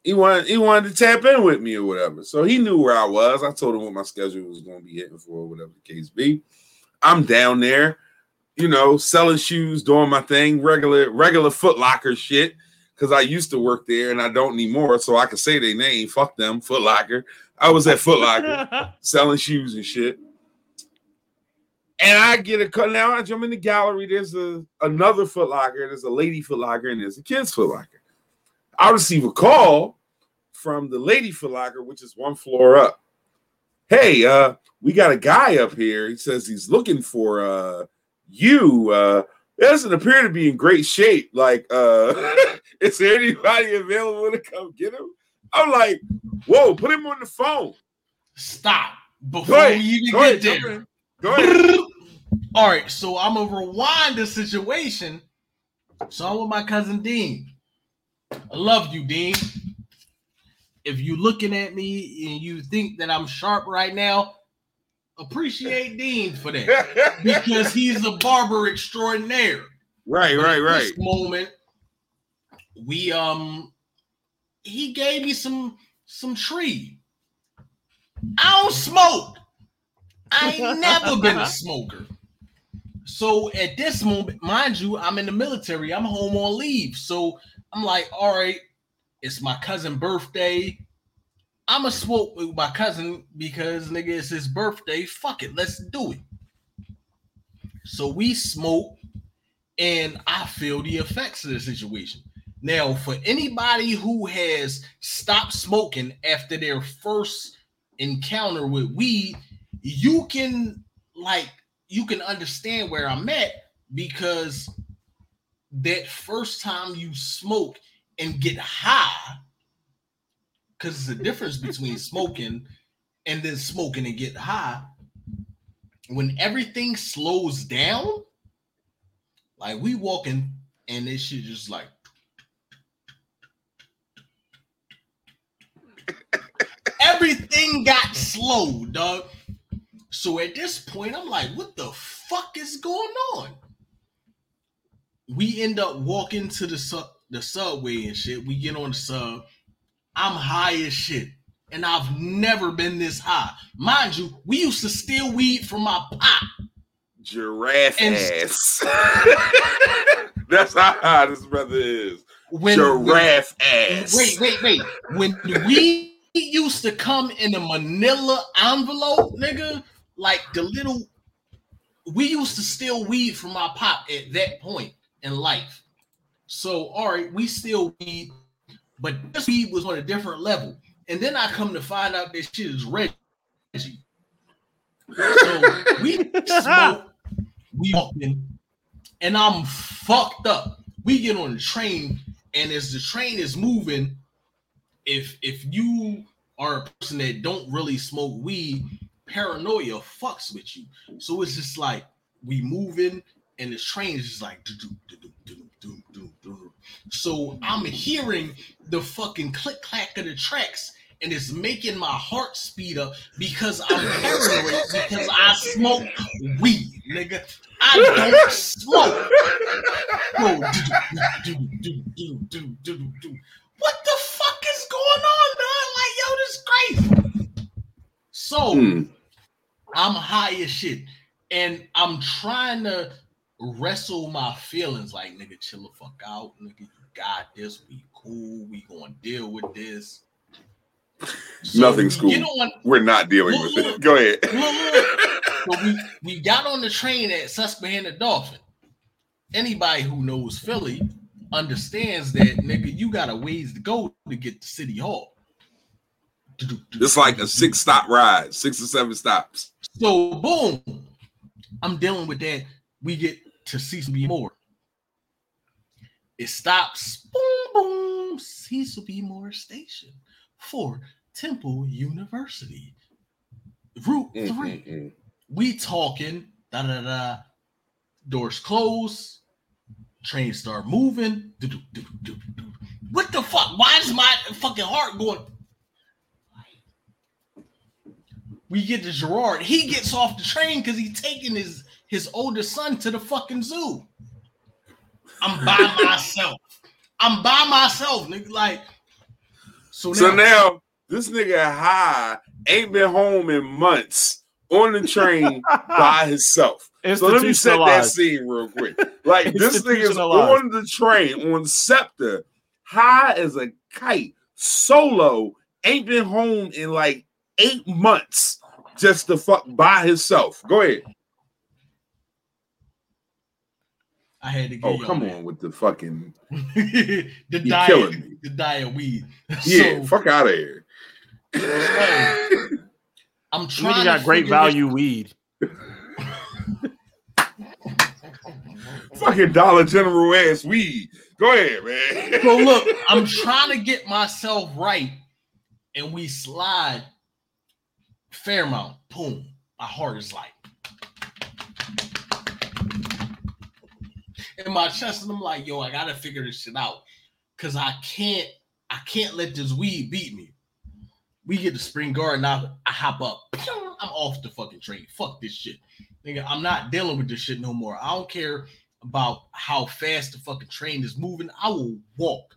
he wanted he wanted to tap in with me or whatever. So he knew where I was. I told him what my schedule was going to be hitting for, whatever the case be. I'm down there, you know, selling shoes, doing my thing, regular regular Foot Locker shit. Because I used to work there and I don't anymore, so I can say their name. Fuck them, Foot Locker. I was at Foot Locker selling shoes and shit. And I get a cut now. I jump in the gallery. There's a another Foot Locker. There's a lady Foot Locker, and there's a kids Foot Locker. I receive a call from the lady Foot Locker, which is one floor up. Hey, uh, we got a guy up here. He says he's looking for uh you. Uh, doesn't appear to be in great shape. Like, uh, is there anybody available to come get him? I'm like, whoa, put him on the phone. Stop before ahead. we even ahead, get jump there. Go ahead. All right, so I'm gonna rewind the situation. So I'm with my cousin Dean. I love you, Dean. If you looking at me and you think that I'm sharp right now, appreciate Dean for that because he's a barber extraordinaire. right, But right, right. This moment, we um, he gave me some some tree. I don't smoke. I ain't never been a smoker. So at this moment, mind you, I'm in the military. I'm home on leave. So I'm like, all right, it's my cousin' birthday. I'ma smoke with my cousin because nigga, it's his birthday. Fuck it, let's do it. So we smoke, and I feel the effects of the situation. Now, for anybody who has stopped smoking after their first encounter with weed, you can like you can understand where I'm at because that first time you smoke and get high, because it's a difference between smoking and then smoking and get high. When everything slows down, like we walking and this shit just like everything got slow, dog. So at this point, I'm like, what the fuck is going on? We end up walking to the sub the subway and shit. We get on the sub. I'm high as shit. And I've never been this high. Mind you, we used to steal weed from my pop. Giraffe and ass. That's how high this brother is. When, Giraffe when, ass. Wait, wait, wait. When we used to come in a manila envelope, nigga, like the little we used to steal weed from my pop at that point in life. So, all right, we still weed, but this weed was on a different level. And then I come to find out this shit is Reggie. So we smoke, we walking, and I'm fucked up. We get on the train, and as the train is moving, if if you are a person that don't really smoke weed, paranoia fucks with you. So it's just like we moving, and the train is just like. So I'm hearing the fucking click clack of the tracks, and it's making my heart speed up because I'm paranoid because I smoke weed, nigga. I don't smoke. Bro, what the fuck is going on, man? Like, yo, this crazy. So mm. I'm high as shit, and I'm trying to wrestle my feelings. Like, nigga, chill the fuck out, nigga. You got this. We cool. We gonna deal with this. So Nothing's cool. On, We're not dealing look, with look, it. Go ahead. Look, so we, we got on the train at Susquehanna-Dauphin. Anybody who knows Philly understands that, nigga, you got a ways to go to get to City Hall. It's like a six stop ride, six or seven stops. So boom, I'm dealing with that. We get to Cecil B. Moore. It stops. Boom, boom. Cecil B. Moore Station for Temple University. Route mm, 3 mm-hmm. We talking. Da da da. Doors close. Train start moving. What the fuck? Why is my fucking heart going? we get to Girard. He gets off the train because he's taking his his oldest son to the fucking zoo. I'm by myself. I'm by myself, nigga. Like so. Now, so now this nigga high ain't been home in months on the train by himself. So let me set that scene real quick. Like this nigga's on the train on SEPTA, high as a kite, solo, ain't been home in like eight months just to fuck by himself. Go ahead. I had to get. Oh, come on with the fucking. the diet, killing me. the diet weed. Yeah, so, fuck out of here. I'm trying. You got great value weed. fucking Dollar General ass weed. Go ahead, man. so look, I'm trying to get myself right, and we slide Fairmount, boom. My heart is like in my chest, and I'm like, yo, I gotta figure this shit out. Cause I can't, I can't let this weed beat me. We get to spring garden, I, I hop up. I'm off the fucking train. Fuck this shit. Nigga, I'm not dealing with this shit no more. I don't care about how fast the fucking train is moving. I will walk.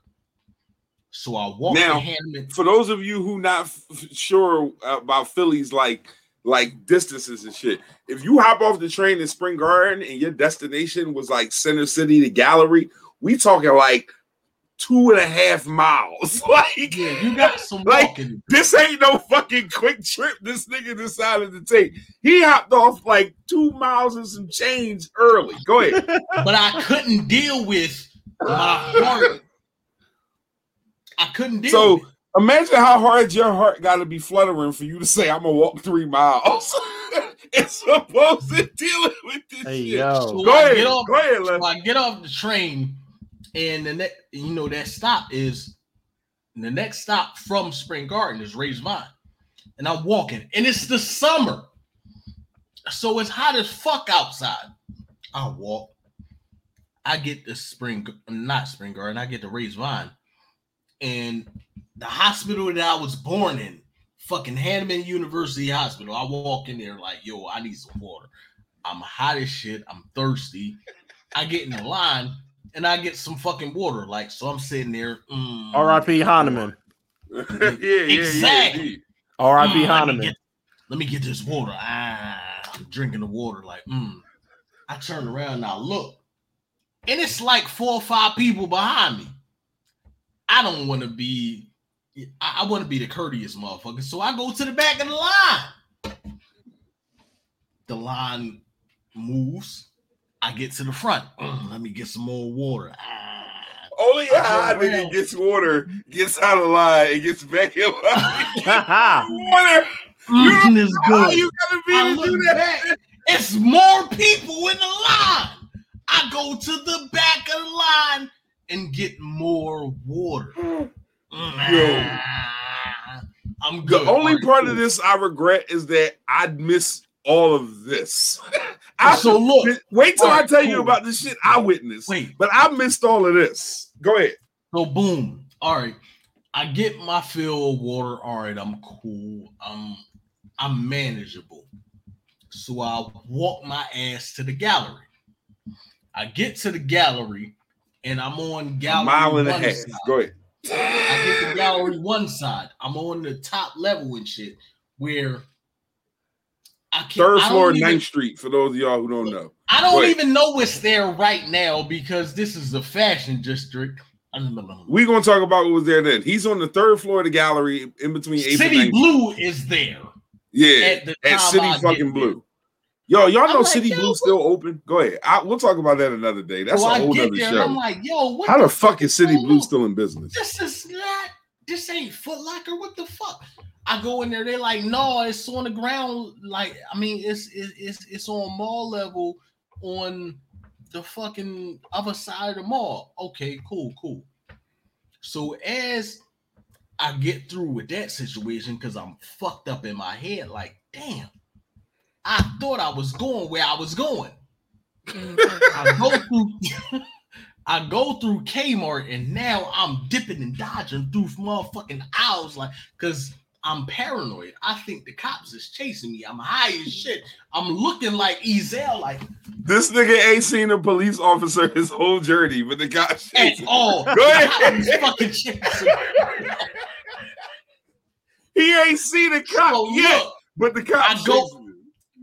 So I walk now, For those of you who not f- sure about Philly's like like distances and shit, if you hop off the train in Spring Garden and your destination was like Center City to Gallery, we talking like two and a half miles. like, yeah, you got some like, walking. This ain't no fucking quick trip. This nigga decided to take. He hopped off like two miles and some change early. Go ahead. but I couldn't deal with my heart I couldn't deal. So imagine how hard your heart got to be fluttering for you to say, "I'm gonna walk three miles." it's supposed to deal with this hey, shit. Yo. So go, ahead, off, go ahead. So I get off the train, and the next, you know, that stop is the next stop from Spring Garden is Race-Vine, and I'm walking, and it's the summer, so it's hot as fuck outside. I walk. I get the spring, not spring garden. I get the Race-Vine, and the hospital that I was born in fucking Hahnemann University Hospital. I walk in there like, yo, I need some water. I'm hot as shit. I'm thirsty. I get in the line and I get some fucking water. Like, so I'm sitting there. Mm, R.I.P. Hahnemann. yeah, yeah, Exactly. yeah. R.I.P. Mm, let, me get, let me get this water. Ah, I'm drinking the water. Like, mm. I turn around and I look, and it's like four or five people behind me. I don't want to be. I, I want to be the courteous motherfucker, so I go to the back of the line. The line moves. I get to the front. Mm, let me get some more water. Ah. Only a I high nigga gets water, gets out of line, and gets back in line. water. Mm, How good. you gotta be I to do that? back. It's more people in the line. I go to the back of the line and get more water. Mm, I'm good. The only part cool. of this I regret is that I'd miss all of this. I So look, wait till I alright, tell you about the shit I witnessed. wait. But I missed all of this. Go ahead. So boom. All right. I get my fill of water. All right, I'm cool. I'm I'm manageable. So I walk my ass to the gallery. I get to the gallery and I'm on A gallery mile and a half. side. Go ahead. I get the gallery one side. I'm on the top level and shit where I can't Third floor, 9th Street, for those of y'all who don't know. I don't even know what's there right now because this is the fashion district. We're gonna talk about what was there then. He's on the third floor of the gallery in between 8th and City 9th. Blue is there. Yeah, At the at City I fucking. Blue. Yo, y'all I'm know like, City yo, Blue still open? Go ahead. I, we'll talk about that another day. That's so a I whole get other there show. I'm like, yo, what How the fuck is City Blue still in business? This is not. This ain't Foot Locker. What the fuck? I go in there. They're like, no, it's on the ground. Like, I mean, it's it's it's, it's on mall level on the fucking other side of the mall. Okay, cool, cool. So as I get through with that situation, because I'm fucked up in my head, like, damn, I thought I was going where I was going. Mm-hmm. I go through I go through Kmart and now I'm dipping and dodging through motherfucking aisles like cause I'm paranoid. I think the cops is chasing me. I'm high as shit. I'm looking like Ezal like This nigga ain't seen a police officer his whole journey, but the guy at all. Go ahead. cops fucking chasing. He ain't seen a cop So yet, look, but the cop I go- chasing him.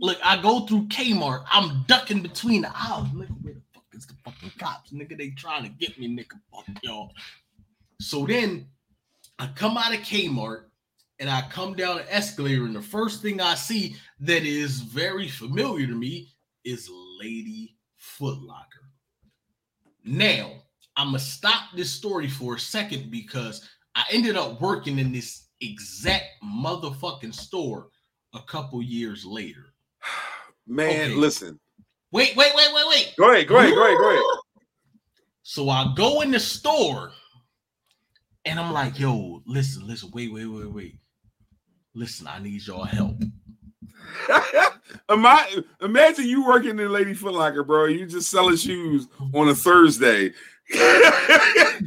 Look, I go through Kmart. I'm ducking between the aisles. Nigga, where the fuck is the fucking cops? Nigga, they trying to get me, nigga. Fuck y'all. So then I come out of Kmart and I come down an escalator, and the first thing I see that is very familiar to me is Lady Foot Locker. Now, I'm gonna stop this story for a second because I ended up working in this exact motherfucking store a couple years later. Man, Okay. listen. Wait, wait, wait, wait, wait. Go ahead, go ahead, go ahead, go ahead. So I go in the store and I'm like, yo, listen, listen, wait, wait, wait, wait. Listen, I need y'all help. Ima- Imagine you working in Lady Foot Locker, bro. You just selling shoes on a Thursday.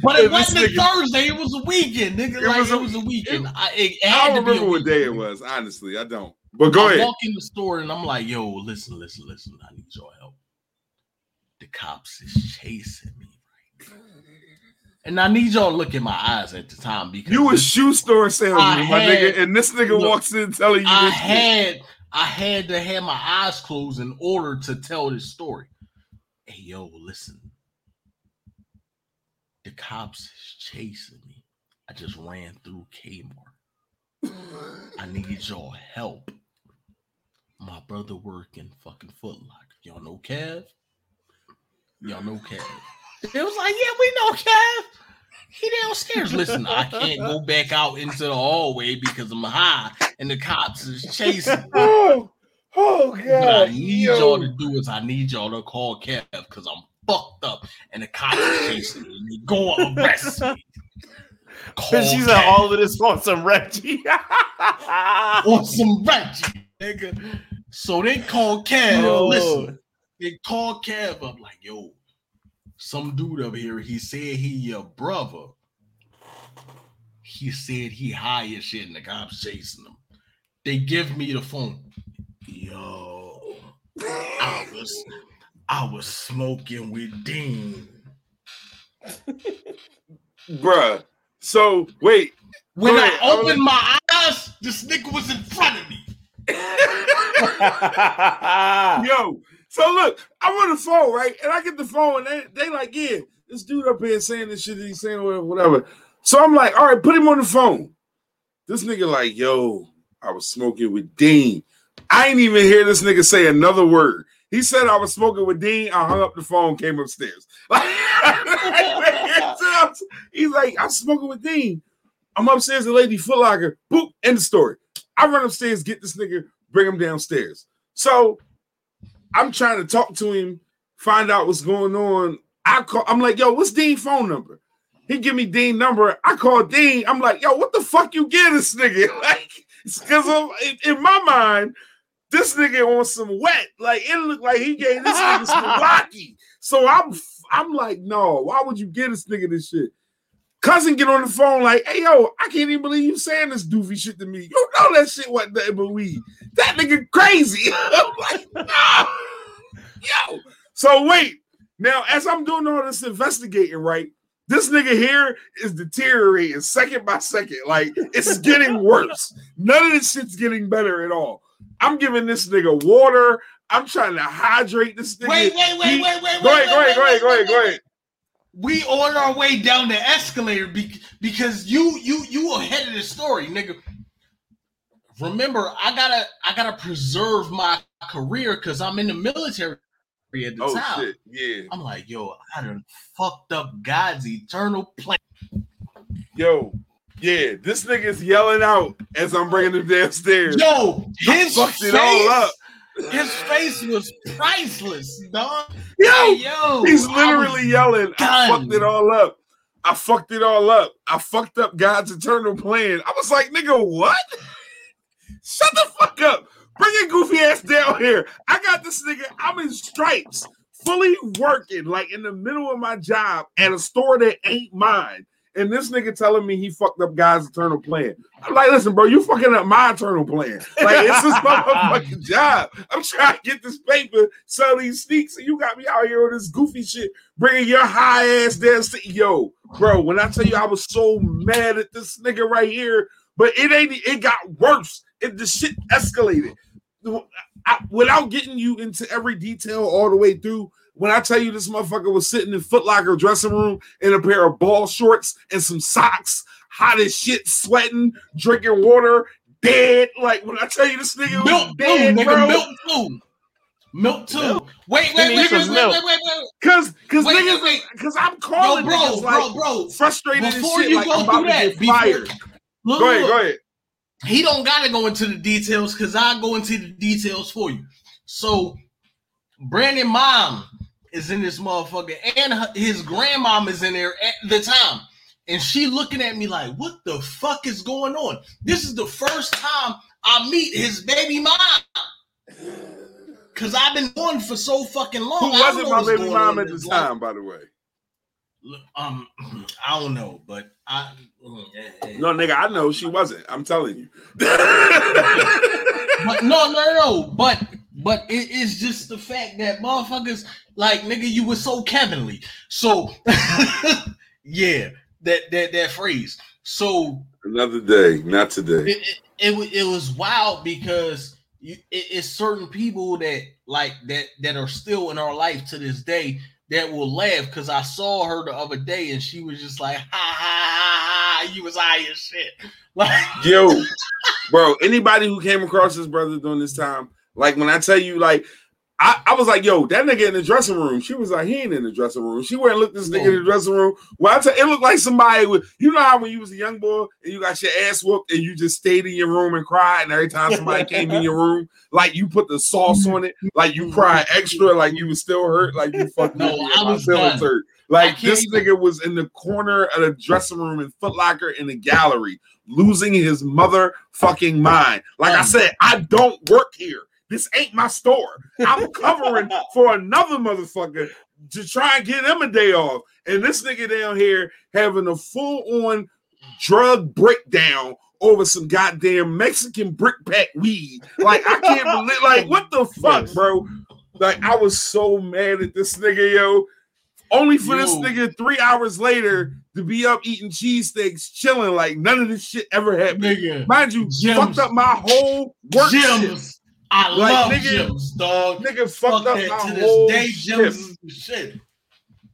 But it wasn't a nigga- Thursday, it was a weekend, nigga. It like was it a- was a weekend. it- I, it, it I don't to be a remember what day it was, honestly. I don't. But go I ahead. walk in the store and I'm like, yo, listen, listen, listen. I need your help. The cops is chasing me right now. And I need y'all to look in my eyes at the time because You a shoe store salesman, my had- nigga, and this nigga look, walks in telling you I this. shit. had I had to have my eyes closed in order to tell this story. Hey yo, listen. The cops is chasing me. I just ran through Kmart. I need your help. My brother work in fucking Foot Locker. Y'all know Kev? Y'all know Kev. It was like, yeah, we know Kev. He downstairs. Listen, I can't go back out into the hallway because I'm high and the cops is chasing. Oh, oh What I god. need yo. y'all to do is I need y'all to call Kev because I'm fucked up and the cops is chasing me. Go arrest me. Call She said all of this on some Reggie. on some Reggie, nigga. So they call Kev. Oh. Listen, they call Kev up like, yo, some dude up here. He said he your brother. He said he high as shit and the cops chasing him. They give me the phone. Yo, I was I was smoking with Dean. Bruh. So wait. When I ahead. opened my eyes, this nigga was in front of me. Yo, so look, I'm on the phone, right? And I get the phone, and they, they like, yeah, this dude up here saying this shit that he's saying, whatever, whatever. So I'm like, all right, put him on the phone. This nigga like, yo, I was smoking with Dean. I ain't even hear this nigga say another word. He said I was smoking with Dean. I hung up the phone, came upstairs. He's like, I'm smoking with Dean. I'm upstairs at Lady Foot Locker. Boop, end of story. I run upstairs, get this nigga, bring him downstairs. So I'm trying to talk to him, find out what's going on. I call, I'm like, yo, what's Dean's phone number? He give me Dean number. I call Dean. I'm like, yo, what the fuck you get this nigga? Like, because in, in my mind, this nigga on some wet. Like it looked like he gave this nigga some rocky. So I'm I'm like, no, why would you get this nigga this shit? Cousin get on the phone like, hey yo, I can't even believe you saying this doofy shit to me. You know that shit wasn't nothing but weed. That nigga crazy. I'm like, no. Yo. So wait. Now, as I'm doing all this investigating, right? This nigga here is deteriorating second by second. Like it's getting worse. None of this shit's getting better at all. I'm giving this nigga water. I'm trying to hydrate this nigga. Wait, wait, wait, He- wait, wait, Go wait, ahead, go wait, ahead, go wait, ahead, go wait, ahead, go ahead. We on our way down the escalator be- because you you you ahead of the story, nigga. Remember, I gotta I gotta preserve my career because I'm in the military at the Oh time. shit, yeah. I'm like, yo, I done fucked up God's eternal plan. Yo, yeah, this nigga's yelling out as I'm bringing him downstairs. Yo, his fucked face, it all up. His face was priceless, dog. Yo, yo, he's literally yelling, I fucked it all up. I fucked it all up. I fucked up God's eternal plan. I was like, nigga, what? Shut the fuck up. Bring your goofy ass down here. I got this nigga. I'm in stripes, fully working, like in the middle of my job at a store that ain't mine. And this nigga telling me he fucked up God's eternal plan. I'm like, listen, bro, you fucking up my eternal plan. Like, it's this motherfucking job. I'm trying to get this paper, sell these sneaks, and you got me out here on this goofy shit, bringing your high ass down. Yo, bro, when I tell you I was so mad at this nigga right here, but it ain't, it got worse. It the shit escalated. I, without getting you into every detail all the way through, when I tell you this motherfucker was sitting in Foot Locker dressing room in a pair of ball shorts and some socks, hot as shit, sweating, drinking water, dead. Like when I tell you this nigga milk was too, dead, nigga, bro. milk too, milk too. Milk. Wait, wait, wait, wait, wait, milk. wait, wait, wait. Cause cause Wait, niggas, wait, cause I'm Yo, calling bro, niggas bro, like bro. frustrated and Before shit. you Like go I'm through that, get before- fired. Look, Go ahead, go ahead. he don't gotta go into the details because I go into the details for you. So Brandon mom is in this motherfucker, and her- his grandmom is in there at the time. And she looking at me like, what the fuck is going on? This is the first time I meet his baby mom. Cause I've been on for so fucking long. Who wasn't my baby mom at the life. time, by the way? Um, I don't know, but I No, nigga, I know she wasn't. I'm telling you. but no, no, no. But but it is just the fact that motherfuckers like nigga, you were so Kevinly. So yeah, that that that phrase. So Another day, not today. it it, it, it was wild because you, it, it's certain people that like that that are still in our life to this day that will laugh because I saw her the other day and she was just like ha ha ha ha you was high as shit like Yo, bro, anybody who came across this brother during this time, like when I tell you, like, I, I was like, yo, that nigga in the dressing room. She was like, he ain't in the dressing room. She went and looked this nigga in the dressing room. Well, I tell it looked like somebody with, you know how when you was a young boy and you got your ass whooped and you just stayed in your room and cried, and every time somebody came in your room, like you put the sauce on it, like you cried extra, like you was still hurt, like you fucking No, I was feelings hurt. Like this nigga was in the corner of the dressing room in Foot Locker in the gallery, losing his motherfucking mind. Like I Um. said, I don't work here. This ain't my store. I'm covering for another motherfucker to try and get him a day off. And this nigga down here having a full on drug breakdown over some goddamn Mexican brick pack weed. Like I can't believe, like what the fuck, bro? Like I was so mad at this nigga, yo. Only for this nigga three hours later to be up eating cheesesteaks, chilling like none of this shit ever happened. Nigga. Mind you, Gyms. fucked up my whole work shift. Gyms. I Like, love nigga- gyms, dog. Nigga Fuck fucked up that. my To whole this day, gyms shift. is the shit.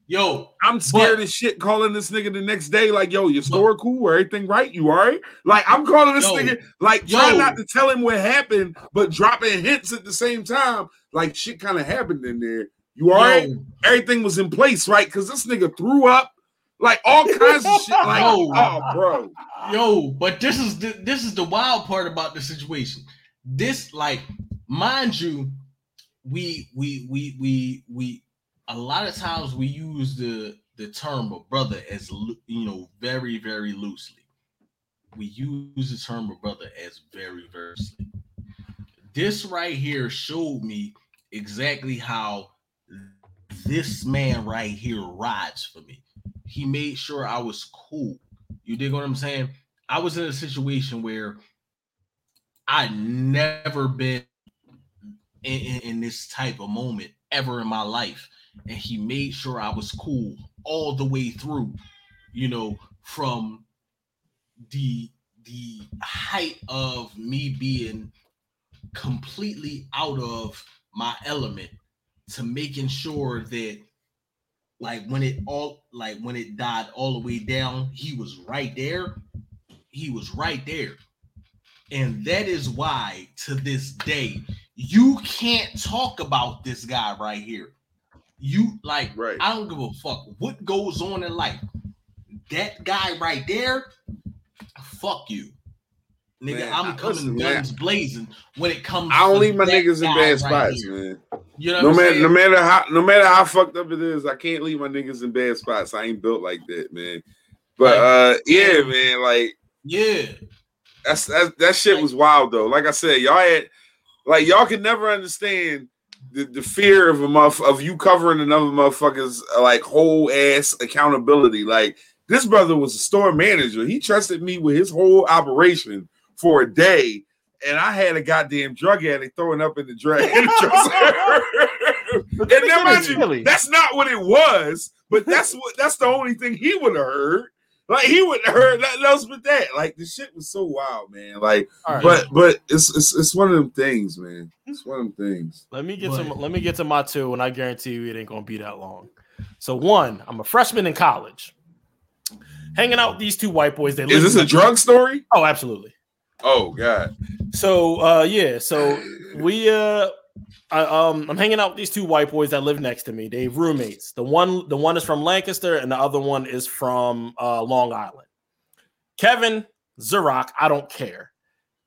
Yo, I'm scared But- as shit calling this nigga the next day, like, yo, your store cool, or everything right? You all right? Like, I'm calling this Yo. nigga, like, Yo. trying not to tell him what happened, but dropping hints at the same time. Like, shit kind of happened in there. You all right? yo, Everything was in place, right? Because this nigga threw up, like, all kinds of shit. Like, Yo. oh, bro. Yo, but this is the this is the wild part about the situation. This, like, mind you, we we we we we a lot of times we use the the term of brother as you know very very loosely. We use the term of brother as very very loosely. This right here showed me exactly how this man right here rides for me. He made sure I was cool. You dig what I'm saying? I was in a situation where I never been in, in, in this type of moment ever in my life. And he made sure I was cool all the way through, you know, from the the height of me being completely out of my element to making sure that like when it all like when it died all the way down he was right there he was right there and that is why to this day you can't talk about this guy right here you like Right. i don't give a fuck what goes on in life that guy right there fuck you nigga Man, i'm coming listen, man. guns blazing when it comes I don't leave my niggas in bad spots, here. man. you know No matter, saying? no matter how, no matter how fucked up it is, I can't leave my niggas in bad spots. I ain't built like that, man. But uh, yeah, man, like yeah That's that, that shit was wild though. Like I said, y'all had like y'all can never understand the, the fear of a muff of you covering another motherfucker's like whole ass accountability. Like this brother was a store manager. He trusted me with his whole operation for a day, and I had a goddamn drug addict throwing up in the drag. and then mind you, Really? that's not what it was, but that's what that's the only thing he would have heard. Like he wouldn't have heard nothing else but that. Like the shit was so wild, man. Like, right. but but it's, it's it's one of them things, man. It's one of them things. Let me get But- to let me get to my two, and I guarantee you it ain't gonna be that long. So one, I'm a freshman in college, hanging out with these two white boys. They Is this a drug story? Oh, absolutely. Oh God. So uh yeah, so we uh I, um I'm hanging out with these two white boys that live next to me. They roommates. The one the one is from Lancaster and the other one is from uh Long Island. Kevin Zurach, I don't care.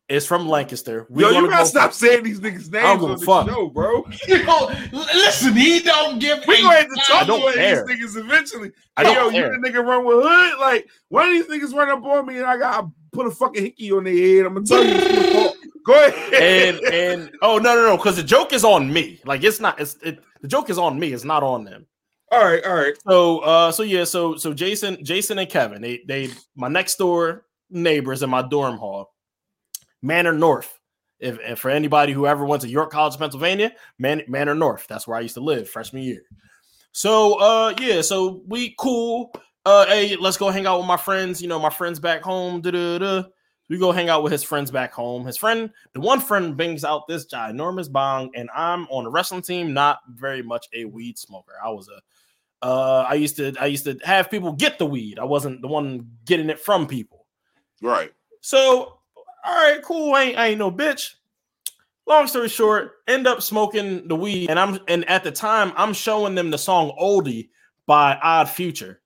Is from Lancaster. We Yo, you gotta go- stop saying these niggas' names give a on the fuck. show, bro. You know, listen, he don't give. We a gonna have to talk don't to one care. these niggas eventually. I Hey, don't yo, care. you the nigga run with hood? Like one of these niggas run up on me and I gotta put a fucking hickey on their head. I'm gonna tell you. It's my fault. Go ahead. and and oh no no no because the joke is on me. Like it's not it's it, the joke is on me. It's not on them. all right, all right. So uh so yeah so so Jason Jason and Kevin they they my next door neighbors in my dorm hall, Manor North. If, if for anybody who ever went to York College, Pennsylvania, Man, Manor North. That's where I used to live freshman year. So uh yeah, so we cool. Uh hey, let's go hang out with my friends. You know, my friends back home. Da-da-da. We go hang out with his friends back home. His friend, the one friend brings out this ginormous bong, and I'm on a wrestling team, not very much a weed smoker. I was a uh I used to I used to have people get the weed. I wasn't the one getting it from people. Right. So, all right, cool. I ain't, I ain't no bitch. Long story short, end up smoking the weed, and I'm and at the time I'm showing them the song "Oldie" by Odd Future.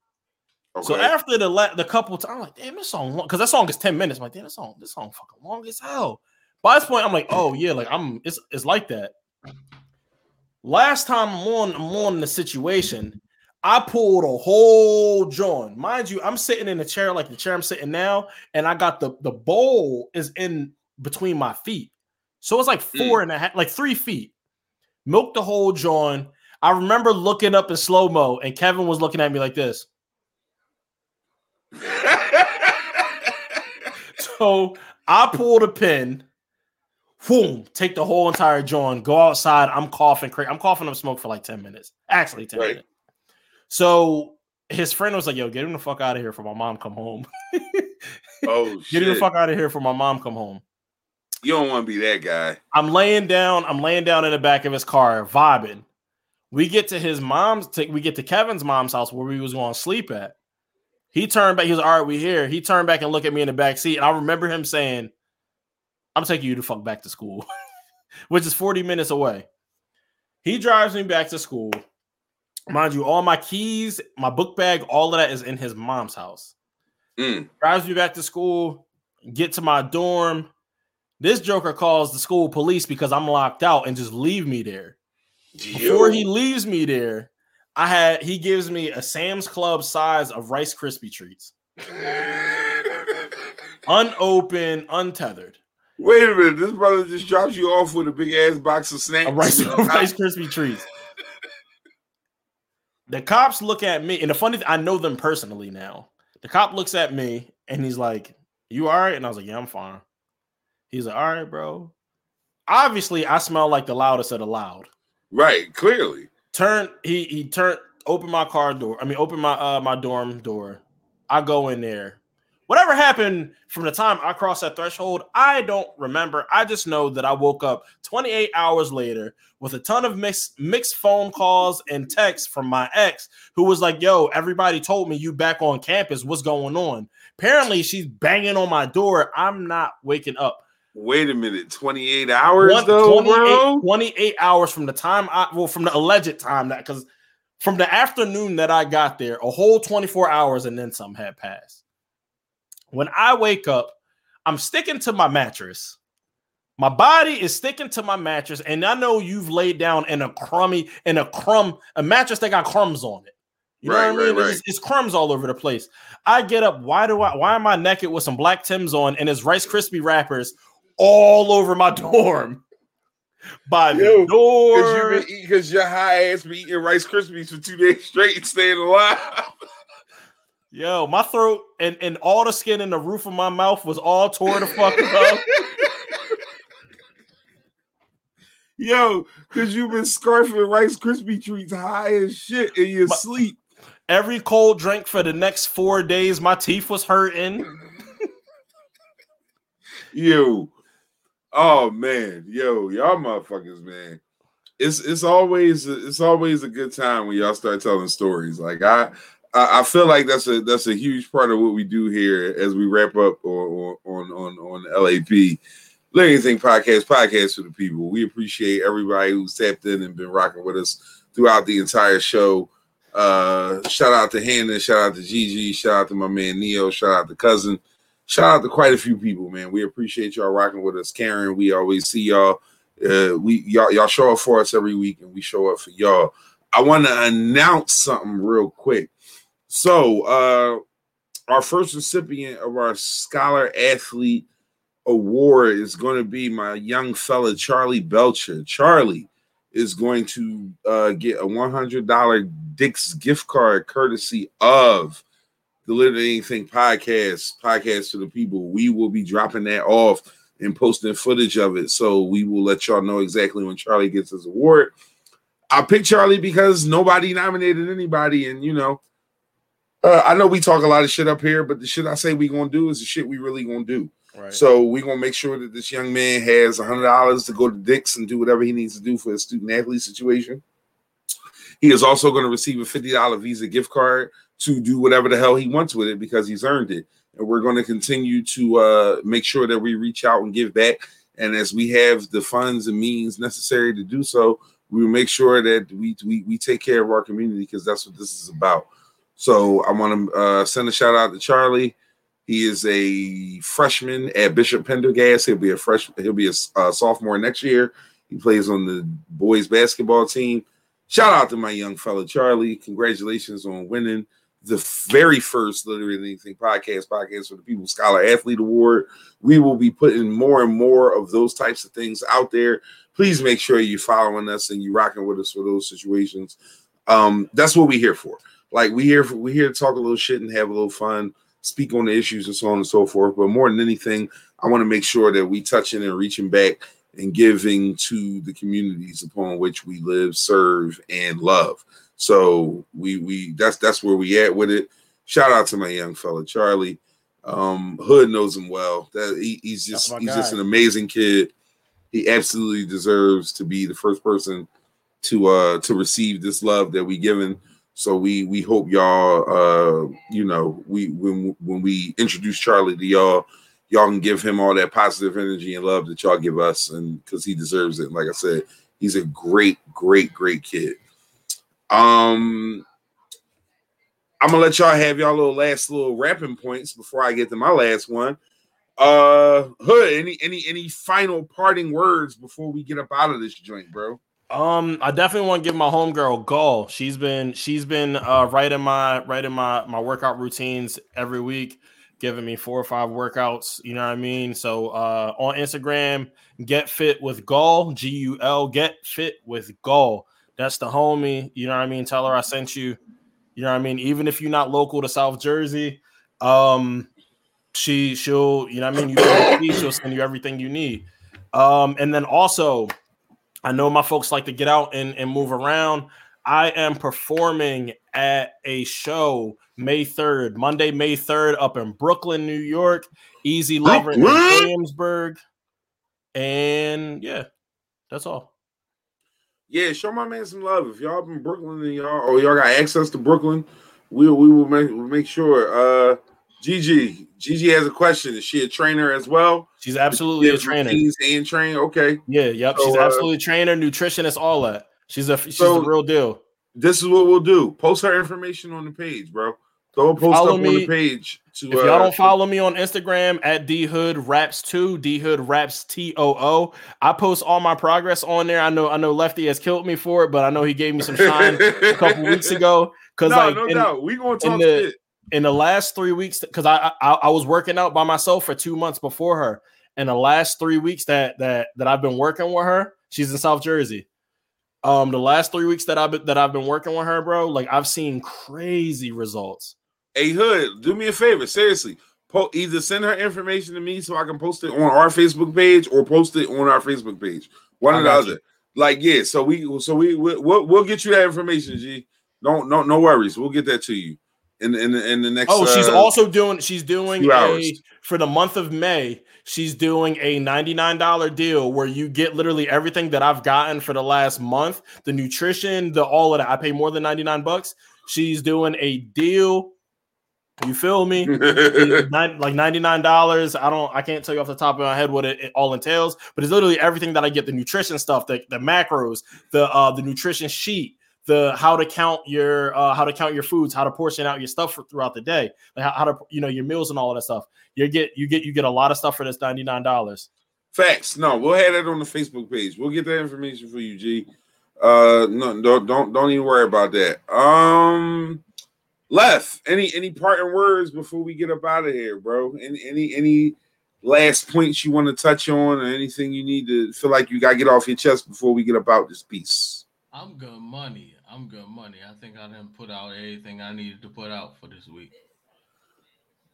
Okay. So after the la- the couple times, I'm like, damn, this song because that song is ten minutes. I'm like, damn, this song this song fucking long as hell. By this point, I'm like, oh yeah, like I'm it's it's like that. Last time I'm on I'm on the situation, I pulled a whole joint. Mind you, I'm sitting in a chair like the chair I'm sitting now, and I got the the bowl is in between my feet. So it's like four mm. and a half, like three feet. Milk the whole joint. I remember looking up in slow mo, and Kevin was looking at me like this. So I pull the pin, boom, take the whole entire joint, go outside. I'm coughing, cra- I'm coughing up smoke for like 10 minutes. Actually, 10 Right. minutes. So his friend was like, Yo, get him the fuck out of here for my mom come home. Oh shit. get him the fuck out of here for my mom come home. You don't want to be that guy. I'm laying down. I'm laying down in the back of his car, vibing. We get to his mom's. We get to Kevin's mom's house where we was going to sleep at. He turned back. He was all right. We here. He turned back and looked at me in the back seat, and I remember him saying, "I'm taking you to fuck back to school," which is 40 minutes away. He drives me back to school. Mind you, all my keys, my book bag, all of that is in his mom's house Mm. drives me back to school, get to my dorm. This joker calls the school police because I'm locked out and just leave me there. Before he leaves me there, I had he gives me a Sam's Club size of Rice Krispie treats, unopened, untethered. Wait a minute, this brother just drops you off with a big ass box of snacks. A Rice, Rice Krispie treats. The cops look at me, and the funny thing, I know them personally now. The cop looks at me and he's like, You all right? And I was like, Yeah, I'm fine. He's like, All right, bro. Obviously, I smell like the loudest of the loud. Right, clearly. Turn, he he turned, open my car door. I mean, open my uh my dorm door. I go in there. Whatever happened from the time I crossed that threshold, I don't remember. I just know that I woke up 28 hours later with a ton of mixed mixed phone calls and texts from my ex who was like, "Yo, everybody told me you back on campus. What's going on?" Apparently, she's banging on my door. I'm not waking up. Wait a minute, 28 hours One- though, 28, bro? 28 hours from the time I well from the alleged time that because from the afternoon that I got there, a whole 24 hours and then some had passed. When I wake up, I'm sticking to my mattress. My body is sticking to my mattress, and I know you've laid down in a crummy, in a crumb, a mattress that got crumbs on it. You know Right, what I mean? right, It's, it's crumbs all over the place. I get up. Why do I? Why am I naked with some black Tims on and there's Rice Krispie wrappers all over my dorm? By the Yo, door. Because you been eating, because your high ass been eating Rice Krispies for two days straight and staying alive. Yo, my throat and, and all the skin in the roof of my mouth was all tore the fuck up. Yo, because you've been scarfing Rice Krispie treats high as shit in your My- sleep. Every cold drink for the next four days, my teeth was hurting. Yo, oh man, yo, y'all motherfuckers, man. It's it's always it's always a good time when y'all start telling stories. Like I I feel like that's a that's a huge part of what we do here as we wrap up on on on on LAP. Let anything podcast podcast for the people. We appreciate everybody who's tapped in and been rocking with us throughout the entire show. Uh, shout out to Hannah, shout out to Gigi, shout out to my man Neo, shout out to cousin, shout out to quite a few people, man. We appreciate y'all rocking with us, Karen. We always see y'all. Uh, we y'all y'all show up for us every week, and we show up for y'all. I want to announce something real quick. So, uh, our first recipient of our Scholar Athlete Award is going to be my young fella Charlie Belcher. Charlie is going to uh, get a $100 Dick's gift card courtesy of the Literally Anything podcast, podcast to the people. We will be dropping that off and posting footage of it. So we will let y'all know exactly when Charlie gets his award. I picked Charlie because nobody nominated anybody, and you know, uh, I know we talk a lot of shit up here, but the shit I say we gonna do is the shit we really gonna do. Right. So we're gonna make sure that this young man has a hundred dollars to go to Dick's and do whatever he needs to do for his student athlete situation. He is also going to receive a fifty dollar Visa gift card to do whatever the hell he wants with it because he's earned it. And we're going to continue to uh, make sure that we reach out and give back. And as we have the funds and means necessary to do so, we will make sure that we we, we take care of our community because that's what this is about. So I want to uh, send a shout out to Charlie. He is a freshman at Bishop Prendergast. He'll be a fresh. He'll be a sophomore next year. He plays on the boys basketball team. Shout out to my young fellow Charlie. Congratulations on winning the very first Literally Anything podcast podcast for the People Scholar Athlete Award. We will be putting more and more of those types of things out there. Please make sure you're following us and you're rocking with us for those situations. Um, that's what we're here for. Like we here we here to talk a little shit and have a little fun. speak on the issues and so on and so forth. But more than anything, I want to make sure that we touching and reaching back and giving to the communities upon which we live, serve, and love. So we we that's that's where we at with it. Shout out to my young fella Charlie. Um, Hood knows him well. That he, he's just he's guy. just an amazing kid. He absolutely deserves to be the first person to uh to receive this love that we given. So we we hope y'all uh you know we when when we introduce Charlie to y'all y'all can give him all that positive energy and love that y'all give us, and because he deserves it. like I said, he's a great, great, great kid. Um, I'm gonna let y'all have y'all little last little wrapping points before I get to my last one. Uh, Hood, any any any final parting words before we get up out of this joint, bro? Um, I definitely want to give my homegirl Gul. She's been she's been uh right in my right in my my workout routines every week giving me four or five workouts. You know what I mean? So uh, on Instagram, get fit with Gul, G U L, get fit with Gul. That's the homie. You know what I mean? Tell her I sent you. You know what I mean? Even if you're not local to South Jersey, um, she she'll you know what I mean. You she'll send you everything you need. Um, and then also, I know my folks like to get out and, and move around. I am performing at a show May 3rd, Monday, May 3rd, up in Brooklyn, New York. Easy Lover in Williamsburg. And yeah, that's all. Yeah, show my man some love. If y'all in Brooklyn and y'all or y'all got access to Brooklyn, we we will make we'll make sure. Uh Gigi, Gigi has a question. Is she a trainer as well? She's absolutely a trainer. And train. Okay. Yeah. Yep. So, she's uh, absolutely trainer, nutritionist, all that. She's a she's so, the real deal. This is what we'll do. Post her information on the page, bro. Throw a post follow up me. on the page. To, if y'all uh, don't follow me on Instagram at D Hood Raps Two, D Hood Raps T O O, I post all my progress on there. I know, I know, Lefty has killed me for it, but I know he gave me some shine a couple weeks ago. Because no, like, no in, doubt, we gonna talk in the, shit. in the last three weeks. Because I, I I was working out by myself for two months before her. In the last three weeks that that that I've been working with her, she's in South Jersey. Um, the last three weeks that I've been, that I've been working with her, bro, like I've seen crazy results. Hey Hood, do me a favor, seriously. Po- either send her information to me so I can post it on our Facebook page or post it on our Facebook page. One or the other. You. Like yeah, so we so we we'll, we'll get you that information, G. Don't no no worries. We'll get that to you in in the, in the next. Oh, she's uh, also doing. She's doing a for the month of May. She's doing a ninety nine dollar deal where you get literally everything that I've gotten for the last month. The nutrition, the all of that. I pay more than ninety nine bucks. She's doing a deal you feel me? like ninety nine dollars. I don't. I can't tell you off the top of my head what it, it, all entails, but it's literally everything that I get: the nutrition stuff, the, the macros, the uh, the nutrition sheet, the how to count your uh, how to count your foods, how to portion out your stuff for, throughout the day, like how, how, to you know your meals and all of that stuff. You get you get you get a lot of stuff for this ninety nine dollars. Facts. No, we'll have that on the Facebook page. We'll get that information for you, G. Uh, no, don't don't don't even worry about that. Um. Left, any any parting words before we get up out of here, bro? Any any any last points you want to touch on, or anything you need to feel like you gotta get off your chest before we get up out this piece? I'm good money. I'm good money. I think I didn't put out everything I needed to put out for this week.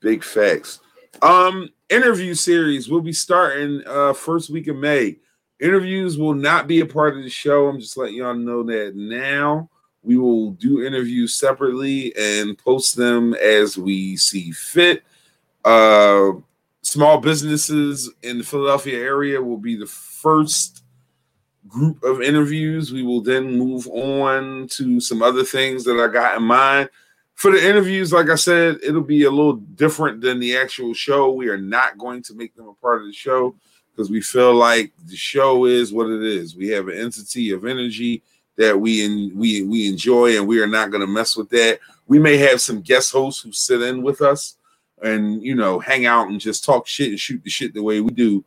Big facts. Um, interview series will be starting uh first week of May. Interviews will not be a part of the show. I'm just letting y'all know that now. We will do interviews separately and post them as we see fit. Uh, small businesses in the Philadelphia area will be the first group of interviews. We will then move on to some other things that I got in mind. For the interviews, like I said, it'll be a little different than the actual show. We are not going to make them a part of the show because we feel like the show is what it is. We have an entity of energy that we in, we we enjoy, and we are not going to mess with that. We may have some guest hosts who sit in with us and you know hang out and just talk shit and shoot the shit the way we do.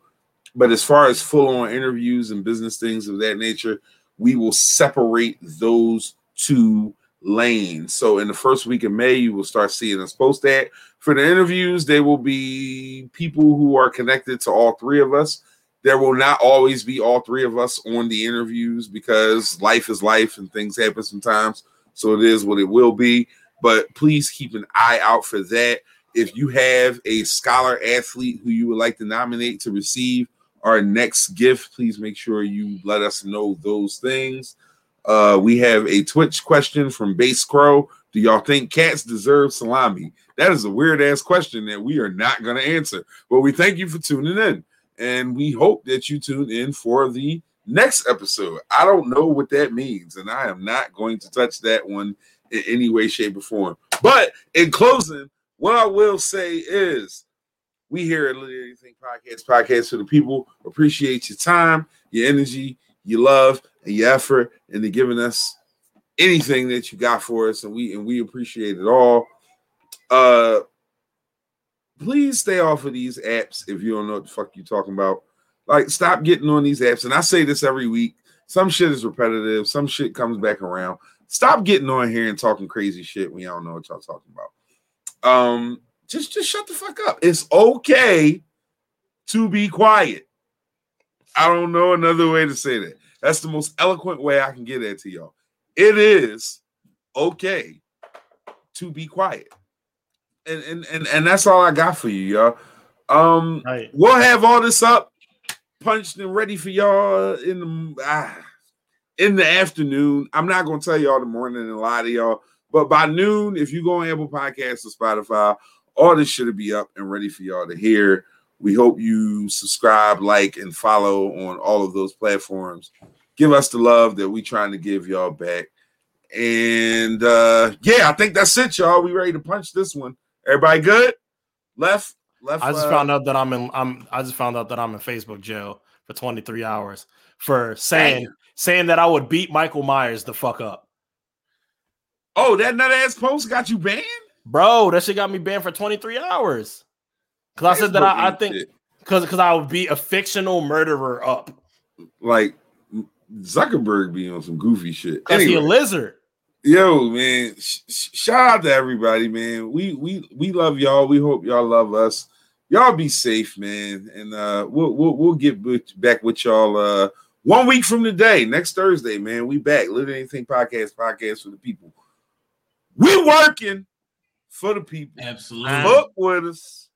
But as far as full on interviews and business things of that nature, we will separate those two lanes. So in the first week of May, you will start seeing us post that. For the interviews, they will be people who are connected to all three of us there will not always be all three of us on the interviews because life is life and things happen sometimes. So it is what it will be. But please keep an eye out for that. If you have a scholar athlete who you would like to nominate to receive our next gift, please make sure you let us know those things. Uh, we have a Twitch question from Base Crow. Do y'all think cats deserve salami? That is a weird ass question that we are not going to answer. But we thank you for tuning in. And we hope that you tune in for the next episode. I don't know what that means. And I am not going to touch that one in any way, shape, or form. But in closing, what I will say is we here at Little Anything Podcast, Podcast for the People, appreciate your time, your energy, your love, and your effort into giving us anything that you got for us, and we and we appreciate it all. Uh please stay off of these apps if you don't know what the fuck you're talking about. Like, stop getting on these apps. And I say this every week. Some shit is repetitive, some shit comes back around. Stop getting on here and talking crazy shit when y'all don't know what y'all talking about. Um, just just shut the fuck up. It's okay to be quiet. I don't know another way to say that. That's the most eloquent way I can get that to y'all. It is okay to be quiet. And and and, and that's all I got for you, y'all. Um Right. we'll have all this up, punched and ready for y'all in the ah, in the afternoon. I'm not gonna tell y'all the morning and lie to y'all, but by noon, if you go on Apple Podcasts or Spotify, all this should be up and ready for y'all to hear. We hope you subscribe, like, and follow on all of those platforms. Give us the love that we trying to give y'all back. And uh yeah, I think that's it, y'all. We ready to punch this one. Everybody good? Left, left. I just uh, found out that I'm in. I'm. I just found out that I'm in Facebook jail for 23 hours for saying saying that I would beat Michael Myers the fuck up, Oh, that nut ass post got you banned? bro. That shit got me banned for 23 hours. Cause I said that I, I think because because I would be a fictional murderer up like Zuckerberg be on some goofy shit. because he a lizard. Yo, man, sh- sh- shout out to everybody, man. We we we love y'all. We hope y'all love us. Y'all be safe, man, and uh, we'll we'll we'll get back with y'all uh one week from today, next Thursday, man. We back. Live Anything Podcast, podcast for the people. We working for the people. Absolutely. Fuck with us.